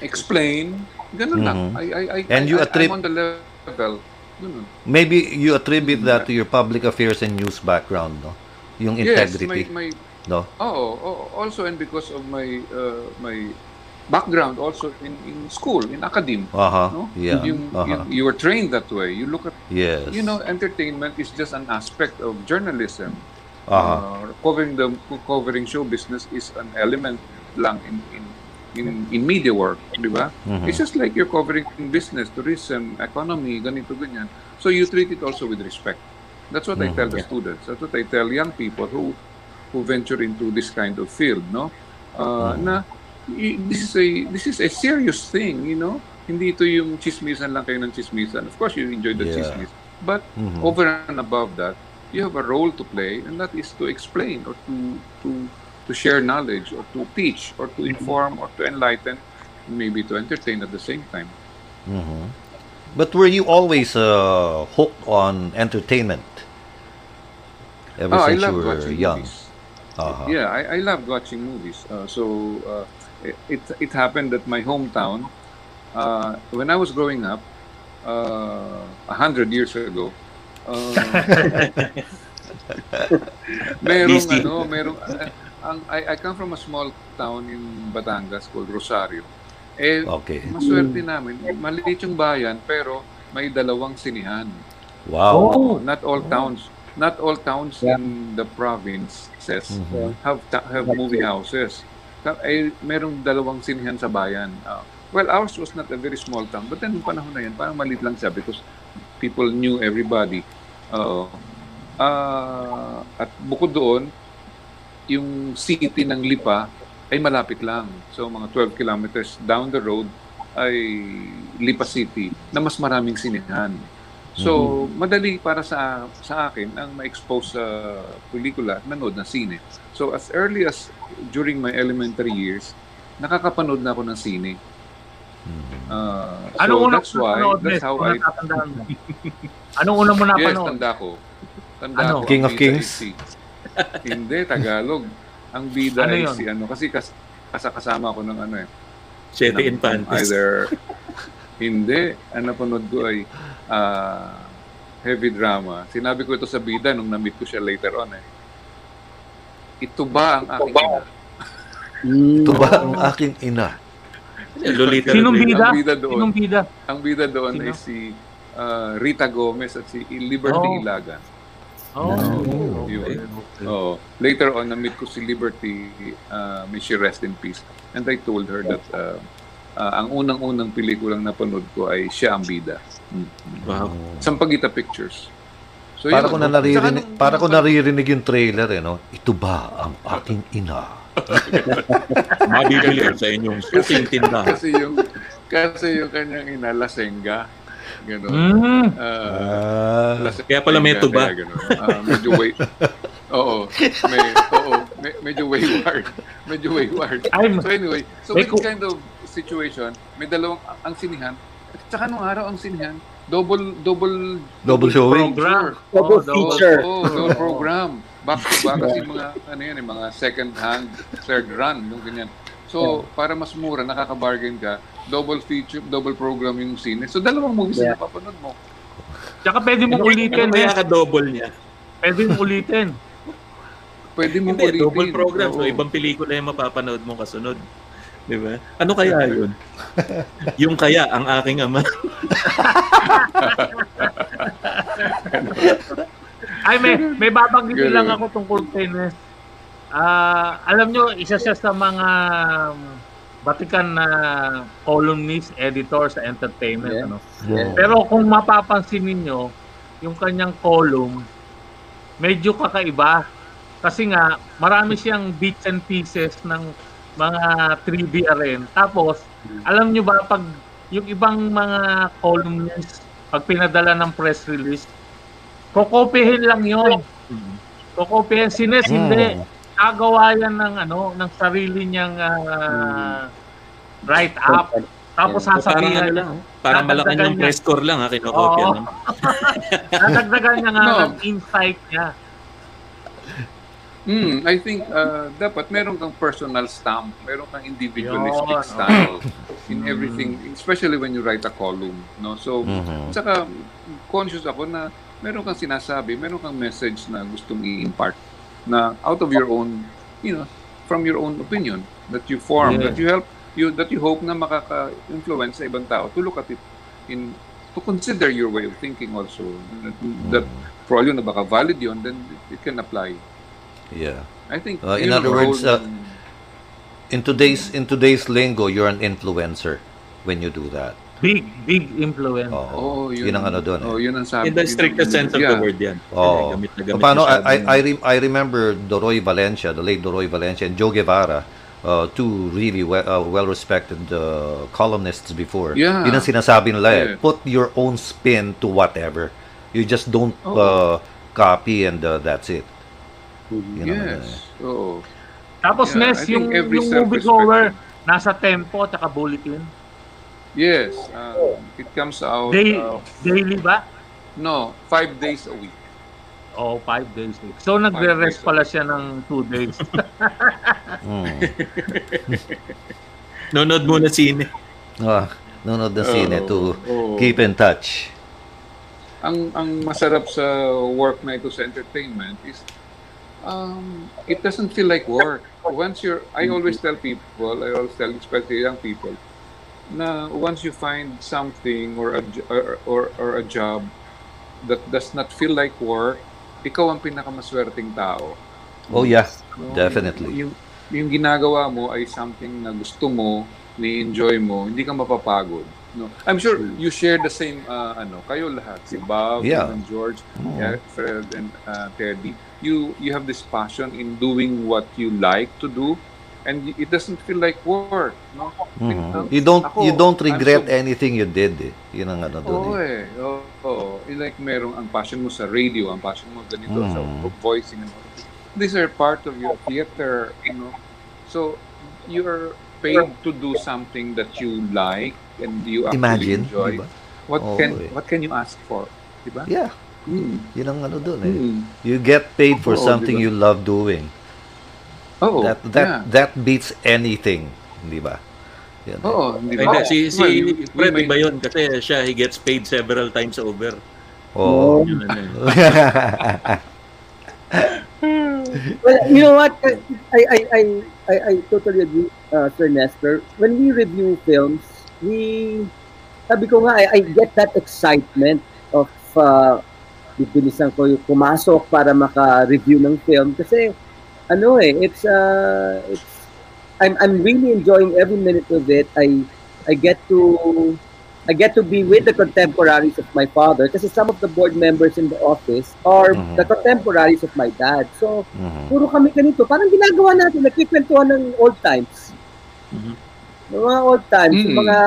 Speaker 5: explain. Ganun lang.
Speaker 1: Mhm.
Speaker 5: I, I, I,
Speaker 1: And you
Speaker 5: I,
Speaker 1: attrib-
Speaker 5: I'm on the level. Ganun.
Speaker 1: Maybe you attribute that to your public affairs and news background, no? Yung integrity,
Speaker 5: Yes, my, my
Speaker 1: no?
Speaker 5: oh, oh, also and because of my uh, my background also in, in school in academe.
Speaker 1: Uh-huh.
Speaker 5: No?
Speaker 1: Yeah.
Speaker 5: You,
Speaker 1: uh-huh.
Speaker 5: you you were trained that way. You look at
Speaker 1: yes.
Speaker 5: you know entertainment is just an aspect of journalism.
Speaker 1: uh-huh.
Speaker 5: Uh, covering the covering show business is an element lang in in in, in media work, di ba?
Speaker 1: Mhm.
Speaker 5: It's just like you're covering business, tourism, economy, ganito ganyan. So you treat it also with respect. That's what I
Speaker 1: Mhm.
Speaker 5: tell the students. That's what I tell young people who who venture into this kind of field, no? Uh,
Speaker 1: Mhm.
Speaker 5: Na this is a this is a serious thing, you know? Hindi ito yung chismisan lang kayo ng chismisan. Of course, you enjoy the
Speaker 1: Yeah.
Speaker 5: chismis. But
Speaker 1: Mhm.
Speaker 5: over and above that, you have a role to play, and that is to explain or to to to share knowledge or to teach or to inform or to enlighten, maybe to entertain at the same time.
Speaker 1: Mhm. But were you always uh, hooked on entertainment? Ever
Speaker 5: oh, I
Speaker 1: since you were
Speaker 5: watching
Speaker 1: young? Uh-huh.
Speaker 5: Yeah, I, I love watching movies. Uh, so uh, it, it happened that my hometown, uh, when I was growing up, uh, a hundred years ago, uh, merong ano, merong uh, ang I, I come from a small town in Batangas called Rosario. Eh,
Speaker 1: Okay.
Speaker 5: maswerte namin, maliit yung bayan pero may dalawang sinihan.
Speaker 1: Wow.
Speaker 5: Oh, not all towns, not all towns in the province says
Speaker 1: Mhm.
Speaker 5: have ta- have movie houses. Ka- Eh, merong dalawang sinihan sa bayan. Ah, well, ours was not a very small town, but then nung panahon na yan, parang maliit lang siya because people knew everybody. Oo. Ah, at bukod doon, yung city ng Lipa ay malapit lang. So mga 12 kilometers down the road ay Lipa City na mas maraming sinihan. So, madali para sa sa akin ang ma-expose sa pelikula at manood ng sine. So, as early as during my elementary years, nakakapanood na ako ng sine. Uh, so,
Speaker 3: Ano unang
Speaker 5: that's why, that's how I,
Speaker 3: mo? Anong unang mo
Speaker 5: yes,
Speaker 3: napanood?
Speaker 5: tanda ko. Tanda
Speaker 3: Ano?
Speaker 5: ko.
Speaker 1: King of Kings?
Speaker 5: is si- Hindi, Tagalog. Ang bida
Speaker 3: Ano
Speaker 5: ay
Speaker 3: yun?
Speaker 5: si ano, kasi, kasi kasama ko ng ano eh.
Speaker 2: Chete Infantes.
Speaker 5: Either, hindi. Ang napanood ko ay ah, heavy drama. Sinabi ko ito sa bida nung na-meet ko siya later on eh. Ito ba ang aking ina?
Speaker 1: Ito ba ang aking ina?
Speaker 2: Lolita
Speaker 3: Sinong bida?
Speaker 5: Ang bida doon.
Speaker 3: Sinong bida?
Speaker 5: Ang bida doon
Speaker 3: Sino?
Speaker 5: ay si ah, Rita Gomez at si Liberty
Speaker 3: Oh.
Speaker 5: Ilagan.
Speaker 3: Oh,
Speaker 5: Yun. Oo. Later on, na-meet ko si Liberty, uh, may she rest in peace. And I told her that uh, uh, ang unang-unang pelikulang napanood ko ay siya ang bida. Mm.
Speaker 2: Wow.
Speaker 5: Sampaguita Pictures. So,
Speaker 1: Para
Speaker 5: yun.
Speaker 1: ko na naririnig,
Speaker 5: nung-
Speaker 1: para ko naririnig yung trailer eh, no? Ito ba ang aking ina?
Speaker 2: Mabibili sa inyong suking tindahan.
Speaker 5: Kasi yung, kasi yung kanyang ina, Lasenga. Ganon.
Speaker 3: Mm.
Speaker 5: Uh, Lasenga,
Speaker 2: Kaya pala may tuba.
Speaker 5: kaya ganon. Ah, medyo way, Oo. May, oo. Me, medyo wayward. Medyo wayward.
Speaker 3: Ay,
Speaker 5: So anyway, so
Speaker 3: may
Speaker 5: with
Speaker 3: ku-
Speaker 5: kind of situation, may dalawang, ang sinihan, at saka nung araw ang sinihan, double, double,
Speaker 1: Double showing?
Speaker 3: Program.
Speaker 4: Double
Speaker 3: Oh,
Speaker 4: feature.
Speaker 5: Oo, double program. Back to back kasi mga, ano yan, eh, mga second hand, third run, yung ganyan. So, para mas mura, nakaka-bargain ka, double feature, double program yung sine. So, dalawang movies
Speaker 4: Yeah.
Speaker 5: na napapanood mo.
Speaker 3: Tsaka pwede mong ulitin.
Speaker 2: Ano kaya
Speaker 3: eh.
Speaker 2: ka-double niya?
Speaker 3: Pwede mong ulitin.
Speaker 5: Pwede mo
Speaker 2: Hindi,
Speaker 5: ulitin.
Speaker 2: double program. So,
Speaker 5: Oo.
Speaker 2: ibang pelikula yung mapapanood mo kasunod. Di ba? Ano kaya yun? yung kaya, ang aking ama.
Speaker 3: Ay, may, may babanggitin
Speaker 5: Ganun.
Speaker 3: lang ako tungkol kay Nes. Ah, alam nyo, isa siya sa mga um, Vatican na columnist, editor sa entertainment.
Speaker 4: Yeah.
Speaker 3: Ano?
Speaker 4: Yeah.
Speaker 3: Pero kung mapapansin ninyo, yung kanyang column, medyo kakaiba. Kasi nga, marami siyang bits and pieces ng mga trivia rin. Tapos, alam nyo ba, pag yung ibang mga columnists, pag pinadala ng press release, kokopihin lang yon Kokopihin. Si Nes, hindi. Kagawa yan ng, ano, ng sarili niyang ah, write-up. Tapos
Speaker 2: So, parang
Speaker 3: sasabihin
Speaker 2: ano lang, oh. parang
Speaker 3: Dadagdagan
Speaker 2: yung press score lang ha, kinokopya
Speaker 3: Oo. Nadagdagan niya nga
Speaker 5: No.
Speaker 3: ng insight niya.
Speaker 5: Hmm, I think uh, dapat meron kang personal stamp, meron kang individualistic
Speaker 3: Yun,
Speaker 5: style in everything, especially when you write a column, no? So,
Speaker 1: Mhm.
Speaker 5: saka conscious ako na meron kang sinasabi, meron kang message na gustong i-impart na out of your own, you know, from your own opinion that you form,
Speaker 3: Yeah.
Speaker 5: that you help, you that you hope na makaka-influence sa ibang tao to look at it in to consider your way of thinking also that, that for all you na baka valid yun then it can apply
Speaker 1: yeah.
Speaker 5: I think
Speaker 1: Uh, in other words, uh, In today's in today's lingo, you're an influencer when you do that.
Speaker 3: Big, big influence.
Speaker 1: Oo.
Speaker 5: oh,
Speaker 1: yun, ang ano doon.
Speaker 5: Oh,
Speaker 1: eh.
Speaker 5: yun ang sabi.
Speaker 2: In the
Speaker 5: yun
Speaker 2: strictest sense of
Speaker 5: yeah.
Speaker 2: the word yan.
Speaker 1: Oo.
Speaker 2: Gamit na gamit
Speaker 1: Paano, I, I, I, re- I remember Doroy Valencia, the late Doroy Valencia, and Joe Guevara, uh, two really well, uh, well-respected uh, columnists before.
Speaker 5: Yeah.
Speaker 1: Yun ang sinasabi nila eh.
Speaker 5: Yeah.
Speaker 1: Put your own spin to whatever. You just don't
Speaker 5: Oo.
Speaker 1: uh, copy and uh, that's it. Yun ang ano eh.
Speaker 5: Yes. Oo.
Speaker 3: Tapos
Speaker 5: Yeah,
Speaker 3: Nes,
Speaker 5: I think
Speaker 3: yung, yung movie cover, nasa tempo at bulletin.
Speaker 5: Yes. Uh, it comes out.
Speaker 3: Day,
Speaker 5: uh,
Speaker 3: daily ba?
Speaker 5: no, five days a week.
Speaker 3: Oh, five days. So, nagre-rest pala siya ng two days.
Speaker 1: Mm.
Speaker 2: Nonod muna sine.
Speaker 1: Ah, nunod ng sine to
Speaker 5: Oo.
Speaker 1: keep in touch.
Speaker 5: ang ang masarap sa work na ito sa entertainment is um, it doesn't feel like work. Once you're, I always tell people, I always tell especially young people, na once you find something or a, or, or, or a job that does not feel like work, ikaw ang pinakamaswerteng tao.
Speaker 1: Oh yeah,
Speaker 5: No?
Speaker 1: definitely.
Speaker 5: Yung, yung ginagawa mo ay something na gusto mo, ni-enjoy mo, hindi ka mapapagod. No, I'm sure you share the same uh, ano, kayo lahat, si Bob
Speaker 1: Yeah.
Speaker 5: and George,
Speaker 1: Oo.
Speaker 5: yeah, Fred and uh, Teddy. You you have this passion in doing what you like to do and it doesn't feel like work, no?
Speaker 1: Mhm. You don't
Speaker 5: Ako,
Speaker 1: you don't regret
Speaker 5: so-
Speaker 1: anything you did eh. Yun ang ano doon
Speaker 5: Oo
Speaker 1: eh.
Speaker 5: eh. Oo. Eh, Like merong ang passion mo sa radio, ang passion mo ganito sa
Speaker 1: Mm.
Speaker 5: voicing and all. These are part of your theater, you know. So you're paid to do something that you like and you actually
Speaker 1: Imagine,
Speaker 5: enjoy.
Speaker 1: diba?
Speaker 5: What
Speaker 1: Oo
Speaker 5: can
Speaker 1: eh.
Speaker 5: what can you ask for? Diba?
Speaker 1: Yeah,
Speaker 5: Mm.
Speaker 1: yun ang ano doon eh.
Speaker 5: Mm.
Speaker 1: You get paid for
Speaker 5: Oo,
Speaker 1: something
Speaker 5: diba?
Speaker 1: you love doing.
Speaker 5: Oo.
Speaker 1: That that
Speaker 5: yeah.
Speaker 1: that beats anything, di ba? Yan.
Speaker 5: Oo, hindi
Speaker 2: Ay,
Speaker 5: ba?
Speaker 2: hindi, si, si
Speaker 5: Well,
Speaker 2: Fred,
Speaker 5: may-
Speaker 2: iba yun. Kasi siya, he gets paid several times over.
Speaker 1: Oo.
Speaker 2: Yun, ano, yun.
Speaker 4: Well, you know what? I I I I, I totally agree, uh, Sir Nestor. When we review films, we sabi ko nga, I, I get that excitement of uh, bibilisan ko yung pumasok para maka-review ng film kasi ano eh, it's uh, it's I'm I'm really enjoying every minute of it. I I get to I get to be with the contemporaries of my father kasi some of the board members in the office are
Speaker 1: Mhm.
Speaker 4: the contemporaries of my dad. So
Speaker 1: Mhm.
Speaker 4: puro kami ganito. Parang ginagawa natin, nagkikwentuhan ng old times.
Speaker 2: Mhm.
Speaker 4: Ng mga old times, yung
Speaker 5: Mm.
Speaker 4: mga...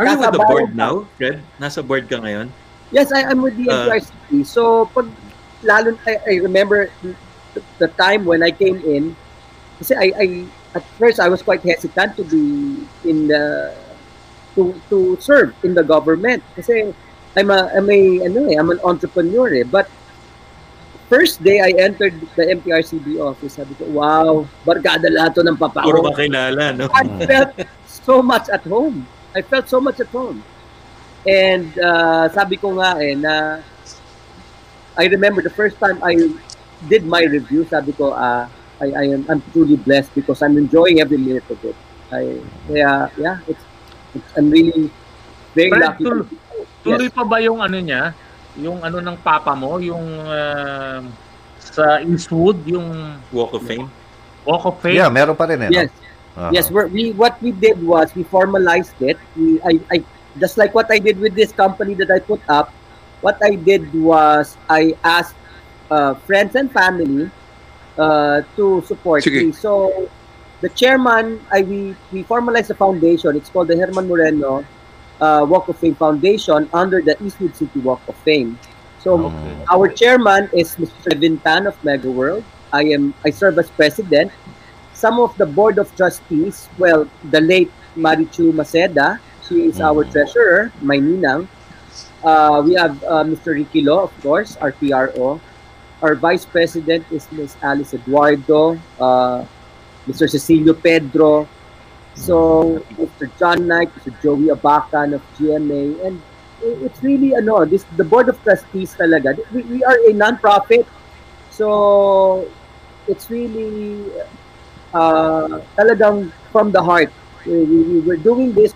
Speaker 2: Are you with the board
Speaker 4: pa.
Speaker 2: now, Fred? Nasa board ka ngayon?
Speaker 4: Yes, I, I'm with the
Speaker 2: Uh,
Speaker 4: NCRCP. so, pag, lalo, I, I remember the, time when I came in, kasi I, I, at first, I was quite hesitant to be in the, to, to serve in the government. Kasi I'm a, I'm a, ano eh, I'm an entrepreneur eh. But, first day I entered the MTRCB office, sabi ko, wow, barkada lahat to ng papa
Speaker 2: Puro
Speaker 4: ko.
Speaker 2: kakilala, no?
Speaker 4: I felt so much at home. I felt so much at home. And uh, sabi ko nga eh na I remember the first time I did my review, sabi ko ah I, I am I'm truly blessed because I'm enjoying every minute of it. I kaya yeah, it's, it's I'm really very
Speaker 3: Fred,
Speaker 4: lucky.
Speaker 3: tul- Tuloy pa ba yung ano niya? Yung ano ng papa mo? Yung uh, sa Eastwood? Yung
Speaker 2: Walk of Fame.
Speaker 3: Walk of Fame?
Speaker 1: Yeah, meron pa rin eh. no?
Speaker 4: Yes.
Speaker 1: Aha.
Speaker 4: Yes, we're, we what we did was we formalized it. We I, I just like what I did with this company that I put up. What I did was I asked uh, friends and family uh, to support
Speaker 5: Sige.
Speaker 4: me. So the chairman, I we we formalized a foundation. It's called the Herman Moreno uh, Walk of Fame Foundation under the Eastwood City Walk of Fame. So
Speaker 1: Okay.
Speaker 4: our chairman is Mr. Vintan of Mega World. I am I serve as president. Some of the board of trustees, well, the late Marichu Maceda, she is our
Speaker 1: Mhm.
Speaker 4: treasurer, my ninang. Uh, we have uh, Mr. Ricky Lo, of course, our PRO. Our vice president is Ms. Alice Eduardo, uh, Mr. Cecilio Pedro, so Mr. John Knight, Mr. Joey Abacan of GMA, and it's really ano, this the board of trustees talaga. We, we are a non-profit, so it's really uh, talagang from the heart. We, we, we're doing this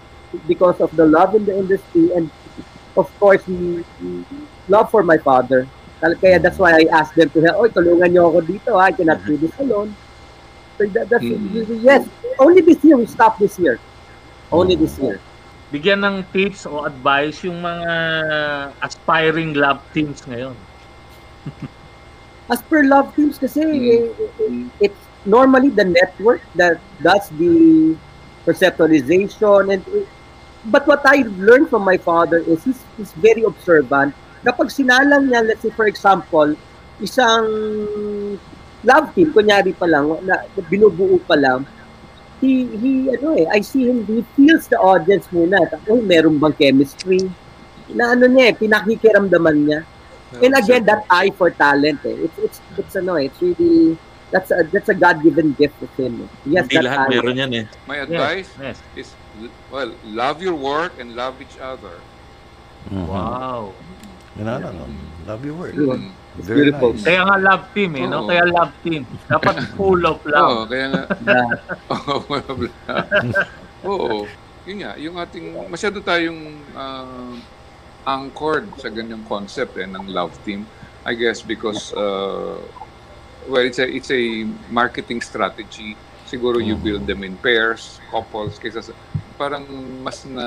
Speaker 4: because of the love in the industry and of course we, we love for my father. Kaya that's why I asked them to help. Oy, tulungan niyo ako dito. ha? I cannot do this alone. So that, that's,
Speaker 5: Mm.
Speaker 4: yes, only this year. We stopped this year. Only this year.
Speaker 3: Bigyan ng tips o advice yung mga aspiring love teams ngayon.
Speaker 4: As per love teams kasi, eh, eh, it's normally the network that does the conceptualization and eh, but what I learned from my father is he's, he's very observant. Kapag sinalang niya, let's say for example, isang love team, kunyari pa lang, na, na binubuo pa lang, he, he, ano eh, I see him, he feels the audience muna. Oh, meron bang chemistry? Na ano niya eh, pinakikiramdaman niya. And again, that eye for talent, eh. It's it's it's ano, eh, it's really that's a that's a God-given gift of him. eh. Yes,
Speaker 2: Hindi
Speaker 4: that
Speaker 2: lahat
Speaker 4: eye.
Speaker 2: meron yan eh.
Speaker 5: My advice
Speaker 3: Yes.
Speaker 5: is, well, love your work and love each other.
Speaker 1: Mhm.
Speaker 3: Wow.
Speaker 1: Na, no, no. Love your.
Speaker 5: Mm.
Speaker 4: It's
Speaker 1: Very
Speaker 4: beautiful.
Speaker 1: nice.
Speaker 3: Kaya nga love team eh, no?
Speaker 5: Oo.
Speaker 3: Kaya love team. Dapat full of
Speaker 5: Oo,
Speaker 3: love.
Speaker 5: kaya nga,
Speaker 4: Yeah.
Speaker 5: Oo, blah, blah. Oo. Yun nga, yung ating, masyado tayong uh, anchored sa ganyang concept eh, ng love team. I guess because, uh, well, it's a, it's a marketing strategy. Siguro you
Speaker 1: Mhm.
Speaker 5: build them in pairs, couples, kaysa sa, parang mas na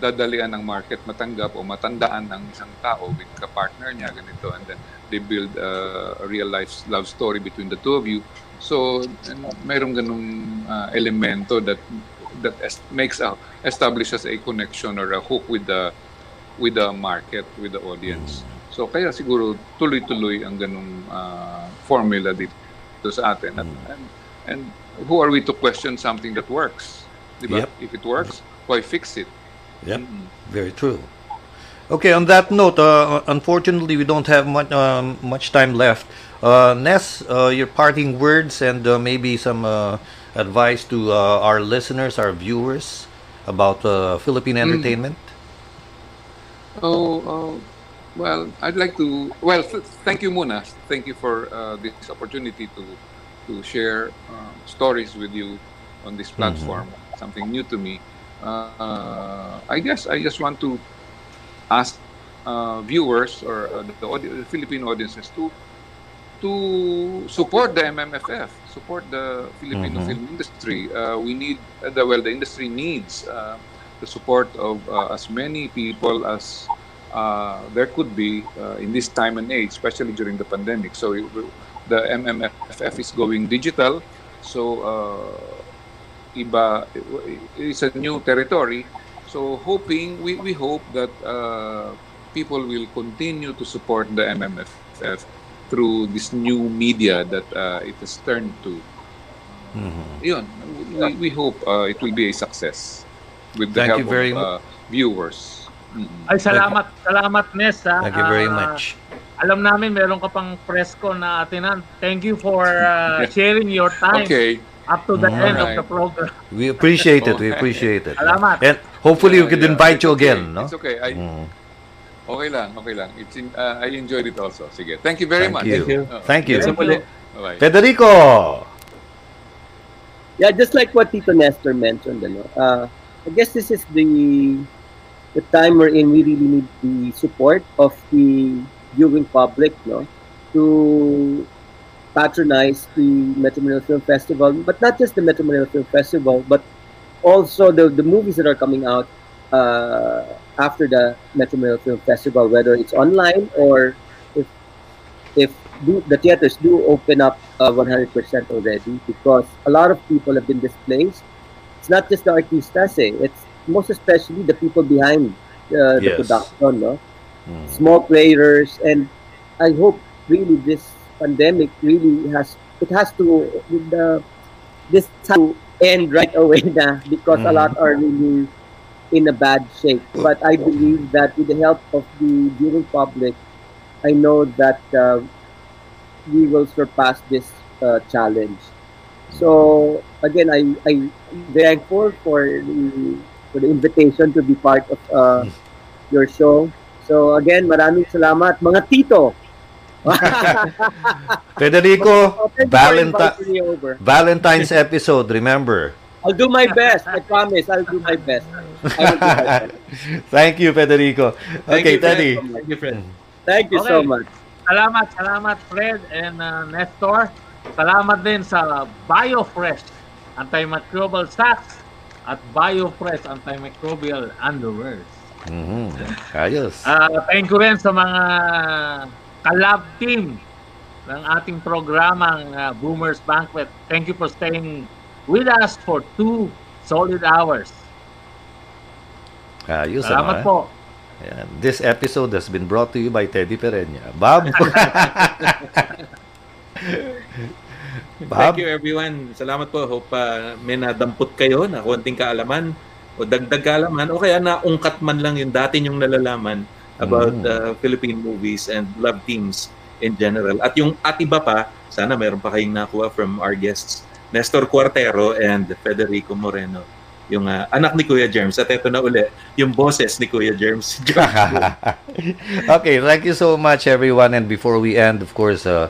Speaker 5: dadalian ng market matanggap o matandaan ng isang tao with ka-partner niya, ganito. And then they build uh, a real life love story between the two of you. So, mayroong ganung uh, elemento that that es- makes a establishes a connection or a hook with the with the market, with the audience. So kaya siguro tuloy-tuloy ang ganung uh, formula dito sa atin. At, and, and who are we to question something that works? Di ba?
Speaker 1: Yep.
Speaker 5: If it works, why fix it?
Speaker 1: Yep.
Speaker 5: Mm.
Speaker 1: Very true. Okay, on that note, uh, unfortunately, we don't have much um, much time left. Uh, Ness, uh, your parting words and uh, maybe some uh, advice to uh, our listeners, our viewers about uh, Philippine entertainment.
Speaker 5: Oh, oh, well, I'd like to. Well, th- thank you, Muna. Thank you for uh, this opportunity to to share uh, stories with you on this platform. Something new to me. Uh, I guess I just want to ask uh, viewers or uh, the, the Philippine audiences to to support the MMFF, support the Filipino
Speaker 1: Mhm.
Speaker 5: film industry. Uh, we need uh, the well, the industry needs uh, the support of uh, as many people as uh, there could be uh, in this time and age, especially during the pandemic. So it the MMFF is going digital. So uh, iba it's a new territory. So hoping we, we hope that uh, people will continue to support the MMFF through this new media that uh, it has turned to.
Speaker 1: Mhm.
Speaker 5: Yun, we, we hope uh, it will be a success with the
Speaker 1: Thank
Speaker 5: help
Speaker 1: you very
Speaker 5: of uh, viewers. Mm.
Speaker 3: Ay, salamat. Salamat, Ness. ha.
Speaker 1: Thank you very
Speaker 3: Ah,
Speaker 1: much.
Speaker 3: Alam namin, meron ka pang presko na atinan. Thank you for uh, sharing your time
Speaker 5: Okay.
Speaker 3: Up to the end of
Speaker 5: Alright.
Speaker 3: the program.
Speaker 1: We appreciate it. We appreciate it.
Speaker 3: Salamat.
Speaker 1: And hopefully we
Speaker 5: Yeah,
Speaker 1: could
Speaker 5: yeah,
Speaker 1: invite
Speaker 5: it's
Speaker 1: you
Speaker 5: okay.
Speaker 1: again, no?
Speaker 5: It's okay. I,
Speaker 1: Mm.
Speaker 5: Okay lang, okay lang. It's in, uh, I enjoyed it also. Sige. Thank you very
Speaker 1: Thank
Speaker 5: much.
Speaker 1: you.
Speaker 2: Thank you.
Speaker 5: Oh,
Speaker 1: Thank you.
Speaker 2: Muli.
Speaker 5: Bye-bye.
Speaker 1: Federico.
Speaker 4: Yeah, just like what Tito Nestor mentioned, ano, uh, I guess this is the the time wherein we really need the support of the viewing public, no, to patronize the Metro Manila Film Festival, but not just the Metro Manila Film Festival, but also the the movies that are coming out uh, after the Metro Manila Film Festival, whether it's online or if if do, the theaters do open up uh, 100% already because a lot of people have been displaced. It's not just the artistas, eh. it's most especially the people behind uh, the
Speaker 1: Yes.
Speaker 4: production, no?
Speaker 1: Mm.
Speaker 4: small players, and I hope really this pandemic really has it has to the this to end right away na because a
Speaker 1: Mhm.
Speaker 4: lot are really in a bad shape. But I believe that with the help of the viewing public, I know that uh, we will surpass this uh, challenge. So again, I I thankful for the for the invitation to be part of uh, your show. So again, maraming salamat mga tito.
Speaker 1: Federico, Valentine. Valentine's episode, remember.
Speaker 4: I'll do my best. I promise. I'll do my best. I will do my best.
Speaker 1: Thank you, Federico.
Speaker 2: Thank
Speaker 1: Okay,
Speaker 2: you, Fred.
Speaker 1: Teddy.
Speaker 2: Thank you, Fred.
Speaker 4: Thank you so
Speaker 3: Okay.
Speaker 4: much.
Speaker 3: Salamat, salamat Fred and uh, Nestor. Salamat din sa BioFresh antimicrobial socks at BioFresh antimicrobial underwear.
Speaker 1: Mhm. Ayos.
Speaker 3: Uh, thank you rin sa mga kalab team ng ating programang uh, Boomers Banquet. Thank you for staying with us for two solid hours.
Speaker 1: Ayos. ano,
Speaker 3: Salamat
Speaker 1: eh?
Speaker 3: po.
Speaker 1: Ayan. This episode has been brought to you by Teddy Perenya. Bob? Bob?
Speaker 2: Thank you everyone. Salamat po. Hope uh, may nadampot kayo na konting kaalaman o dagdag kaalaman o kaya naungkat man lang yung dati yung nalalaman about
Speaker 1: Mm.
Speaker 2: uh, Philippine movies and love teams in general. At yung at iba pa, sana mayroon pa kayong nakuha from our guests, Nestor Cuartero and Federico Moreno. Yung uh, anak ni Kuya Germs. At ito na uli, yung boses ni Kuya Germs.
Speaker 1: okay, thank you so much, everyone. And before we end, of course, uh,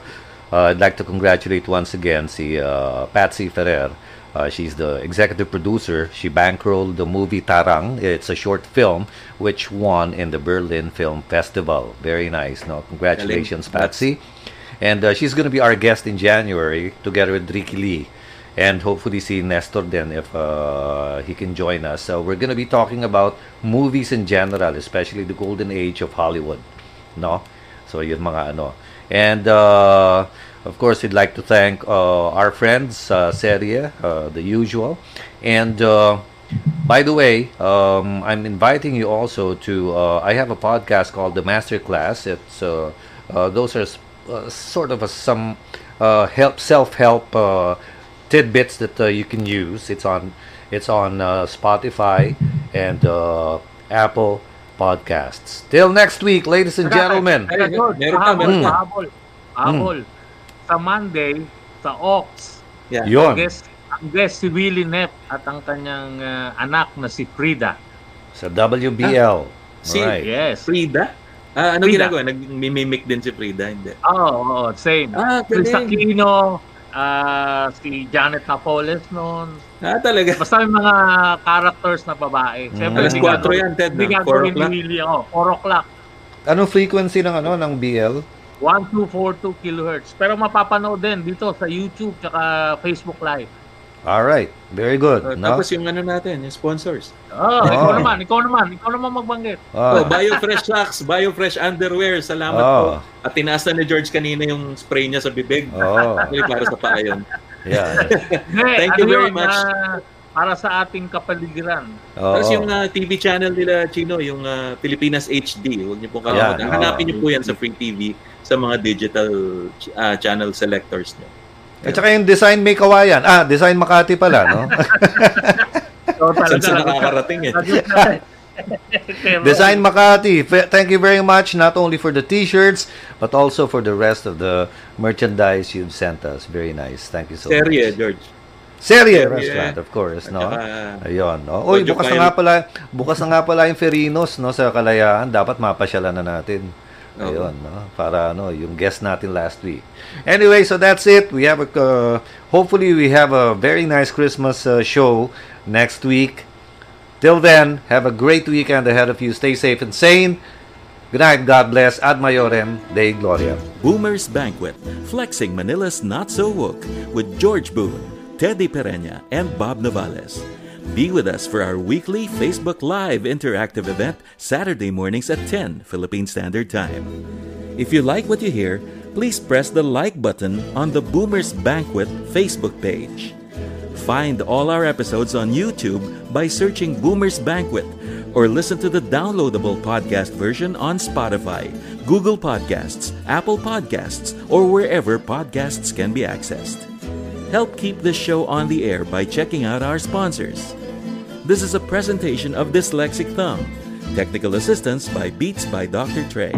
Speaker 1: uh, I'd like to congratulate once again si uh, Patsy Ferrer. Uh, she's the executive producer. She bankrolled the movie Tarang. It's a short film which won in the Berlin Film Festival. Very nice. No, congratulations. Patsy. And uh, she's going to be our guest in January together with Ricky Lee. And hopefully see Nestor then if uh, he can join us. So we're going to be talking about movies in general, especially the golden age of Hollywood. No? So yun mga ano. And uh, of course, we'd like to thank uh, our friends, uh, Serie, uh, the usual. And uh, by the way, um, I'm inviting you also to. Uh, I have a podcast called The Masterclass. It's uh, uh, those are uh, sort of a, some uh, help self-help uh, tidbits that uh, you can use. It's on it's on uh, Spotify and uh, Apple podcasts. Till next week, ladies and gentlemen.
Speaker 3: Teka,
Speaker 2: Ay,
Speaker 3: George,
Speaker 2: meron pa,
Speaker 3: pahabol, Sa Monday, sa Ox,
Speaker 2: Yeah.
Speaker 1: Yon.
Speaker 3: guest, ang guest si Willie Neff at ang kanyang ah, anak na si Frida.
Speaker 1: Sa WBL.
Speaker 2: Si-
Speaker 1: Alright.
Speaker 3: Yes.
Speaker 2: Frida? Ah, ano
Speaker 3: Frida.
Speaker 2: ginagawa? Nag-mimic din si Frida? Hindi.
Speaker 3: Oo, oh, same.
Speaker 2: Ah,
Speaker 3: Chris
Speaker 2: galing.
Speaker 3: Aquino, ah, si Janet Napoles noon.
Speaker 2: Ah, talaga.
Speaker 3: Basta yung mga characters na babae. Siyempre,
Speaker 2: Alas
Speaker 3: hindi
Speaker 2: 4
Speaker 3: gagawin-
Speaker 2: yan, Ted.
Speaker 3: Hindi
Speaker 2: na? 4
Speaker 3: gagawin ni. Willie. Oh, 4 o'clock.
Speaker 1: Anong frequency ng ano ng BL?
Speaker 3: 1242 kilohertz. Pero mapapanood din dito sa YouTube tsaka Facebook Live.
Speaker 1: Alright. Very good.
Speaker 2: Ah,
Speaker 1: no?
Speaker 2: Tapos yung ano natin, yung sponsors.
Speaker 3: Oh,
Speaker 1: Oh.
Speaker 3: ikaw naman, ikaw naman, ikaw naman magbanggit.
Speaker 2: Oh,
Speaker 1: Ah.
Speaker 2: BioFresh socks, BioFresh underwear. Salamat
Speaker 1: Oh.
Speaker 2: po. At tinasa ni George kanina yung spray niya sa bibig.
Speaker 1: Oh.
Speaker 2: Para sa paa yun.
Speaker 1: Yeah.
Speaker 2: Thank
Speaker 3: ano
Speaker 2: you very
Speaker 3: yun,
Speaker 2: much.
Speaker 3: ah, para sa ating kapaligiran.
Speaker 1: Oo.
Speaker 2: Tapos yung ah, TV channel nila, Chino, yung ah, Pilipinas HD, huwag niyo pong kalimutan.
Speaker 1: oo.
Speaker 2: Hanapin niyo po yan sa Free TV sa mga digital ah, channel selectors niyo.
Speaker 1: At saka yung design may kawayan. Ah, design Makati pala, no?
Speaker 3: So,
Speaker 2: Saan
Speaker 3: na-
Speaker 2: nakakarating eh.
Speaker 3: na-
Speaker 1: Design Makati. Thank you very much not only for the t-shirts but also for the rest of the merchandise you've sent us. Very nice. Thank you so
Speaker 2: Serye,
Speaker 1: much.
Speaker 2: George.
Speaker 1: Serye. restaurant, of course, no?
Speaker 2: saka,
Speaker 1: Ayun, no? Uy, bukas na nga pala, bukas na nga pala yung Ferinos, no, sa Kalayaan. Dapat mapasyalan na natin. Ayun, no? Para, ano, yung guest natin last week. Anyway, so that's it. We have a, uh, hopefully we have a very nice Christmas uh, show next week. Till then, have a great weekend ahead of you. Stay safe and sane. Good night. God bless. Ad Maiorem. Dei Gloria.
Speaker 7: Boomer's Banquet, flexing Manila's not so woke with George Boone, Teddy Pereña, and Bob Navales. Be with us for our weekly Facebook Live interactive event Saturday mornings at 10 Philippine Standard Time. If you like what you hear, please press the like button on the Boomers Banquet Facebook page. Find all our episodes on YouTube by searching Boomers Banquet or listen to the downloadable podcast version on Spotify, Google Podcasts, Apple Podcasts, or wherever podcasts can be accessed. Help keep this show on the air by checking out our sponsors. This is a presentation of Dyslexic Thumb. Technical assistance by Beats by Dr. Trey.